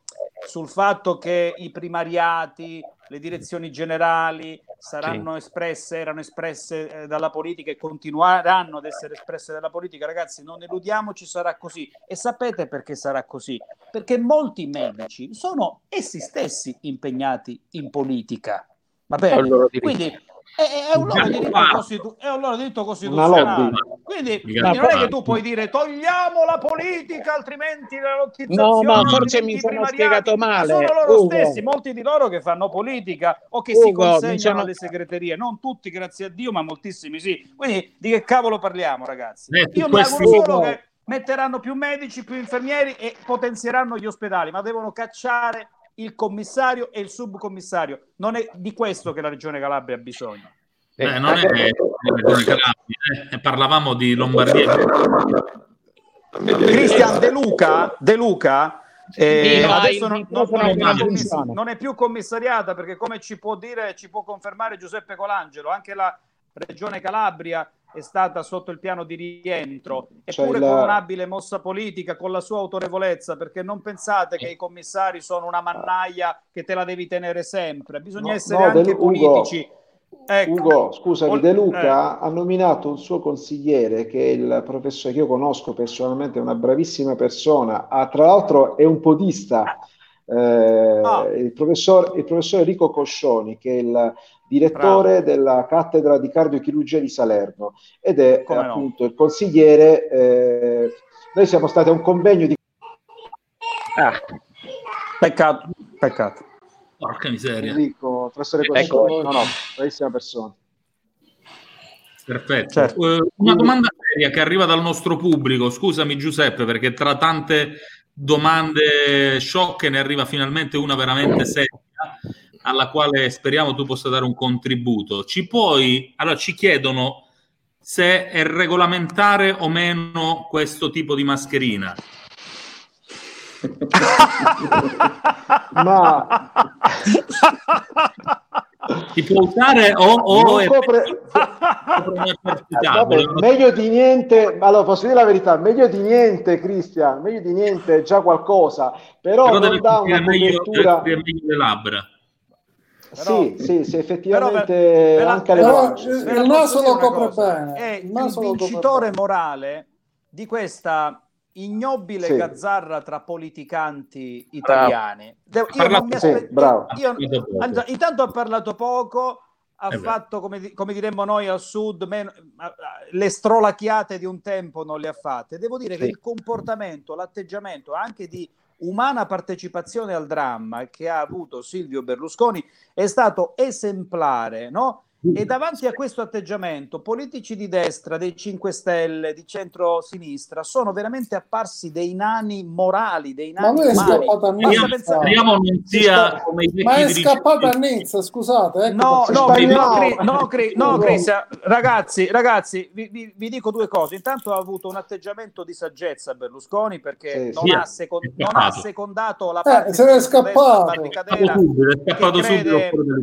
Speaker 9: sul fatto che i primariati, le direzioni generali saranno sì. espresse, erano espresse eh, dalla politica e continueranno ad essere espresse dalla politica, ragazzi, non eludiamoci, sarà così. E sapete perché sarà così? Perché molti medici sono essi stessi impegnati in politica. Va bene? Quindi è, è, un loro diritto, costitu- è un loro diritto costituzionale. Quindi, quindi non è che tu puoi dire togliamo la politica, altrimenti la.
Speaker 18: No, ma forse mi sono spiegato male.
Speaker 9: Sono loro Ugo. stessi, molti di loro che fanno politica o che Ugo, si consegnano sono... alle segreterie. Non tutti, grazie a Dio, ma moltissimi sì. Quindi di che cavolo parliamo, ragazzi? Eh, Io mi auguro solo che metteranno più medici, più infermieri e potenzieranno gli ospedali, ma devono cacciare il commissario e il subcommissario. Non è di questo che la Regione Calabria ha bisogno.
Speaker 7: Eh, non è la Regione Calabria, eh. parlavamo di Lombardia.
Speaker 9: Cristian De Luca, De Luca eh, adesso non, non, non, è non, è più commissariata perché come ci può dire, ci può confermare Giuseppe Colangelo, anche la Regione Calabria è stata sotto il piano di rientro, eppure la... con un'abile mossa politica, con la sua autorevolezza, perché non pensate che i commissari sono una mannaia che te la devi tenere sempre, bisogna no, essere no, anche politici.
Speaker 16: Ugo, ecco. Ugo, scusami, De Luca eh. ha nominato un suo consigliere che è il professore che io conosco personalmente, è una bravissima persona, ah, tra l'altro è un podista. Eh, ah. il, professor, il professor Enrico Coscioni, che è il direttore Bravo. della cattedra di cardiochirurgia di Salerno ed è Come appunto no? il consigliere. Eh, noi siamo stati a un convegno di.
Speaker 9: Ah. Peccato, peccato.
Speaker 7: Porca miseria.
Speaker 16: Enrico, professore Coscioni, ecco. no, no, bravissima persona.
Speaker 7: Perfetto.
Speaker 9: Certo.
Speaker 7: Eh, una domanda seria che arriva dal nostro pubblico. Scusami Giuseppe, perché tra tante domande sciocche ne arriva finalmente una veramente seria alla quale speriamo tu possa dare un contributo. Ci puoi, allora ci chiedono se è regolamentare o meno questo tipo di mascherina.
Speaker 16: Ma
Speaker 7: Si può usare o, o è
Speaker 16: copre-? Vabbè, meglio di niente, allora posso dire la verità, meglio di niente Cristian, meglio di niente è già qualcosa, però,
Speaker 7: Però
Speaker 16: non dà una
Speaker 7: meglio,
Speaker 16: copertura...
Speaker 7: meglio le labbra.
Speaker 16: Sì, sì, sì, effettivamente
Speaker 9: la-
Speaker 16: anche le guance.
Speaker 9: ve la
Speaker 14: il naso lo copre bene.
Speaker 9: È
Speaker 14: Il
Speaker 9: il vincitore morale di questa ignobile
Speaker 16: Sì.
Speaker 9: gazzarra tra politicanti italiani. Devo- io
Speaker 7: Parlato
Speaker 9: non mi
Speaker 16: Sì,
Speaker 9: aspe-
Speaker 16: bravo.
Speaker 9: io-. Anza- intanto ha parlato poco, ha
Speaker 7: Eh
Speaker 9: fatto come, come diremmo noi al sud, meno- le strolacchiate di un tempo non le ha fatte. Devo dire che
Speaker 5: Sì.
Speaker 9: il comportamento, l'atteggiamento anche di umana partecipazione al dramma che ha avuto Silvio Berlusconi è stato esemplare, no? E davanti a questo atteggiamento, politici di destra, dei 5 Stelle, di centro-sinistra, sono veramente apparsi dei nani morali, dei
Speaker 14: Ma
Speaker 9: nani
Speaker 14: lui è
Speaker 9: umani.
Speaker 14: scappato a
Speaker 9: Basta
Speaker 14: Nizza.
Speaker 7: Speriamo non sia come i
Speaker 14: Ma è scappato a Nizza, scusate. Ecco
Speaker 9: No, no, no, Cri- no, Cristian, ragazzi, ragazzi, vi, vi- vi dico due cose. Intanto ha avuto un atteggiamento di saggezza Berlusconi perché
Speaker 16: Sì,
Speaker 9: non,
Speaker 7: sì.
Speaker 9: ha secon-
Speaker 7: È
Speaker 9: non ha secondato la
Speaker 14: Eh,
Speaker 9: parte
Speaker 14: se n'è
Speaker 9: di centrodestra
Speaker 14: scappato.
Speaker 9: barricadera
Speaker 7: È è scappato subito.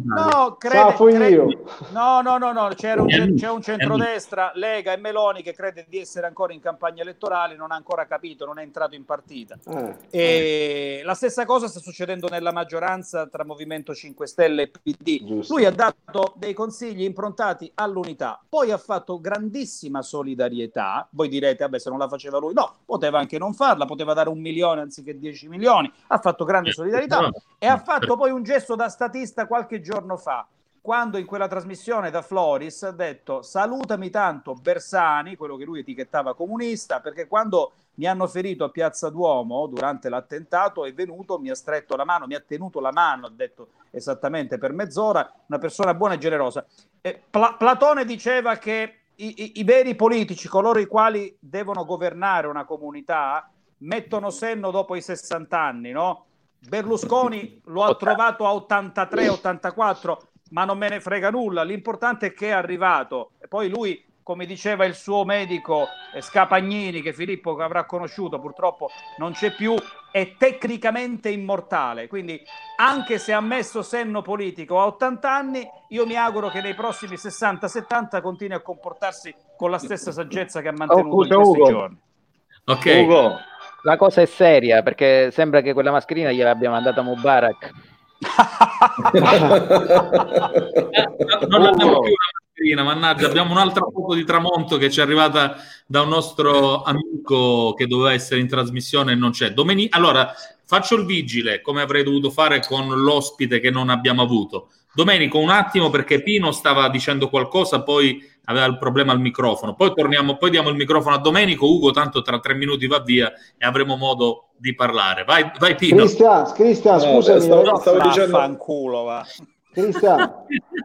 Speaker 9: No, crede,
Speaker 16: Safo
Speaker 9: crede-
Speaker 16: io.
Speaker 9: No, no, no, no, c'era un, c'è un centrodestra, Lega e Meloni che crede di essere ancora in campagna elettorale, non ha ancora capito, non è entrato in partita.
Speaker 16: Eh,
Speaker 9: E la stessa cosa sta succedendo nella maggioranza tra Movimento 5 Stelle e PD.
Speaker 16: Giusto.
Speaker 9: Lui ha dato dei consigli improntati all'unità, poi ha fatto grandissima solidarietà. Voi direte, vabbè, se non la faceva lui, no, poteva anche non farla, poteva dare un milione anziché 10 milioni. Ha fatto grande solidarietà e ha fatto poi un gesto da statista qualche giorno fa. Quando in quella trasmissione da Floris ha detto salutami tanto Bersani, quello che lui etichettava comunista, perché quando mi hanno ferito a Piazza Duomo durante l'attentato, è venuto, mi ha stretto la mano, mi ha tenuto la mano, ha detto esattamente per mezz'ora, una persona buona e generosa. Eh, Pla- Platone diceva che i, i- i veri politici, coloro i quali devono governare una comunità, mettono senno dopo i 60 anni, no? Berlusconi lo ha trovato a 83-84, ma non me ne frega nulla. L'importante è che è arrivato. E poi lui, come diceva il suo medico eh, Scapagnini, che Filippo avrà conosciuto, purtroppo non c'è più, è tecnicamente immortale. Quindi, anche se ha messo senno politico a 80 anni, io mi auguro che nei prossimi 60-70 continui a comportarsi con la stessa saggezza che ha mantenuto
Speaker 11: scusa,
Speaker 9: in questi
Speaker 11: Ugo.
Speaker 9: giorni.
Speaker 7: Ok,
Speaker 11: Ugo,
Speaker 5: La cosa è seria perché sembra che quella mascherina gliel'abbia mandata Mubarak.
Speaker 7: Non abbiamo più una mascherina, mannaggia, abbiamo un'altra foto di tramonto che ci è arrivata da un nostro amico che doveva essere in trasmissione e non c'è. Domeni- allora, faccio il vigile, come avrei dovuto fare con l'ospite che non abbiamo avuto. Domenico, un attimo perché Pino stava dicendo qualcosa, poi aveva il problema al microfono. Poi torniamo, poi diamo il microfono a Domenico. Ugo, tanto tra tre minuti va via e avremo modo di parlare. Vai, vai Pino.
Speaker 16: Cristian, Cristian,
Speaker 15: No,
Speaker 16: scusami,
Speaker 15: stavo- stavo dicendo-
Speaker 9: Vaffanculo, va.
Speaker 16: Cristian,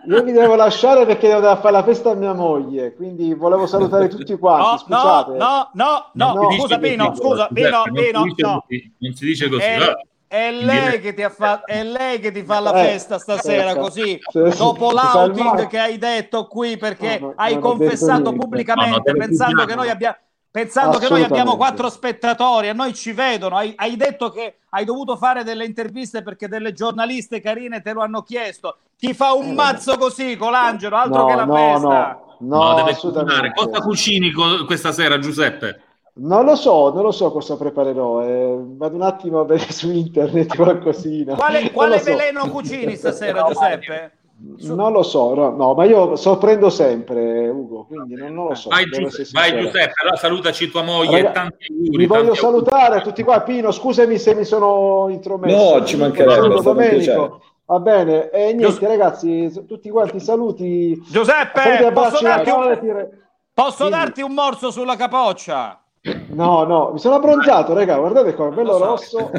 Speaker 16: io vi devo lasciare perché devo andare a fare la festa a mia moglie, quindi volevo salutare tutti quanti,
Speaker 9: No, no,
Speaker 16: scusate.
Speaker 9: no, no, no,
Speaker 16: si
Speaker 7: dice
Speaker 9: scusa Pino, scusa, Pino,
Speaker 7: non si
Speaker 9: Pino,
Speaker 7: dice
Speaker 9: no.
Speaker 7: così, non si dice così. Va.
Speaker 9: È lei che ti ha fatto, è lei che ti fa la
Speaker 16: Eh,
Speaker 9: festa stasera
Speaker 16: ecco.
Speaker 9: così,
Speaker 16: Sì, sì,
Speaker 9: dopo
Speaker 16: fa
Speaker 9: l'outing che hai detto qui perché
Speaker 16: No, no,
Speaker 9: hai confessato pubblicamente
Speaker 7: No,
Speaker 9: pensando che noi abbiamo pensando che noi abbiamo quattro spettatori, a noi ci vedono, hai, hai detto che hai dovuto fare delle interviste perché delle giornaliste carine te lo hanno chiesto. Ti fa un mazzo così, Colangelo, altro
Speaker 16: No,
Speaker 9: che la
Speaker 16: no,
Speaker 9: festa.
Speaker 16: no, no,
Speaker 7: No, deve
Speaker 16: assolutamente.
Speaker 7: Cosa cucini co- questa sera, Giuseppe?
Speaker 16: Non lo so, non lo so cosa preparerò. eh, vado un attimo a vedere su internet qualcosina.
Speaker 9: Quale, quale
Speaker 16: so.
Speaker 9: veleno cucini stasera, Giuseppe?
Speaker 16: Non lo so, no, no, ma io sorprendo sempre, Ugo, quindi non, non lo so.
Speaker 7: Vai, Giuseppe, vai. Giuseppe, allora salutaci tua moglie
Speaker 16: Raga-
Speaker 7: e tanti auguri.
Speaker 16: Vi voglio
Speaker 7: tanti auguri.
Speaker 16: salutare a tutti qua. Pino, scusami se mi sono intromesso.
Speaker 15: No, ci mancherebbe, un.
Speaker 16: Domenico. Va bene, e niente,
Speaker 9: Gius-
Speaker 16: ragazzi, tutti quanti saluti.
Speaker 9: Giuseppe,
Speaker 16: Saluti e
Speaker 9: posso darti, un,
Speaker 16: Natale,
Speaker 9: posso darti un morso sulla capoccia?
Speaker 16: No, no, mi sono abbronzato, raga, guardate qua, bello
Speaker 9: Lo so.
Speaker 16: rosso.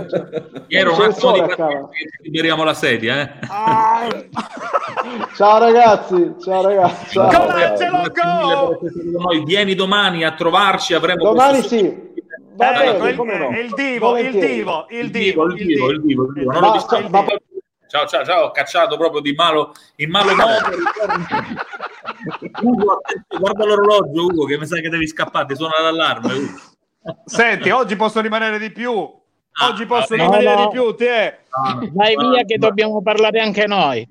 Speaker 7: Ieri un
Speaker 16: il
Speaker 7: attimo di liberiamo la sedia, eh?
Speaker 9: Ah,
Speaker 16: Ciao ragazzi, ciao ragazzi. Ciao.
Speaker 7: Con noi. Vieni domani a trovarci, avremo
Speaker 16: Domani
Speaker 7: questo-
Speaker 16: sì. Va
Speaker 7: Eh,
Speaker 16: bene,
Speaker 7: il-
Speaker 16: come no?
Speaker 9: il divo, il divo, il
Speaker 7: il
Speaker 9: divo,
Speaker 7: divo, il divo, il divo, il divo. Non
Speaker 16: Ma-
Speaker 7: lo
Speaker 16: ma-
Speaker 7: Ciao, ciao, ciao, ho cacciato proprio di malo, in malo modo. Ugo, guarda l'orologio, Ugo, che mi sa che devi scappare, ti suona l'allarme. Ugo.
Speaker 9: Senti, oggi posso rimanere di più. Oggi posso
Speaker 7: no,
Speaker 9: rimanere
Speaker 18: no.
Speaker 9: di più, ti è.
Speaker 18: Vai via che dobbiamo parlare anche noi.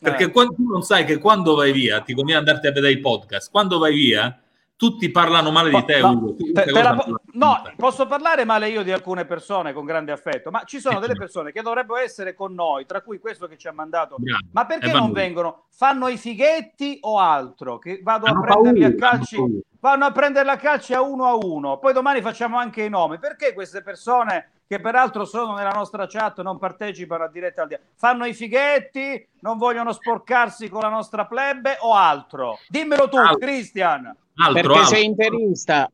Speaker 7: Perché quando, tu non sai che quando vai via, ti conviene andarti a vedere i podcast, quando vai via, tutti parlano male di te,
Speaker 9: No,
Speaker 7: Ugo.
Speaker 9: Te- te la no, posso parlare male io di alcune persone con grande affetto, ma ci sono delle persone che dovrebbero essere con noi, tra cui questo che ci ha mandato.
Speaker 7: Bravo.
Speaker 9: Ma perché
Speaker 7: E
Speaker 9: non vengono? Fanno i fighetti o altro? Che vado a
Speaker 7: Hanno
Speaker 9: prenderli
Speaker 7: paura,
Speaker 9: a calci, vanno a prenderli a calci a uno a uno. Poi domani facciamo anche i nomi. Perché queste persone, che peraltro sono nella nostra chat, non partecipano a diretta al dia- Fanno i fighetti, non vogliono sporcarsi con la nostra plebe o altro? Dimmelo tu,
Speaker 7: Altro.
Speaker 9: Cristian.
Speaker 7: Altro,
Speaker 18: Perché
Speaker 7: altro.
Speaker 18: sei interista.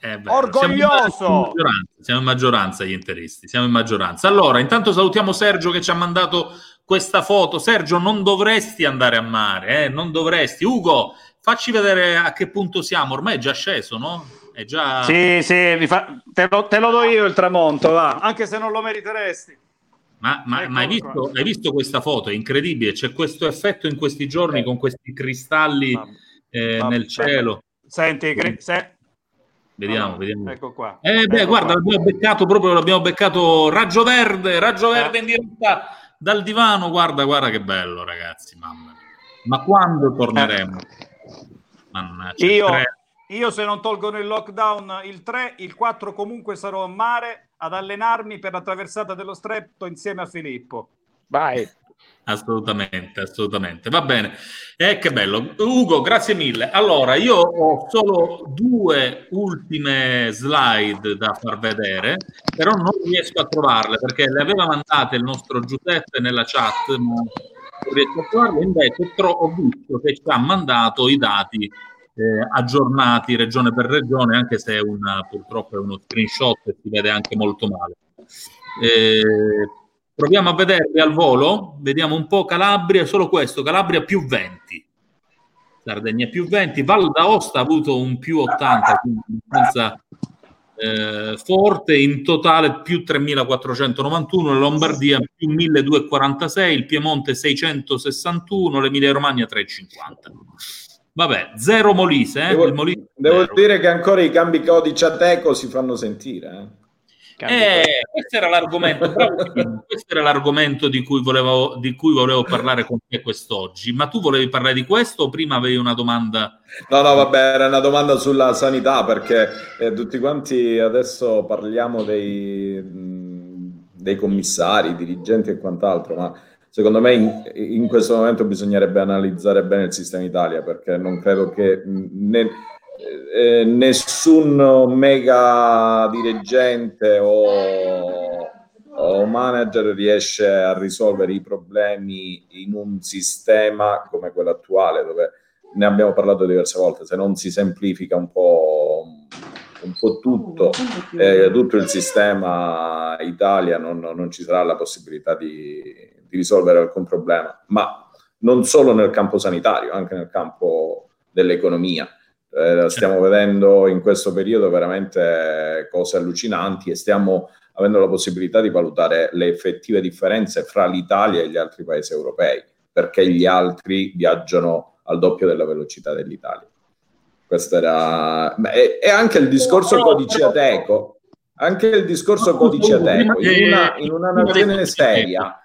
Speaker 7: Eh beh,
Speaker 9: Orgoglioso!
Speaker 7: Siamo in maggioranza, siamo in maggioranza gli interisti, siamo in maggioranza. Allora, intanto salutiamo Sergio che ci ha mandato questa foto. Sergio, non dovresti andare a mare, eh? non dovresti. Ugo, facci vedere a che punto siamo. Ormai è già sceso, no? È già...
Speaker 9: Sì, sì, mi fa- te, lo, te lo do io il tramonto, va. Anche se non lo meriteresti.
Speaker 7: Ma, ma- ma hai, visto, hai visto questa foto? È incredibile. C'è questo effetto in questi giorni con questi cristalli eh,
Speaker 9: vabbè.
Speaker 7: nel cielo.
Speaker 9: Senti, Cri- se-
Speaker 7: Vediamo,
Speaker 9: no,
Speaker 7: vediamo.
Speaker 9: ecco qua.
Speaker 7: Eh beh,
Speaker 9: Ecco
Speaker 7: guarda,
Speaker 9: qua.
Speaker 7: l'abbiamo beccato proprio, l'abbiamo beccato Raggio Verde, Raggio Verde in diretta dal divano. Guarda, guarda che bello, ragazzi, mamma mia. Ma quando torneremo? Mannaggia,
Speaker 9: Io, io se non tolgono il lockdown il 3, il 4 comunque sarò a mare ad allenarmi per la traversata dello stretto insieme a Filippo.
Speaker 5: Vai.
Speaker 7: Assolutamente, assolutamente. Va bene. Eh, che bello. Ugo, grazie mille. Allora, io ho solo due ultime slide da far vedere, però non riesco a trovarle perché le aveva mandate il nostro Giuseppe nella chat, ma non riesco a trovarle. Invece tro- ho visto che ci ha mandato i dati eh, aggiornati regione per regione, anche se è una, purtroppo è uno screenshot e si vede anche molto male. Eh, proviamo a vederli al volo, vediamo un po' Calabria, solo questo, Calabria più 20, Sardegna più 20, Val d'Aosta ha avuto un più 80, quindi abbastanza eh, forte, in totale più 3.491, la Lombardia più 1.246, il Piemonte 661, l'Emilia Romagna 350. Vabbè, zero Molise, eh?
Speaker 15: Devo,
Speaker 7: Molise
Speaker 15: devo
Speaker 7: zero.
Speaker 15: dire che ancora i cambi codici a teco si fanno sentire. eh.
Speaker 7: Eh, questo era l'argomento, bravo Timo, questo era l'argomento di cui, volevo, di cui volevo parlare con te quest'oggi. Ma tu volevi parlare di questo o prima avevi una domanda?
Speaker 15: No, no, vabbè, era una domanda sulla sanità perché eh, tutti quanti adesso parliamo dei, dei commissari, dirigenti e quant'altro, ma secondo me in, in questo momento bisognerebbe analizzare bene il sistema Italia perché non credo che mh, ne- eh, nessun mega dirigente o, o manager riesce a risolvere i problemi in un sistema come quello attuale dove ne abbiamo parlato diverse volte, se non si semplifica un po', un po' tutto, eh, tutto il sistema Italia non, non ci sarà la possibilità di, di risolvere alcun problema, ma non solo nel campo sanitario, anche nel campo dell'economia. Eh, stiamo vedendo in questo periodo veramente cose allucinanti e stiamo avendo la possibilità di valutare le effettive differenze fra l'Italia e gli altri paesi europei, perché gli altri viaggiano al doppio della velocità dell'Italia. Questo era... beh, E, e anche il discorso codice ateco, anche il discorso codice ateco, in una, in una nazione seria...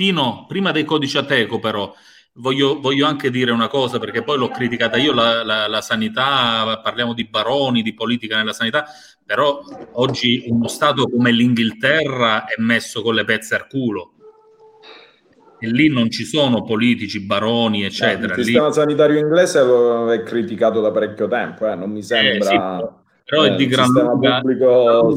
Speaker 7: Pino, prima dei codici Ateco però, voglio, voglio anche dire una cosa, perché poi l'ho criticata io la, la- la sanità, parliamo di baroni, di politica nella sanità, però oggi uno Stato come l'Inghilterra è messo con le pezze al culo. E lì non ci sono politici, baroni, eccetera.
Speaker 15: Il
Speaker 7: Lì-
Speaker 15: sistema sanitario inglese è criticato da parecchio tempo, eh, non mi sembra...
Speaker 7: sì, però- è
Speaker 15: eh,
Speaker 7: di
Speaker 15: il
Speaker 7: gran lunga-
Speaker 15: pubblico...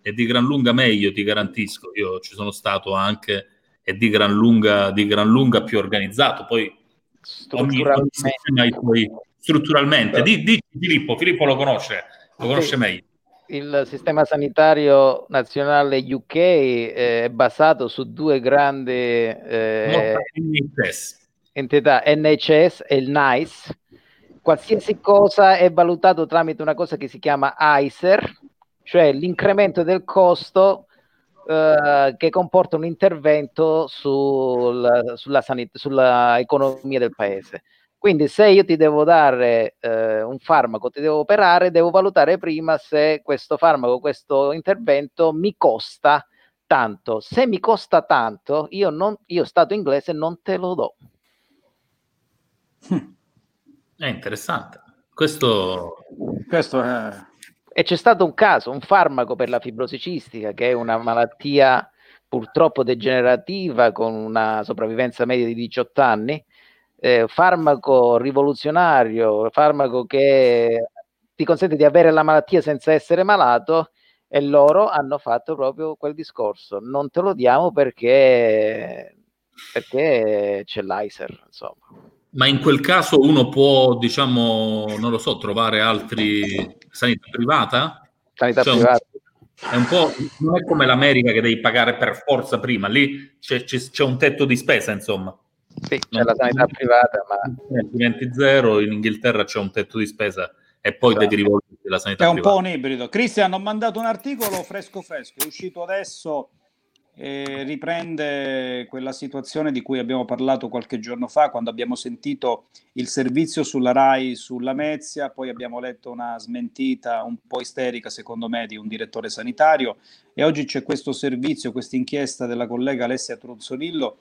Speaker 7: è di gran lunga meglio, ti garantisco. Io ci sono stato anche, è di gran lunga, di gran lunga più organizzato. Poi ogni, ogni sistema ha i suoi strutturalmente. Di, dici Filippo, Filippo lo conosce, lo conosce
Speaker 5: Sì.
Speaker 7: meglio.
Speaker 5: il sistema sanitario nazionale UK eh, è basato su due grandi eh, entità, NHS e il NICE. Qualsiasi cosa è valutato tramite una cosa che si chiama ICER, cioè l'incremento del costo eh, che comporta un intervento sul, sulla, sanit- sulla economia del paese. Quindi se io ti devo dare eh, un farmaco, ti devo operare, devo valutare prima se questo farmaco, questo intervento mi costa tanto. Se mi costa tanto, io, non, io stato inglese non te lo do.
Speaker 7: È interessante. Questo,
Speaker 9: Questo è...
Speaker 5: E c'è stato un caso, un farmaco per la fibrosi cistica, che è una malattia purtroppo degenerativa con una sopravvivenza media di 18 anni, eh, farmaco rivoluzionario, farmaco che ti consente di avere la malattia senza essere malato e loro hanno fatto proprio quel discorso. Non te lo diamo perché, perché c'è l'ICER, insomma.
Speaker 7: Ma in quel caso uno può, diciamo, non lo so, trovare altri sanità privata?
Speaker 5: Sanità
Speaker 7: Cioè,
Speaker 5: privata.
Speaker 7: È un po', non è come l'America che devi pagare per forza prima, lì c'è, c'è- c'è un tetto di spesa, insomma.
Speaker 5: Sì, c'è la sanità privata, ma
Speaker 7: Altrimenti zero, in Inghilterra c'è un tetto di spesa e poi devi rivolgerti alla sanità
Speaker 9: È un
Speaker 7: privata.
Speaker 9: po' un ibrido. Cristian, ho mandato un articolo fresco fresco, è uscito adesso e riprende quella situazione di cui abbiamo parlato qualche giorno fa quando abbiamo sentito il servizio sulla RAI sulla Mezia, poi abbiamo letto una smentita un po' isterica secondo me di un direttore sanitario. E oggi c'è questo servizio, questa inchiesta della collega Alessia Truzzolillo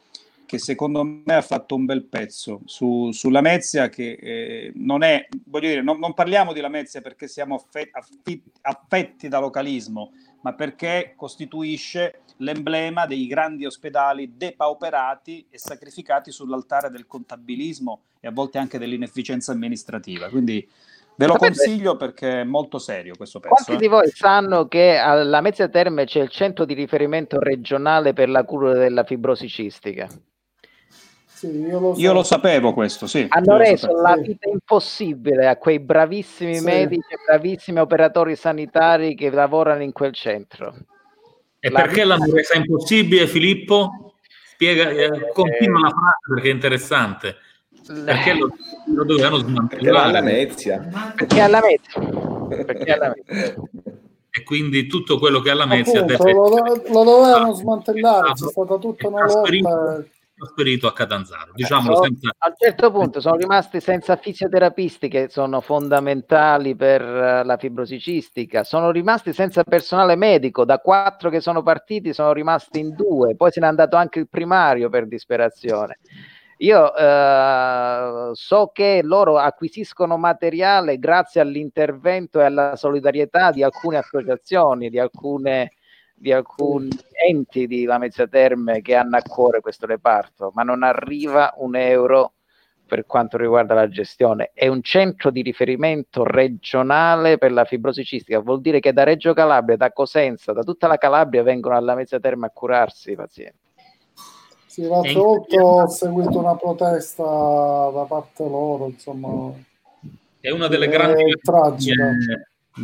Speaker 9: che secondo me ha fatto un bel pezzo su, sulla Mezia che eh, non è, voglio dire, non, non parliamo di Lamezia perché siamo affe- affi- affetti da localismo, ma perché costituisce l'emblema dei grandi ospedali depauperati e sacrificati sull'altare del contabilismo e a volte anche dell'inefficienza amministrativa. Quindi ve lo
Speaker 5: Sapete-
Speaker 9: consiglio perché è molto serio questo pezzo.
Speaker 5: Quanti
Speaker 9: eh.
Speaker 5: di voi sanno che alla Mezia Terme c'è il centro di riferimento regionale per la cura della fibrosi cistica?
Speaker 14: Sì, io lo, so.
Speaker 9: Io lo sapevo questo, sì.
Speaker 5: Hanno reso la vita impossibile a quei bravissimi
Speaker 14: Sì.
Speaker 5: medici e bravissimi operatori sanitari che lavorano in quel centro.
Speaker 7: E
Speaker 5: La
Speaker 7: perché
Speaker 5: vita-
Speaker 7: l'hanno resa impossibile, Filippo? Spiega, eh, continua la frase perché è interessante. Perché lo, lo dovevano
Speaker 15: Perché va alla
Speaker 7: smantellare
Speaker 15: Mezia.
Speaker 5: Perché alla Mezia? Perché alla Mezia?
Speaker 7: e quindi tutto quello che è alla Mezia
Speaker 14: Appunto,
Speaker 7: deve
Speaker 14: lo, lo dovevano smantellare, c'è stata tutta una lotta.
Speaker 7: Trasferito a Catanzaro. Diciamolo
Speaker 5: Sono-
Speaker 7: senza...
Speaker 5: a un certo punto sono rimasti senza fisioterapisti che sono fondamentali per eh, la fibrosi cistica, sono rimasti senza personale medico, da quattro che sono partiti sono rimasti in due, poi se n'è andato anche il primario per disperazione. Io eh, so che loro acquisiscono materiale grazie all'intervento e alla solidarietà di alcune associazioni, di alcune di alcuni enti di Lamezia Terme che hanno a cuore questo reparto, ma non arriva un euro per quanto riguarda la gestione. È un centro di riferimento regionale per la fibrosi cistica, vuol dire che da Reggio Calabria, da Cosenza, da tutta la Calabria vengono alla Lamezia Terme a curarsi i pazienti.
Speaker 14: Sì, l'altra volta ho seguito una protesta da parte loro, insomma.
Speaker 7: È una delle grandi,
Speaker 14: tragica.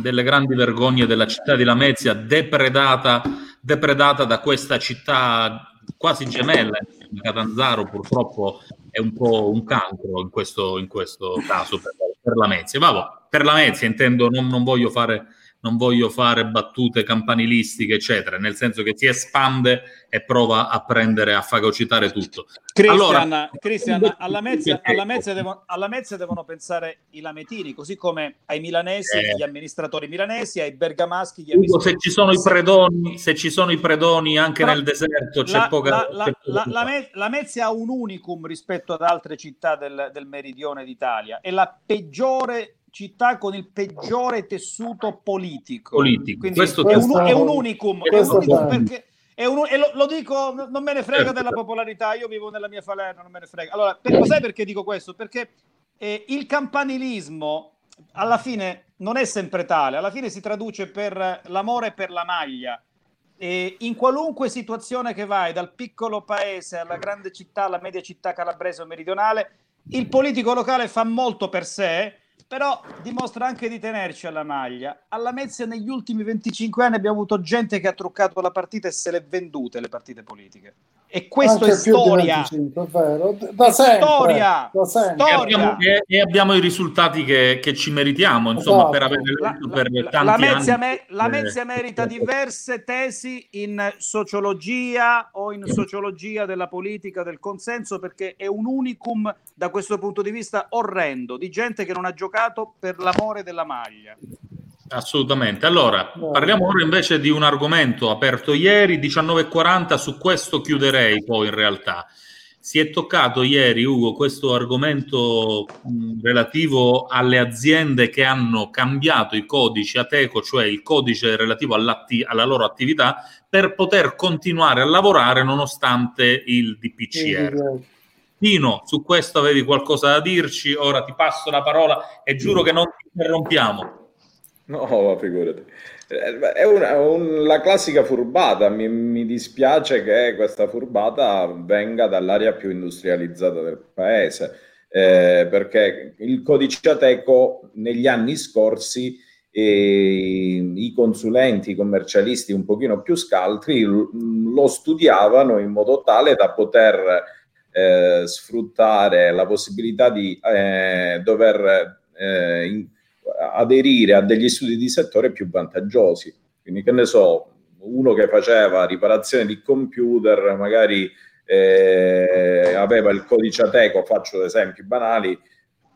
Speaker 7: Delle grandi vergogne della città di Lamezia, depredata, depredata da questa città quasi gemella. Catanzaro purtroppo è un po' un cancro in questo, in questo caso per, per Lamezia. Vabbè, per Lamezia intendo, non, non voglio fare non voglio fare battute campanilistiche, eccetera, nel senso che si espande e prova a prendere, a fagocitare tutto.
Speaker 9: Christian,
Speaker 7: Allora,
Speaker 9: Christian, alla, Mezia, alla, Mezia devono, alla Mezia devono pensare i lametini, così come ai milanesi,
Speaker 7: Eh.
Speaker 9: gli amministratori milanesi, ai bergamaschi, gli
Speaker 7: Ugo, se ci sono i predoni, se ci sono i predoni anche
Speaker 9: Però
Speaker 7: nel deserto, c'è
Speaker 9: la,
Speaker 7: poca.
Speaker 9: la- la-
Speaker 7: c'è
Speaker 9: la- la Me- la Mezia ha un unicum rispetto ad altre città del, del meridione d'Italia. È la peggiore città con il peggiore tessuto politico.
Speaker 7: Politico.
Speaker 9: Quindi
Speaker 7: Questo
Speaker 9: è, un, è un unicum. È un unicum perché è un- e lo, lo dico, non me ne frega
Speaker 7: Certo.
Speaker 9: della popolarità. Io vivo nella mia falerna, non me ne frega. Allora, per, sai perché dico questo? Perché eh, il campanilismo alla fine non è sempre tale, alla fine si traduce per l'amore per la maglia. E in qualunque situazione che vai, dal piccolo paese alla grande città, alla media città calabrese o meridionale, il politico locale fa molto per sé, però dimostra anche di tenerci alla maglia. Alla Mezia negli ultimi 25 anni abbiamo avuto gente che ha truccato la partita e se le vendute le partite politiche. E questo
Speaker 14: Anche
Speaker 9: è storia.
Speaker 14: 25, è vero. Da sempre,
Speaker 9: storia.
Speaker 14: da sempre.
Speaker 7: E abbiamo, e- e abbiamo i risultati che, che ci meritiamo, insomma,
Speaker 14: Esatto.
Speaker 7: per aver eletto per tanti
Speaker 9: La Mezia,
Speaker 7: anni.
Speaker 9: me- la
Speaker 7: eh,
Speaker 9: Mezia merita diverse tesi in sociologia o in sociologia della politica, del consenso, perché è un unicum da questo punto di vista orrendo, di gente che non ha giocato per l'amore della maglia.
Speaker 7: Assolutamente. Allora, parliamo ora invece di un argomento aperto ieri, 19.40, su questo chiuderei poi in realtà. Si è toccato ieri, Ugo, questo argomento mh, relativo alle aziende che hanno cambiato i codici Ateco, cioè il codice relativo alla loro attività, per poter continuare a lavorare nonostante il DPCR. Tino, su questo avevi qualcosa da dirci? Ora ti passo la parola e giuro che non ti interrompiamo.
Speaker 15: No, ma figurati. Eh, È una- un- la classica furbata. Mi, mi dispiace che questa furbata venga dall'area più industrializzata del paese, eh, perché il codice Ateco negli anni scorsi eh, i consulenti, i commercialisti un pochino più scaltri lo studiavano in modo tale da poter eh, sfruttare la possibilità di eh, dover eh, in- aderire a degli studi di settore più vantaggiosi. Quindi, che ne so, uno che faceva riparazione di computer, magari eh, aveva il codice Ateco, faccio esempi banali,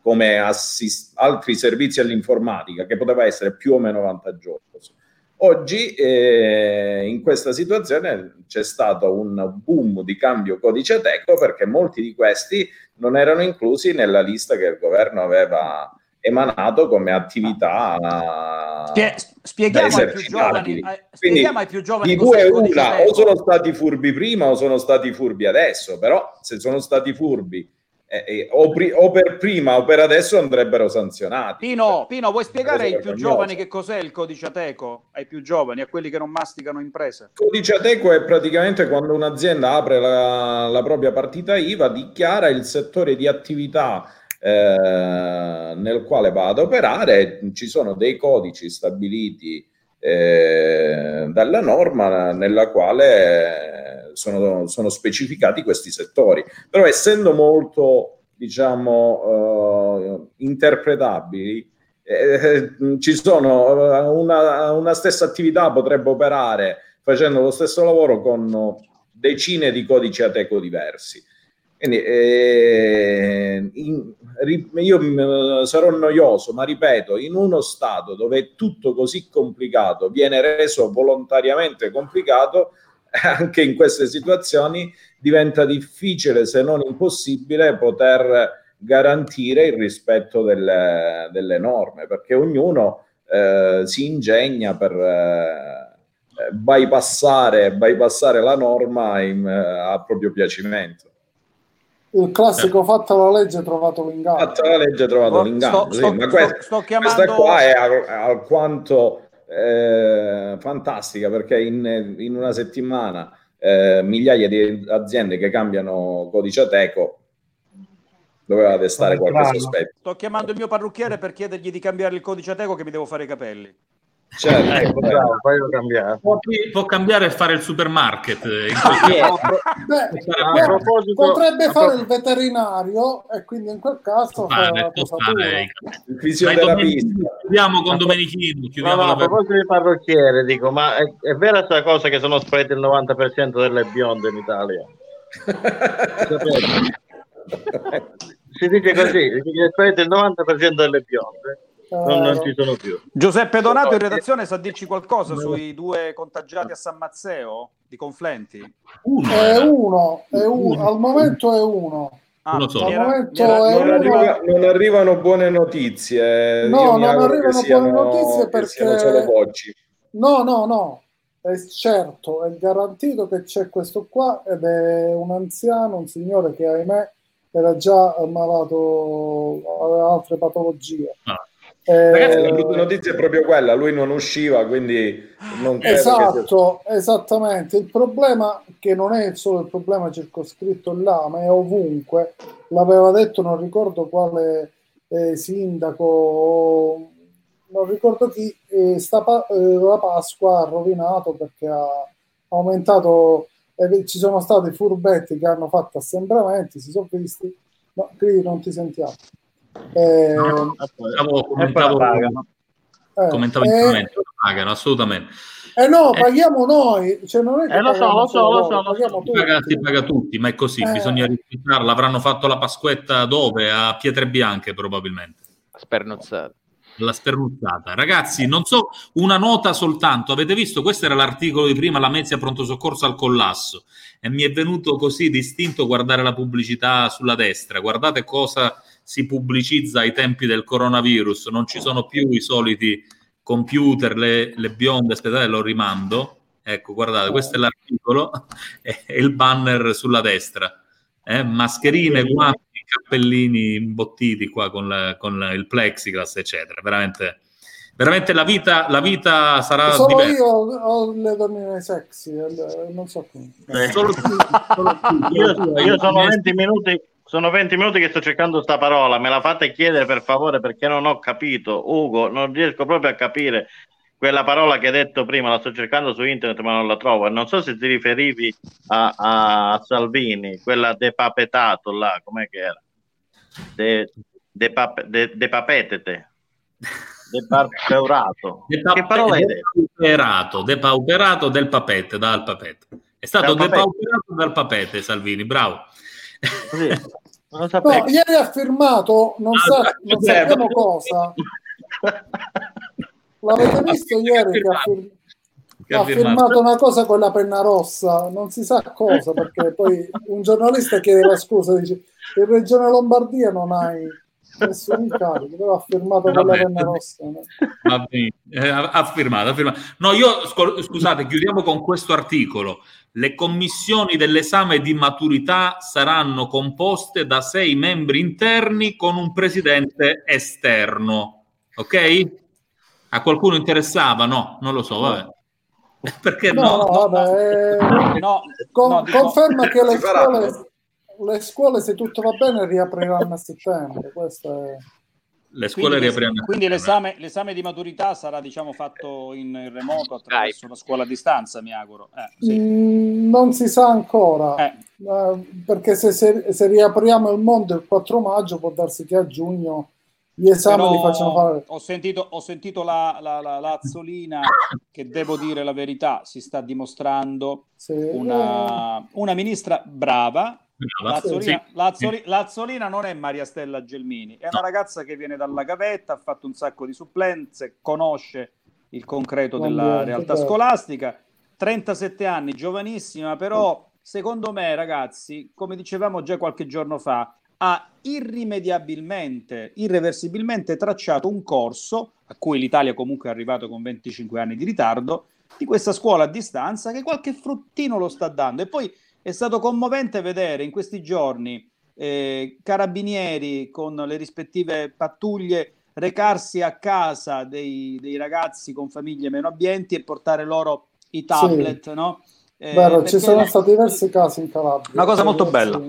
Speaker 15: come assis- altri servizi all'informatica, che poteva essere più o meno vantaggioso. Oggi eh, in questa situazione c'è stato un boom di cambio codice Ateco perché molti di questi non erano inclusi nella lista che il governo aveva emanato come attività
Speaker 9: Spie- spieghiamo, ai più giovani, eh,
Speaker 15: Quindi
Speaker 9: spieghiamo ai più giovani
Speaker 15: di due una, o sono stati furbi prima o sono stati furbi adesso, però se sono stati furbi eh, eh, o, pri- o per prima o per adesso andrebbero sanzionati.
Speaker 9: Pino, Pino, vuoi spiegare ai più giovani che cos'è il codice Ateco? Ai più giovani, a quelli che non masticano imprese.
Speaker 15: codice Ateco è praticamente quando un'azienda apre la, la propria partita IVA, dichiara il settore di attività eh, nel quale va ad operare, ci sono dei codici stabiliti eh, dalla norma nella quale sono, sono specificati questi settori. Però essendo molto, diciamo, eh, interpretabili, eh, ci sono eh, una, una stessa attività potrebbe operare facendo lo stesso lavoro con decine di codici Ateco diversi. Quindi eh, in- io mm, sarò noioso, ma ripeto, in uno stato dove è tutto così complicato, viene reso volontariamente complicato, anche in queste situazioni diventa difficile, se non impossibile, poter garantire il rispetto delle, delle norme, perché ognuno eh, si ingegna per eh, bypassare, bypassare la norma in- a proprio piacimento.
Speaker 14: Il classico fatta la legge trovato l'inganno.
Speaker 15: Fatta la legge trovato
Speaker 9: Oh,
Speaker 15: l'inganno.
Speaker 9: sto-
Speaker 15: sì,
Speaker 9: sto-
Speaker 15: ma
Speaker 9: sto-
Speaker 15: questa,
Speaker 9: sto
Speaker 15: questa
Speaker 9: chiamando-
Speaker 15: qua è al- alquanto eh, fantastica perché in, in una settimana eh, migliaia di aziende che cambiano codice Ateco doveva destare qualche sospetto.
Speaker 9: Sto chiamando il mio parrucchiere per chiedergli di cambiare il codice Ateco che mi devo fare i capelli.
Speaker 15: Certo,
Speaker 11: Ecco, bravo, fai cambiare.
Speaker 7: Può, può cambiare e fare il supermarket. eh, in
Speaker 14: Beh, potrebbe
Speaker 11: a
Speaker 14: fare il veterinario e quindi in quel caso fa
Speaker 7: Tostare,
Speaker 14: la
Speaker 7: tostare
Speaker 14: posatura.
Speaker 7: i
Speaker 15: Il fisioterapista.
Speaker 7: Chiudiamo con Domenichino.
Speaker 11: No,
Speaker 7: Chiudiamo
Speaker 11: no, a proposito di parrucchiere, dico, ma è, è vera questa cosa che sono sparite il 90% delle bionde in Italia? Si dice così, si dice sparito il 90% delle bionde, non, non ci sono più.
Speaker 9: Giuseppe Donato in redazione sa dirci qualcosa sui due contagiati a San Mazzeo di Conflenti?
Speaker 14: È uno, è uno, al momento è uno.
Speaker 9: Ah,
Speaker 7: Uno.
Speaker 14: Al
Speaker 9: era-
Speaker 14: momento è
Speaker 15: Non,
Speaker 14: uno.
Speaker 15: arriva- non arrivano buone notizie.
Speaker 14: No, non arrivano
Speaker 15: siano-
Speaker 14: buone notizie perché-
Speaker 15: voci.
Speaker 14: No, no, no. È certo, è garantito che c'è questo qua ed è un anziano, un signore che ahimè era già ammalato, aveva altre patologie.
Speaker 7: Ah.
Speaker 14: Eh,
Speaker 15: Ragazzi, la brutta notizia è proprio quella, lui non usciva, quindi non che sia-
Speaker 14: Esatto, esattamente. Il problema che non è solo il problema circoscritto là, ma è ovunque. L'aveva detto, non ricordo quale eh, sindaco, non ricordo chi, eh, sta eh, la Pasqua ha rovinato perché ha aumentato, eh, ci sono stati furbetti che hanno fatto assembramenti, si sono visti, no, qui non ti sentiamo. Eh,
Speaker 7: Stavo- commentavo,
Speaker 14: eh,
Speaker 7: commentavo
Speaker 14: eh,
Speaker 7: interamente, lo pagano assolutamente.
Speaker 14: eh no, paghiamo noi, cioè non è che
Speaker 11: Eh, lo so, lo so, lo so, lo so.
Speaker 7: Si
Speaker 14: tutti.
Speaker 7: paga, si paga tutti, ma è così,
Speaker 14: Eh.
Speaker 7: bisogna rispettarla. Avranno fatto la Pasquetta dove? A Pietre Bianche probabilmente.
Speaker 5: Spernuzzata.
Speaker 7: La spernuzzata. Ragazzi, non so, una nota soltanto. Avete visto? Questo era l'articolo di prima, la Mezia pronto soccorso al collasso. E mi è venuto così distinto guardare la pubblicità sulla destra. Guardate cosa si pubblicizza ai tempi del coronavirus. Non ci sono più i soliti computer, le, le bionde. Aspettate, lo rimando. Ecco, guardate, questo è l'articolo e il banner sulla destra. Eh, mascherine, guanti, cappellini imbottiti qua con, la- con il plexiglass, eccetera. Veramente, veramente la vita, la vita sarà
Speaker 14: Solo
Speaker 7: diversa.
Speaker 14: io ho, le donne sexy, eh, non so come.
Speaker 7: Solo tu, solo tu.
Speaker 11: Io, io sono 20 minuti. Sono 20 minuti che sto cercando sta parola, me la fate chiedere per favore perché non ho capito. Ugo, non riesco proprio a capire quella parola che hai detto prima, la sto cercando su internet ma non la trovo. Non so se ti riferivi a, a Salvini, quella depapetato là, com'è che era? De, depape- de- depapetete. Depauperato.
Speaker 7: Depa-
Speaker 11: Che parola detto?
Speaker 7: Depauperato, depauperato del papete, dal papete. È stato
Speaker 11: Dal papete.
Speaker 7: depauperato dal papete, Salvini, bravo.
Speaker 11: Non lo
Speaker 14: No, ieri ha firmato, non, sa, non sappiamo cosa. L'avete visto ieri che ha, fir-
Speaker 7: Che ha firmato
Speaker 14: una cosa con la penna rossa, non si sa cosa, perché poi un giornalista chiedeva scusa, dice, in Regione Lombardia non hai nessun incarico, però ha firmato con la penna rossa. no?
Speaker 7: Va bene, eh, ha, firmato, ha firmato. No, io scu- scusate, chiudiamo con questo articolo. Le commissioni dell'esame di maturità saranno composte da sei membri interni con un presidente esterno. Ok? A qualcuno interessava? No, non lo so, vabbè. Perché no?
Speaker 14: No, no, vabbè, eh,
Speaker 9: No,
Speaker 14: con-
Speaker 9: no,
Speaker 14: conferma che le scuole, le scuole, se tutto va bene, riapriranno a settembre. Questo è...
Speaker 7: Le scuole
Speaker 9: Quindi,
Speaker 7: riapriranno.
Speaker 9: quindi l'esame, l'esame di maturità sarà diciamo fatto in remoto attraverso la scuola a distanza, mi auguro. Eh, sì.
Speaker 14: Mm, non si sa ancora, eh, perché se, se- se riapriamo il mondo il 4 maggio può darsi che a giugno gli esami
Speaker 9: Però
Speaker 14: li facciano fare.
Speaker 9: Ho sentito, ho sentito la, la, la, la Azzolina che devo dire la verità, si sta dimostrando una, una ministra brava. L'Azzolina, l'Azzolina non è Maria Stella Gelmini, è una ragazza che viene dalla gavetta, ha fatto un sacco di supplenze, conosce il concreto della
Speaker 14: L'ambiente,
Speaker 9: realtà
Speaker 14: certo.
Speaker 9: scolastica. 37 anni, giovanissima, però secondo me, ragazzi, come dicevamo già qualche giorno fa, ha irrimediabilmente, irreversibilmente tracciato un corso a cui l'Italia comunque è arrivato con 25 anni di ritardo di questa scuola a distanza che qualche fruttino lo sta dando. E poi è stato commovente vedere in questi giorni eh, carabinieri con le rispettive pattuglie recarsi a casa dei, dei ragazzi con famiglie meno abbienti e portare loro i tablet, no? Eh,
Speaker 14: Vero,
Speaker 9: perché-
Speaker 14: ci sono stati diversi casi in Calabria.
Speaker 9: Una cosa molto bella.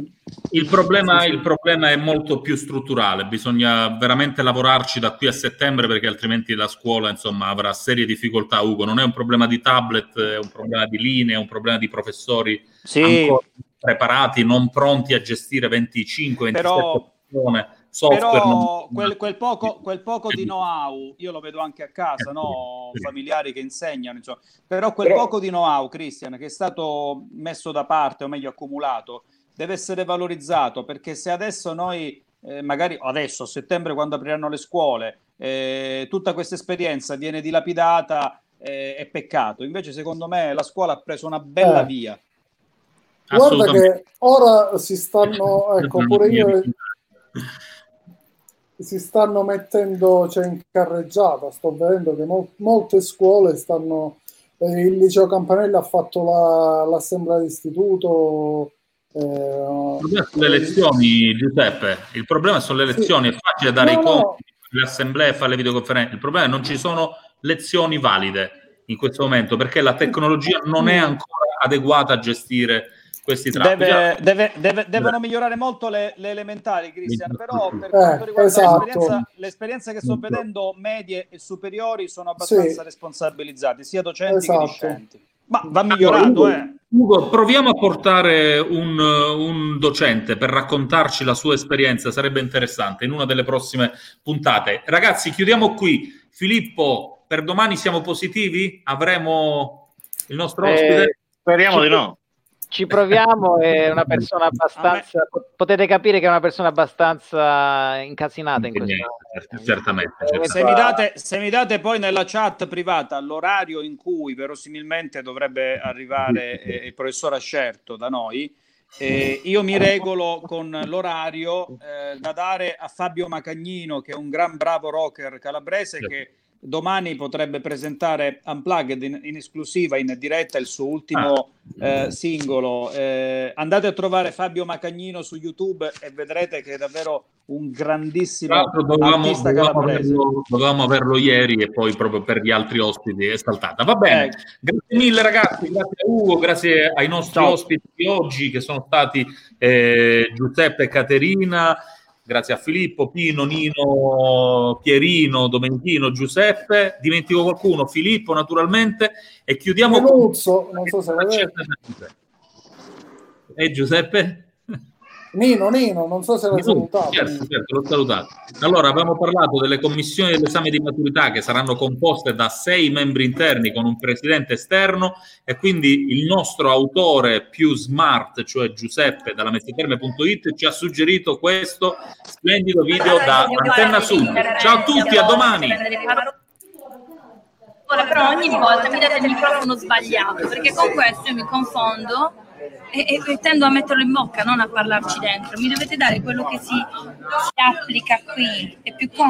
Speaker 7: Il problema, il problema è molto più strutturale, bisogna veramente lavorarci da qui a settembre perché altrimenti la scuola insomma, avrà serie difficoltà. Ugo, non è un problema di tablet, è un problema di linee, è un problema di professori
Speaker 9: Sì.
Speaker 7: ancora preparati, non pronti a gestire 25, 27
Speaker 9: Però-
Speaker 7: persone, software.
Speaker 9: Però
Speaker 7: non-
Speaker 9: quel, quel poco, quel poco di know-how, io lo vedo anche a casa, no? familiari che insegnano, insomma. però quel
Speaker 7: Però-
Speaker 9: poco di know-how, Christian, che è stato messo da parte o meglio accumulato, deve essere valorizzato perché se adesso noi, eh, magari adesso a settembre quando apriranno le scuole, eh, tutta questa esperienza viene dilapidata, eh, è peccato. Invece secondo me la scuola ha preso una bella
Speaker 14: Eh.
Speaker 9: via.
Speaker 14: Guarda che ora si stanno, ecco, pure io si stanno mettendo cioè, in carreggiata. Sto vedendo che mol- molte scuole stanno. eh, il liceo Campanella ha fatto la- l'assemblea d'istituto. eh,
Speaker 7: Il problema sono le elezioni, Giuseppe. Il problema sono le elezioni. È facile dare
Speaker 14: No,
Speaker 7: i
Speaker 14: no.
Speaker 7: compiti, le assemblee e fare le videoconferenze. Il problema è che non ci sono lezioni valide in questo momento perché la tecnologia non è ancora adeguata a gestire questi trappi.
Speaker 9: Deve- deve- deve- devono migliorare molto le, le elementari, Cristian, però per quanto
Speaker 14: Eh,
Speaker 9: riguarda
Speaker 14: esatto.
Speaker 9: l'esperienza, l'esperienza che sto vedendo medie e superiori sono abbastanza
Speaker 14: Sì.
Speaker 9: responsabilizzati, sia docenti
Speaker 14: Esatto.
Speaker 9: che discenti. Ma va migliorato, eh.
Speaker 7: Ugo, proviamo a portare un, un docente per raccontarci la sua esperienza, sarebbe interessante in una delle prossime puntate. Ragazzi, chiudiamo qui. Filippo, per domani siamo positivi? Avremo il nostro
Speaker 5: Eh,
Speaker 7: ospite?
Speaker 11: Speriamo di no.
Speaker 5: Ci proviamo, è una persona abbastanza. Potete capire che è una persona abbastanza incasinata in questo
Speaker 7: Certamente, certamente.
Speaker 9: Se mi, date, se mi date poi nella chat privata l'orario in cui verosimilmente dovrebbe arrivare eh, il professor Ascerto da noi, eh, io mi regolo con l'orario eh, da dare a Fabio Macagnino, che è un gran bravo rocker calabrese che domani potrebbe presentare Unplugged in, in esclusiva, in diretta, il suo ultimo eh, singolo. Eh, andate a trovare Fabio Macagnino su YouTube e vedrete che è davvero un grandissimo
Speaker 7: dovevamo,
Speaker 9: artista
Speaker 7: dovevamo averlo, dovevamo averlo ieri e poi proprio per gli altri ospiti è saltata. Va bene, grazie mille ragazzi, grazie a Ugo, grazie ai nostri ospiti di oggi che sono stati eh, Giuseppe e Caterina, grazie a Filippo, Pino, Nino, Pierino, Domenichino, Giuseppe, dimentico qualcuno, Filippo naturalmente e chiudiamo con...
Speaker 14: Menuzzo, non so se lo.
Speaker 7: E Giuseppe?
Speaker 14: Nino, Nino, non so se l'hai salutato.
Speaker 7: Certo, certo, l'ho salutato. Allora, abbiamo parlato delle commissioni dell'esame di maturità che saranno composte da sei membri interni con un presidente esterno e quindi il nostro autore più smart, cioè Giuseppe dalla messiterme.it, ci ha suggerito questo splendido video da Antenna Sud. Ciao a tutti, a domani!
Speaker 22: Ora però ogni volta mi date il microfono sbagliato perché con questo io mi confondo e- e tendo a metterlo in bocca, non a parlarci dentro. Mi dovete dare quello che si, si applica qui, è più comodo.